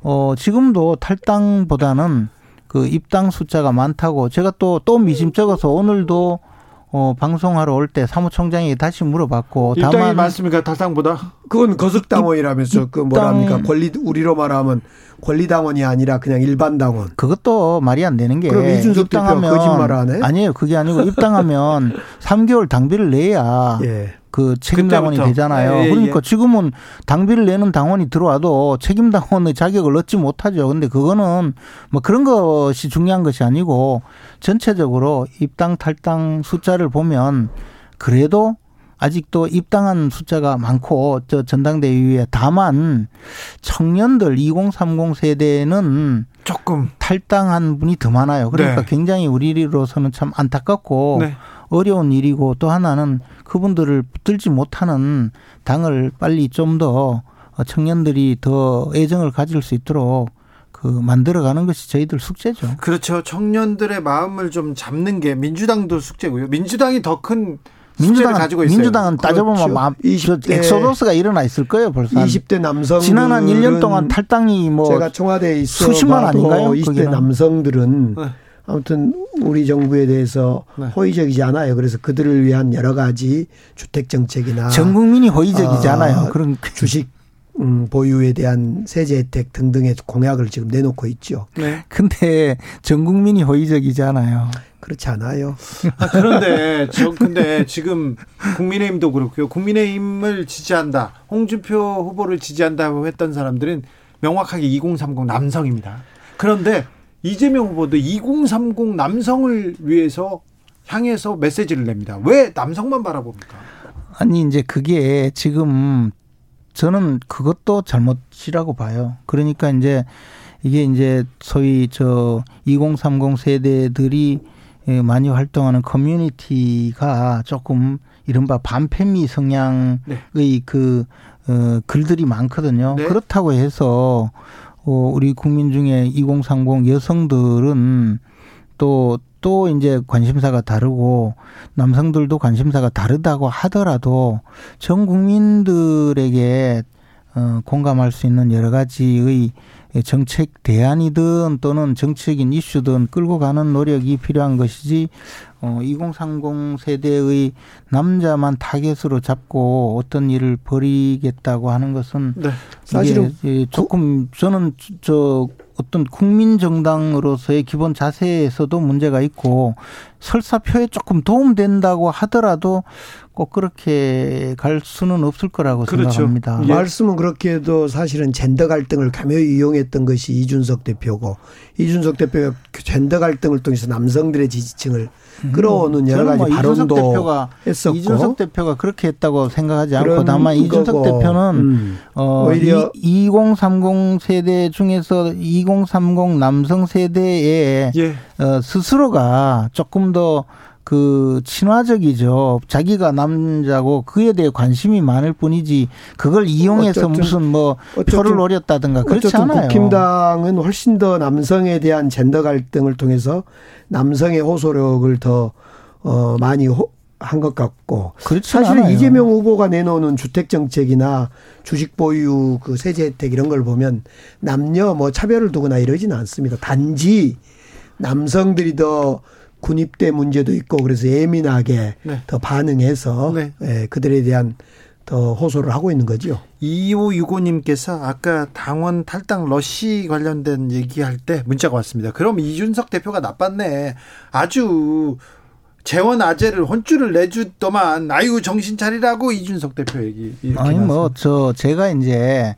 어 지금도 탈당보다는 그 입당 숫자가 많다고 제가 또 또 미심쩍어서 오늘도 어 방송하러 올 때 사무총장에게 다시 물어봤고 입당이 다만 많습니까? 탈당보다? 그건 거석당원이라면서 그 합니까? 권리 우리로 말하면 권리당원이 아니라 그냥 일반 당원. 그것도 말이 안 되는 게 그럼 이준석 입당하면 거짓말을 하네? 아니에요 그게 아니고 입당하면 [laughs] 3개월 당비를 내야 예. 그 책임 당원이. 되잖아요. 예, 예, 그러니까 예. 지금은 당비를 내는 당원이 들어와도 책임 당원의 자격을 얻지 못하죠. 근데 그거는 뭐 그런 것이 중요한 것이 아니고 전체적으로 입당 탈당 숫자를 보면 그래도 아직도 입당한 숫자가 많고 저 전당대회에 다만 청년들 2030 세대는 조금 탈당한 분이 더 많아요. 그러니까 네. 굉장히 우리로서는 참 안타깝고 네. 어려운 일이고 또 하나는 그분들을 붙들지 못하는 당을 빨리 좀 더 청년들이 더 애정을 가질 수 있도록 그 만들어가는 것이 저희들 숙제죠. 그렇죠. 청년들의 마음을 좀 잡는 게 민주당도 숙제고요. 민주당이 더큰 숙제를 민주당은 가지고 있어요. 민주당은 따져보면 그렇죠. 마- 저 20대 엑소더스가 일어나 있을 거예요 벌써. 한 20대 남성 지난 한 1년 동안 탈당이 뭐 제가 청와대에 있어 수십만 아닌가요? 20대 거기는? 남성들은 네. 아무튼 우리 정부에 대해서 네. 호의적이지 않아요. 그래서 그들을 위한 여러 가지 주택 정책이나 전 국민이 호의적이지 아, 않아요. 그런 주식 음, 보유에 대한 세제 혜택 등등의 공약을 지금 내놓고 있죠. 네. 근데 전 국민이 호의적이지 않아요. 그렇지 않아요. 아, 그런데 저 근데 지금 국민의힘도 그렇고요. 국민의힘을 지지한다. 홍준표 후보를 지지한다고 했던 사람들은 명확하게 2030 남성입니다. 그런데 이재명 후보도 2030 남성을 위해서 향해서 메시지를 냅니다. 왜 남성만 바라봅니까? 아니 이제 그게 지금 저는 그것도 잘못이라고 봐요. 그러니까 이제 이게 이제 소위 저 2030 세대들이 예, 많이 활동하는 커뮤니티가 조금 이른바 반패미 성향의 그 어, 글들이 많거든요. 네. 그렇다고 해서 어, 우리 국민 중에 2030 여성들은 또, 또 이제 관심사가 다르고 남성들도 관심사가 다르다고 하더라도 전 국민들에게 어, 공감할 수 있는 여러 가지의 정책 대안이든 또는 정치적인 이슈든 끌고 가는 노력이 필요한 것이지 어 2030 세대의 남자만 타겟으로 잡고 어떤 일을 벌이겠다고 하는 것은 네. 사실은 사실은 조금 저는 저 어떤 국민 정당으로서의 기본 자세에서도 문제가 있고 설사표에 조금 도움된다고 하더라도 꼭 그렇게 갈 수는 없을 거라고 그렇죠. 생각합니다. 말씀은 그렇게 해도 사실은 젠더 갈등을 교묘히 이용했던 것이 이준석 대표고 이준석 대표가 그 젠더 갈등을 통해서 남성들의 지지층을 끌어오는 여러 가지 뭐 이준석 발언도 대표가 했었고 이준석 대표가 그렇게 했다고 생각하지 않고 다만 이준석 거고, 대표는 음. 어 오히려- 이, 2030 세대 중에서 2030 남성 세대에 예. 어, 스스로가 조금 더 그 친화적이죠. 자기가 남자고 그에 대해 관심이 많을 뿐이지 그걸 이용해서 어쨌든- 무슨 뭐 어쨌든- 표를 노렸다든가 그렇지 않아요. 국힘당은 훨씬 더 남성에 대한 젠더 갈등을 통해서 남성의 호소력을 더 어, 많이 한것 같고 사실은 않아요. 이재명 후보가 내놓는 주택 정책이나 주식 보유 그 세제 혜택 이런 걸 보면 남녀 뭐 차별을 두거나 이러지는 않습니다. 단지 남성들이 더 군입대 문제도 있고 그래서 예민하게 네. 더 반응해서 네. 예, 그들에 대한 더 호소를 하고 있는 거죠. 2565님께서 아까 당원 탈당 러시 관련된 얘기할 때 문자가 왔습니다. 그럼 이준석 대표가 나빴네. 아주 재원 아재를 혼쭐을 내주더만 아이고 정신 차리라고 이준석 대표 얘기 이렇게 아니. 뭐 저 제가 이제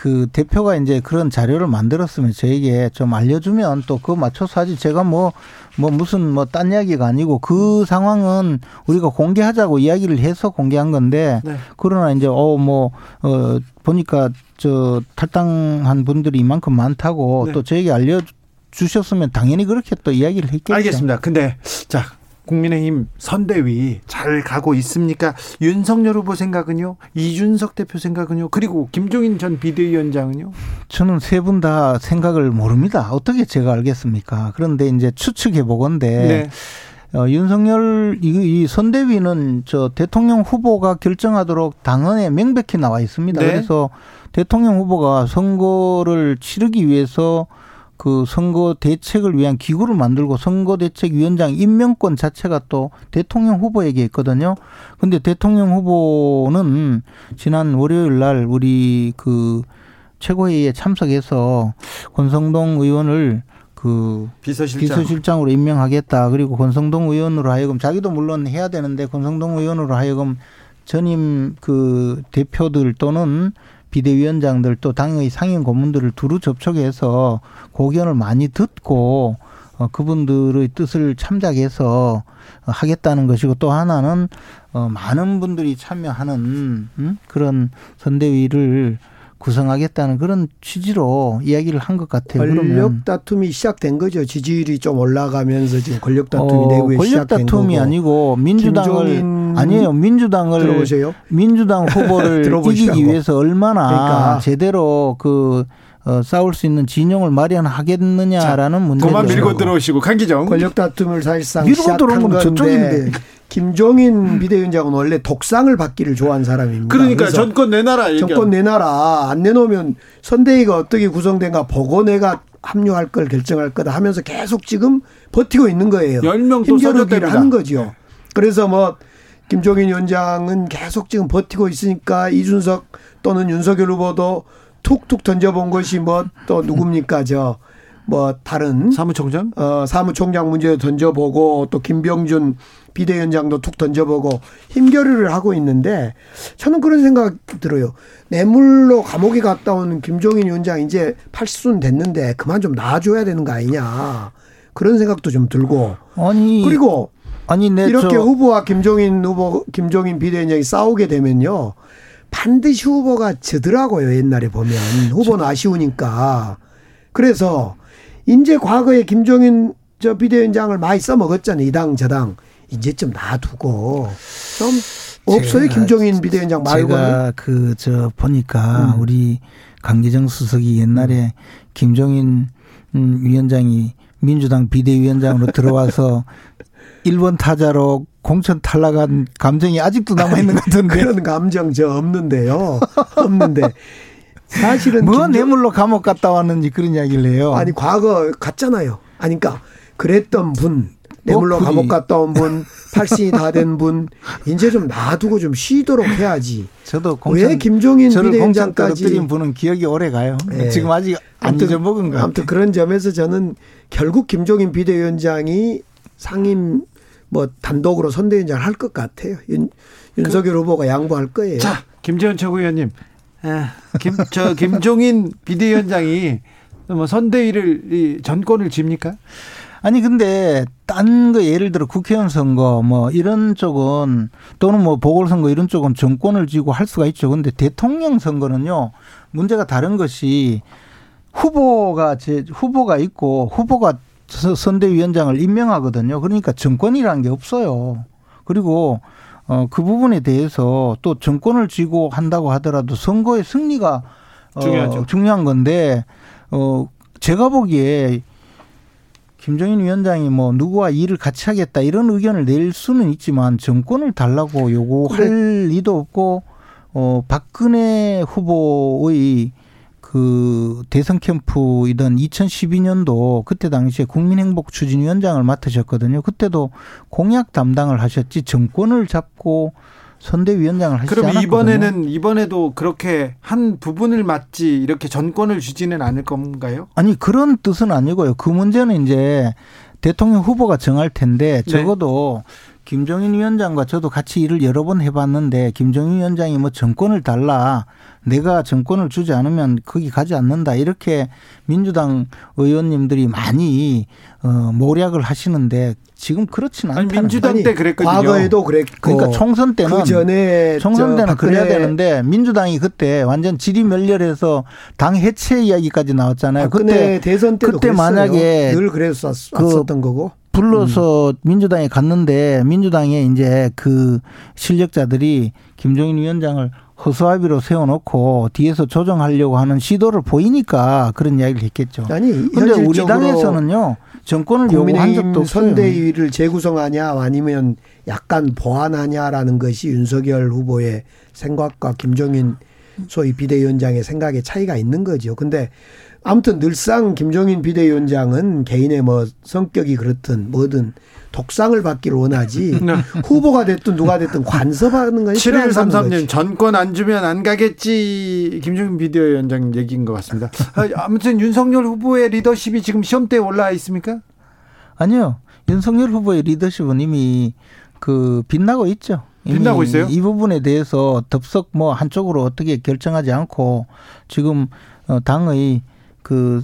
그 대표가 이제 그런 자료를 만들었으면 저에게 좀 알려주면 또 그거 맞춰서 하지 제가 뭐 뭐 무슨 뭐 딴 이야기가 아니고 그 상황은 우리가 공개하자고 이야기를 해서 공개한 건데 네. 그러나 이제 어 뭐 어 보니까 저 탈당한 분들이 이만큼 많다고 네. 또 저에게 알려 주셨으면 당연히 그렇게 또 이야기를 했겠죠. 알겠습니다. 근데 자 국민의힘 선대위 잘 가고 있습니까? 윤석열 후보 생각은요? 이준석 대표 생각은요? 그리고 김종인 전 비대위원장은요? 저는 세 분 다 생각을 모릅니다. 어떻게 제가 알겠습니까? 그런데 이제 추측해 보건데 네. 어, 윤석열 이, 이 선대위는 저 대통령 후보가 결정하도록 당헌에 명백히 나와 있습니다. 네. 그래서 대통령 후보가 선거를 치르기 위해서 그 선거 대책을 위한 기구를 만들고 선거 대책 위원장 임명권 자체가 또 대통령 후보에게 있거든요. 근데 대통령 후보는 지난 월요일 날 우리 그 최고회의에 참석해서 권성동 의원을 그 비서실장. 으로 임명하겠다. 그리고 권성동 의원으로 하여금 자기도 물론 해야 되는데 권성동 의원으로 하여금 전임 그 대표들 또는 비대위원장들 또 당의 상임 고문들을 두루 접촉해서 고견을 많이 듣고 어, 그분들의 뜻을 참작해서 어, 하겠다는 것이고 또 하나는 어, 많은 분들이 참여하는 음? 그런 선대위를 구성하겠다는 그런 취지로 이야기를 한 것 같아요. 권력 그러면 다툼이 시작된 거죠. 지지율이 좀 올라가면서 지금 권력 다툼이 어, 내부에 권력 시작된 다툼이 거고. 아니고 민주당을 아니에요. 민주당을 들어보세요. 민주당 후보를. [laughs] 이기기 위해서 얼마나 그러니까. 제대로 그 어, 싸울 수 있는 진영을 마련하겠느냐라는 문제죠. 그만 밀고 들어오시고 강기정. 권력 다툼을 사실상 밀고 시작한 들어온 건 건데 저쪽인데. 김종인 비대위원장은 원래 독상을 받기를 좋아하는 사람입니다. 그러니까 전권 내놔라 얘기. 정권 내놔라. 안 내놓으면 선대위가 어떻게 구성된가 보고 내가 합류할 걸 결정할 거다 하면서 계속 지금 버티고 있는 거예요. 10명 또 힘겨루기를. 하는 거죠. 그래서 뭐 김종인 위원장은 계속 지금 버티고 있으니까 이준석 또는 윤석열 후보도 툭툭 던져본 것이 뭐 또 누굽니까 저 뭐 다른 사무총장? 어 사무총장 문제도 던져보고 또 김병준 비대위원장도 툭 던져보고 힘겨루를 하고 있는데 저는 그런 생각 들어요. 뇌물로 감옥에 갔다 온 김종인 위원장 이제 80순 됐는데 그만 좀 놔줘야 되는 거 아니냐. 그런 생각도 좀 들고. 아니 그리고 아니 내 이렇게 저- 후보와 김종인 후보 김종인 비대위원장이 싸우게 되면요. 반드시 후보가 지더라고요 옛날에 보면. 후보는 아쉬우니까. 그래서 이제 과거에 김종인 저 비대위원장을 많이 써먹었잖아요 이당 저당 이제 좀 놔두고 좀 없어요 김종인 비대위원장 말고는 제가 그 저 보니까 음. 우리 강기정 수석이 옛날에 김종인 음, 위원장이 민주당 비대위원장으로 들어와서 [laughs] 1번 타자로 공천 탈락한 감정이 아직도 남아 있는 것 같은데. 그런 감정 저 없는데요. 없는데 사실은 뭐 김정- 뇌물로 감옥 갔다 왔는지 그런 이야기를 해요. 아니 과거 갔잖아요. 아니 그러니까 그랬던 분 뇌물로 뭐, 감옥. 갔다 온 분, [laughs] 팔신이 다 된 분, 이제 좀 놔두고 좀 쉬도록 해야지. 저도 왜 김종인 저를 공천 비대위원장까지 떨어뜨린 분은 기억이 오래 가요. 예. 지금 아직 안 아무튼- 잊어먹은 것 같아요. 아무튼 그런 점에서 저는 결국 김종인 비대위원장이 상임 뭐 단독으로 선대위원장을 할 것 같아요. 윤, 윤석열 후보가 양보할 거예요. 자, 김재원 최고위원님. 아, 김, 저 김종인 비대위원장이 뭐 선대위를 이 전권을 집니까? 아니 근데 딴 거 예를 들어 국회의원 선거 뭐 이런 쪽은 또는 뭐 보궐선거 이런 쪽은 정권을 쥐고 할 수가 있죠. 근데 대통령 선거는요 문제가 다른 것이 후보가 제 후보가 있고 후보가 서- 선대위원장을 임명하거든요. 그러니까 정권이라는 게 없어요. 그리고 어, 그 부분에 대해서 또 정권을 쥐고 한다고 하더라도 선거의 승리가 어, 중요하죠. 중요한 건데 어, 제가 보기에 김정인 위원장이 뭐 누구와 일을 같이 하겠다 이런 의견을 낼 수는 있지만 정권을 달라고 요구할 리도 없고 어 박근혜 후보의 그 대선 캠프이던 2012년도 그때 당시에 국민행복추진위원장을 맡으셨거든요. 그때도 공약 담당을 하셨지 정권을 잡고 선대위원장을 하시지 그럼 않았거든요. 이번에는 이번에도 그렇게 한 부분을 맡지 이렇게 전권을 주지는 않을 건가요? 아니 그런 뜻은 아니고요. 그 문제는 이제 대통령 후보가 정할 텐데 네. 적어도 김정인 위원장과 저도 같이 일을 여러 번 해봤는데 김정인 위원장이 뭐 정권을 달라 내가 정권을 주지 않으면 거기 가지 않는다 이렇게 민주당 의원님들이 많이 어, 모략을 하시는데 지금 그렇지는 아니, 않다는 민주당 거예요. 때 그랬거든요. 과거에도 그랬고 그러니까 총선 때는 그 전에 총선 저 때는 그래야 되는데 민주당이 그때 완전 질의멸렬해서 당 해체 이야기까지 나왔잖아요. 그때 대선 때도 그때 그랬어요. 만약에 늘 왔- 그 거고. 불러서 민주당에 갔는데 민주당에 이제 그 실력자들이 김종인 위원장을 허수아비로 세워놓고 뒤에서 조정하려고 하는 시도를 보이니까 그런 이야기를 했겠죠. 아니 근데 우리 당에서는요 정권을 요구한 적도 없어요. 선대위를 재구성하냐 아니면 약간 보완하냐라는 것이 윤석열 후보의 생각과 김종인 소위 비대위원장의 생각의 차이가 있는 거죠. 근데 아무튼 늘상 김종인 비대위원장은 개인의 뭐 성격이 그렇든 뭐든 독상을 받기를 원하지 [laughs] 네. 후보가 됐든 누가 됐든 간섭하는 건 싫어한다는 7133님 거지. 전권 안 주면 안 가겠지 김종인 비대위원장 얘기인 것 같습니다. 아, 아무튼 윤석열 후보의 리더십이 지금 시험대에 올라와 있습니까? 아니요. 윤석열 후보의 리더십은 이미 그 빛나고 있죠. 빛나고 있어요? 이 부분에 대해서 덥석 뭐 한쪽으로 어떻게 결정하지 않고 지금 어, 당의 그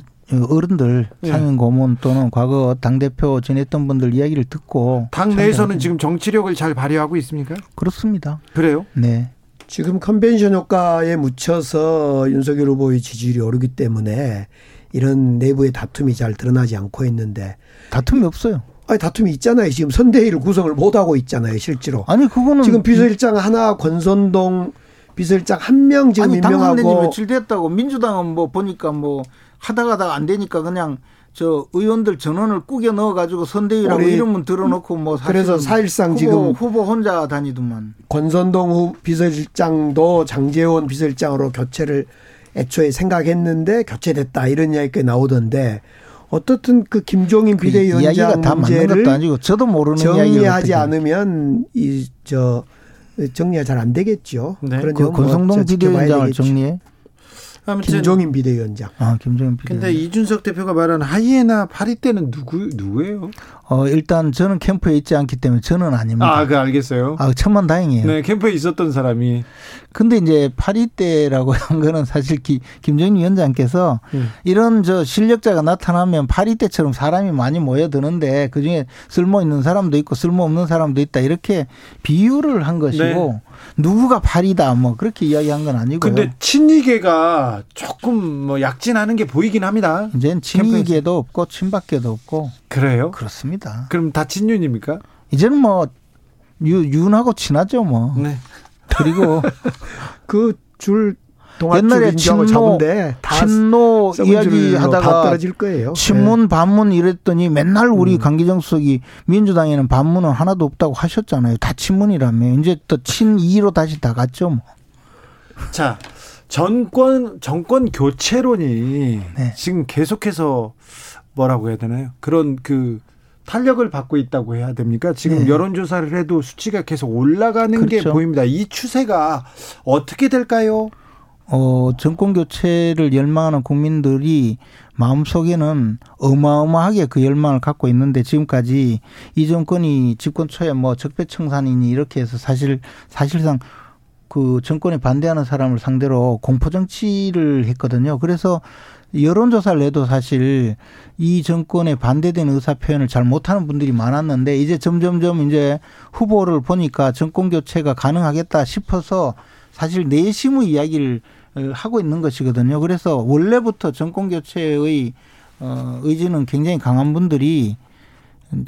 어른들 예. 상임 고문 또는 과거 당 대표 지냈던 분들 이야기를 듣고 당 내에서는 지금 정치력을 잘 발휘하고 있습니까? 그렇습니다. 그래요? 네. 지금 컨벤션 효과에 묻혀서 윤석열 후보의 지지율이 오르기 때문에 이런 내부의 다툼이 잘 드러나지 않고 있는데 다툼이 없어요. 아니 다툼이 있잖아요. 지금 선대위를 구성을 못 하고 있잖아요, 실제로. 아니 그거는 지금 비서실장 하나 권선동 비서실장 한 명 지금 아니 임명하고 며칠 됐다고 민주당은 뭐 보니까 뭐 하다가다 안 되니까 그냥 저 의원들 전원을 꾸겨 넣어 가지고 선대위라고 이름은 들어놓고 뭐 그래서 사실상 후보, 지금 후보 혼자 다니더만 권선동 후 비서실장도 장재원 비서실장으로 교체를 애초에 생각했는데 교체됐다 이런 이야기가 나오던데 어떻든 그 김종인 그 비대위원장 다 맞는 문제를 것도 아니고 저도 모르는 정리하지 않으면 이 저 정리가 잘 안 되겠죠. 네. 그런 그 권성동 뭐 지켜봐야 비대위원장을 되겠죠. 정리해. 아무튼 김종인 비대위원장. 아 김종인 비대위원. 근데 이준석 대표가 말한 하이에나 파리 때는 누구 누구예요? 어 일단 저는 캠프에 있지 않기 때문에 저는 아닙니다. 아, 그 알겠어요. 아, 천만 다행이에요. 네, 캠프에 있었던 사람이 근데 이제 파리 때라고 [laughs] 한 거는 사실 기, 김정인 위원장께서 음. 이런 저 실력자가 나타나면 파리 때처럼 사람이 많이 모여드는데 그 중에 쓸모 있는 사람도 있고 쓸모 없는 사람도 있다 이렇게 비유를 한 것이고 네. 누구가 파리다 뭐 그렇게 이야기한 건 아니고요. 근데 친이계가 조금 뭐 약진하는 게 보이긴 합니다. 이제는 친이계도 없고 친박계도 없고 그래요? 그렇습니다. 그럼 다 친윤입니까? 이제는 뭐 유, 윤하고 친하죠 뭐. 네. 그리고 [laughs] 그 줄 옛날에 친노 잡은데 다 친노 이야기하다가 다 떨어질 거예요. 친문 반문 이랬더니 맨날 우리 음. 강기정 수석이 민주당에는 반문은 하나도 없다고 하셨잖아요. 다 친문이라며. 이제 또 친이로 다시 다 갔죠. 뭐. 자, 정권 정권 교체론이 네. 지금 계속해서 뭐라고 해야 되나요? 그런 그 탄력을 받고 있다고 해야 됩니까? 지금 네. 여론조사를 해도 수치가 계속 올라가는 게 그렇죠. 보입니다. 이 추세가 어떻게 될까요? 어, 정권 교체를 열망하는 국민들이 마음속에는 어마어마하게 그 열망을 갖고 있는데 지금까지 이 정권이 집권 초에 뭐 적폐청산이니 이렇게 해서 사실 사실상 그 정권에 반대하는 사람을 상대로 공포 정치를 했거든요. 그래서 여론조사를 내도 사실 이 정권에 반대되는 의사 표현을 잘 못하는 분들이 많았는데 이제 점점점 이제 후보를 보니까 정권 교체가 가능하겠다 싶어서 사실 내심의 이야기를 어, 하고 있는 것이거든요. 그래서 원래부터 정권 교체의 어, 의지는 굉장히 강한 분들이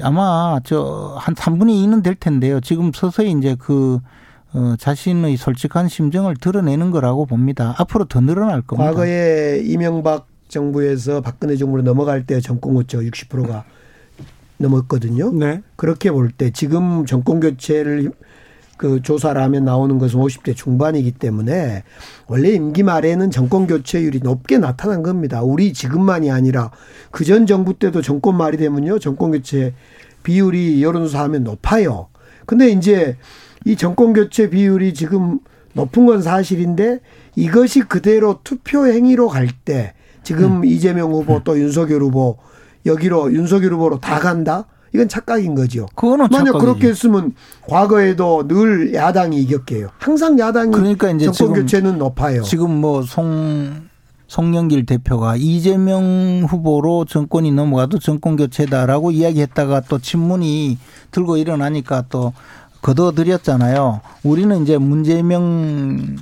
아마 저 한 3분의 2는 될 텐데요. 지금 서서히 이제 그 어, 자신의 솔직한 심정을 드러내는 거라고 봅니다. 앞으로 더 늘어날 겁니다. 과거에 이명박 정부에서 박근혜 정부로 넘어갈 때 정권 고쳐 60%가 넘었거든요. 네. 그렇게 볼 때 지금 정권 교체를 그 조사를 하면 나오는 것은 50대 중반이기 때문에 원래 임기 말에는 정권 교체율이 높게 나타난 겁니다. 우리 지금만이 아니라 그 전 정부 때도 정권 말이 되면요. 정권 교체 비율이 여론조사 하면 높아요. 근데 이제 이 정권 교체 비율이 지금 높은 건 사실인데 이것이 그대로 투표 행위로 갈 때 지금 이재명 후보 또 윤석열 후보 여기로 윤석열 후보로 다 간다? 이건 착각인 거죠. 그거는 만약 착각이지. 그렇게 했으면 과거에도 늘 야당이 이겼게요. 항상 야당이 그러니까 이제 정권 지금 교체는 높아요. 지금 뭐송 송영길 대표가 이재명 후보로 정권이 넘어가도 정권 교체다라고 이야기했다가 또 친문이 들고 일어나니까 또 거둬들였잖아요. 우리는 이제 문재명이라고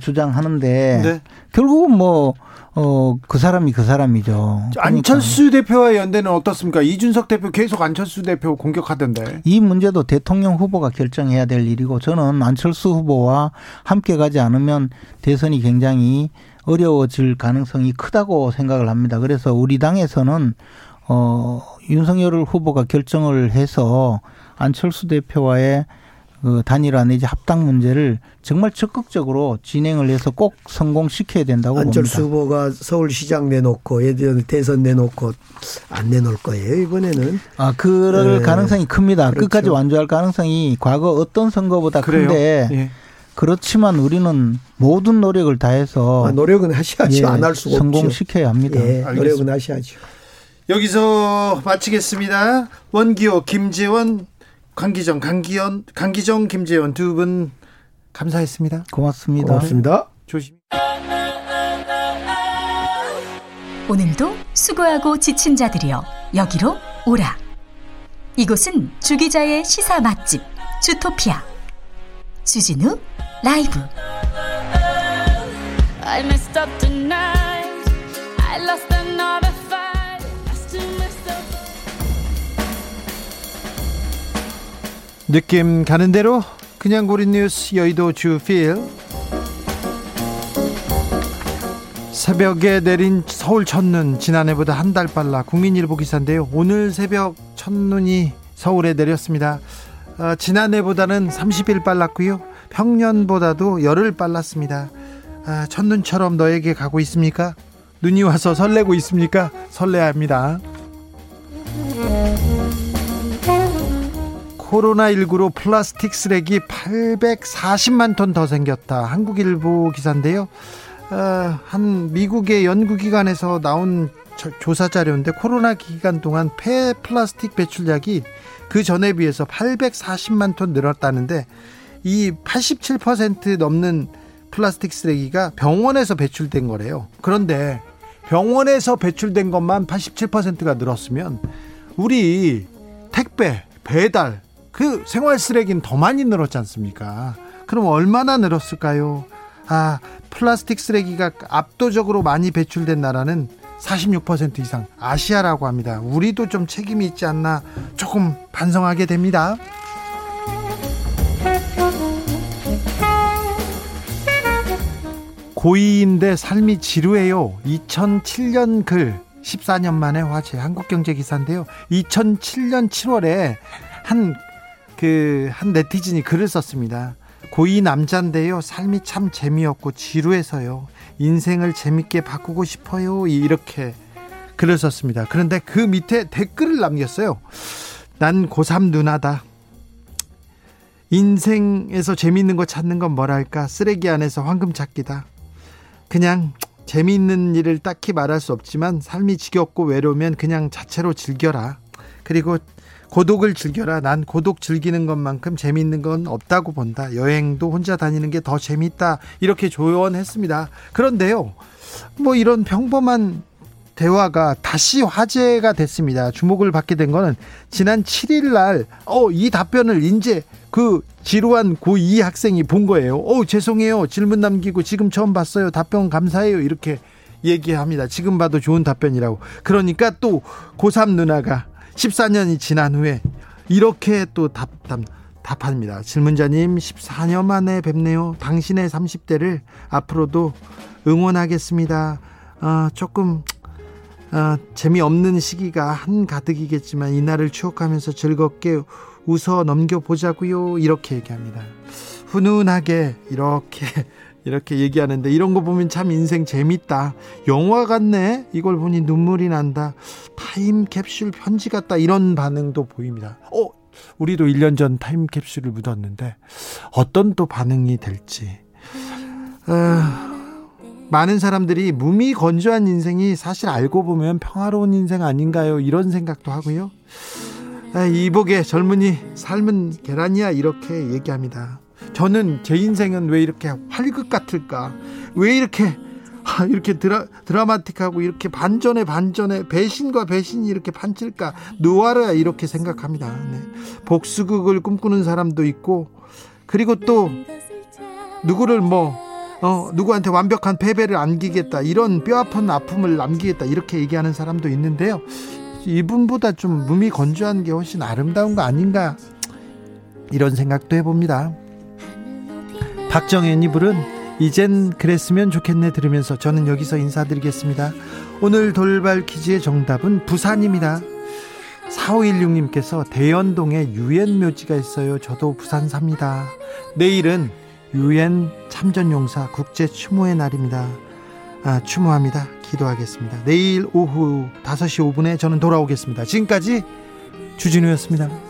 주장하는데 네. 결국은 뭐 어, 그 사람이 그 사람이죠. 안철수 대표와 연대는 어떻습니까? 이준석 대표 계속 안철수 대표 공격하던데. 이 문제도 대통령 후보가 결정해야 될 일이고 저는 안철수 후보와 함께 가지 않으면 대선이 굉장히 어려워질 가능성이 크다고 생각을 합니다. 그래서 우리 당에서는 어 윤석열 후보가 결정을 해서 안철수 대표와의 그 단일화 내지 합당 문제를 정말 적극적으로 진행을 해서 꼭 성공시켜야 된다고 안철수 봅니다. 후보가 서울시장 내놓고 예전 대선 내놓고 안 내놓을 거예요 이번에는. 아, 그럴 네. 가능성이 큽니다. 그렇죠. 끝까지 완주할 가능성이 과거 어떤 선거보다 그래요? 큰데 예. 그렇지만 우리는 모든 노력을 다해서 아, 노력은 하셔야죠. 예, 안할 수가 없죠. 성공시켜야 합니다. 예, 노력은 하셔야죠. 여기서 마치겠습니다. 원기호, 김재원, 강기정, 강기현, 강기정, 김재원 두분 감사했습니다. 고맙습니다. 고맙습니다. 조심. 오늘도 수고하고 지친 자들이여 여기로 오라. 이곳은 주기자의 시사 맛집 주토피아 주진우 라이브 느낌 가는 대로 그냥 고린 뉴스 여의도 주필. 새벽에 내린 서울 첫눈 지난해보다 한 달 빨라 국민일보 기사인데요. 오늘 새벽 첫눈이 서울에 내렸습니다. 어, 지난해보다는 30일 빨랐고요. 평년보다도 열흘 빨랐습니다. 아, 첫눈처럼 너에게 가고 있습니까? 눈이 와서 설레고 있습니까? 설레야 합니다 코로나19로 플라스틱 쓰레기 840만 톤 더 생겼다. 한국일보 기사인데요. 어, 한 미국의 연구기관에서 나온 저- 조사 자료인데 코로나 기간 동안 폐 플라스틱 배출량이 그 전에 비해서 840만 톤 늘었다는데 이 87% 넘는 플라스틱 쓰레기가 병원에서 배출된 거래요. 그런데 병원에서 배출된 것만 87%가 늘었으면 우리 택배, 배달, 그 생활 쓰레기는 더 많이 늘었지 않습니까? 그럼 얼마나 늘었을까요? 아, 플라스틱 쓰레기가 압도적으로 많이 배출된 나라는 46% 이상 아시아라고 합니다. 우리도 좀 책임이 있지 않나 조금 반성하게 됩니다. 고2인데 삶이 지루해요. 2007년 글 14년 만에 화제 한국경제 기사인데요. 2007년 7월에 한 그 한 네티즌이 글을 썼습니다. 고2 남자인데요. 삶이 참 재미없고 지루해서요. 인생을 재밌게 바꾸고 싶어요. 이렇게 글을 썼습니다. 그런데 그 밑에 댓글을 남겼어요. 난 고3 누나다. 인생에서 재미있는 거 찾는 건 뭐랄까 쓰레기 안에서 황금 찾기다. 그냥 재미있는 일을 딱히 말할 수 없지만 삶이 지겹고 외로우면 그냥 자체로 즐겨라. 그리고 고독을 즐겨라. 난 고독 즐기는 것만큼 재미있는 건 없다고 본다. 여행도 혼자 다니는 게 더 재밌다. 이렇게 조언했습니다. 그런데요. 뭐 이런 평범한 대화가 다시 화제가 됐습니다. 주목을 받게 된 거는 지난 7일 날, 어, 이 답변을 이제 그 지루한 고2 학생이 본 거예요. 어, 죄송해요. 질문 남기고 지금 처음 봤어요. 답변 감사해요. 이렇게 얘기합니다. 지금 봐도 좋은 답변이라고. 그러니까 또 고3 누나가 14년이 지난 후에 이렇게 또 답, 답, 답합니다. 질문자님 14년 만에 뵙네요. 당신의 30대를 앞으로도 응원하겠습니다. 아, 조금 아, 재미없는 시기가 한가득이겠지만 이날을 추억하면서 즐겁게 웃어 넘겨보자고요. 이렇게 얘기합니다. 훈훈하게 이렇게 이렇게 얘기하는데 이런 거 보면 참 인생 재밌다. 영화 같네. 이걸 보니 눈물이 난다. 타임캡슐 편지 같다. 이런 반응도 보입니다. 어, 우리도 1년 전 타임캡슐을 묻었는데 어떤 또 반응이 될지. 어, 많은 사람들이 무미 건조한 인생이 사실 알고 보면 평화로운 인생 아닌가요? 이런 생각도 하고요. 아, 이복의 젊은이 삶은 계란이야 이렇게 얘기합니다. 저는 제 인생은 왜 이렇게 활극 같을까? 왜 이렇게 아, 이렇게 드라, 드라마틱하고 이렇게 반전에 반전에 배신과 배신이 이렇게 판칠까? 누아르야 이렇게 생각합니다. 네. 복수극을 꿈꾸는 사람도 있고 그리고 또 누구를 뭐 어, 누구한테 완벽한 패배를 안기겠다 이런 뼈아픈 아픔을 남기겠다 이렇게 얘기하는 사람도 있는데요. 이분보다 좀 몸이 건조한 게 훨씬 아름다운 거 아닌가 이런 생각도 해봅니다. 박정현이 부른 이젠 그랬으면 좋겠네 들으면서 저는 여기서 인사드리겠습니다. 오늘 돌발 퀴즈의 정답은 부산입니다. 4516님께서 대연동에 유엔 묘지가 있어요. 저도 부산 삽니다. 내일은 유엔 참전용사 국제 추모의 날입니다. 아, 추모합니다. 기도하겠습니다. 내일 오후 5시 5분에 저는 돌아오겠습니다. 지금까지 주진우였습니다.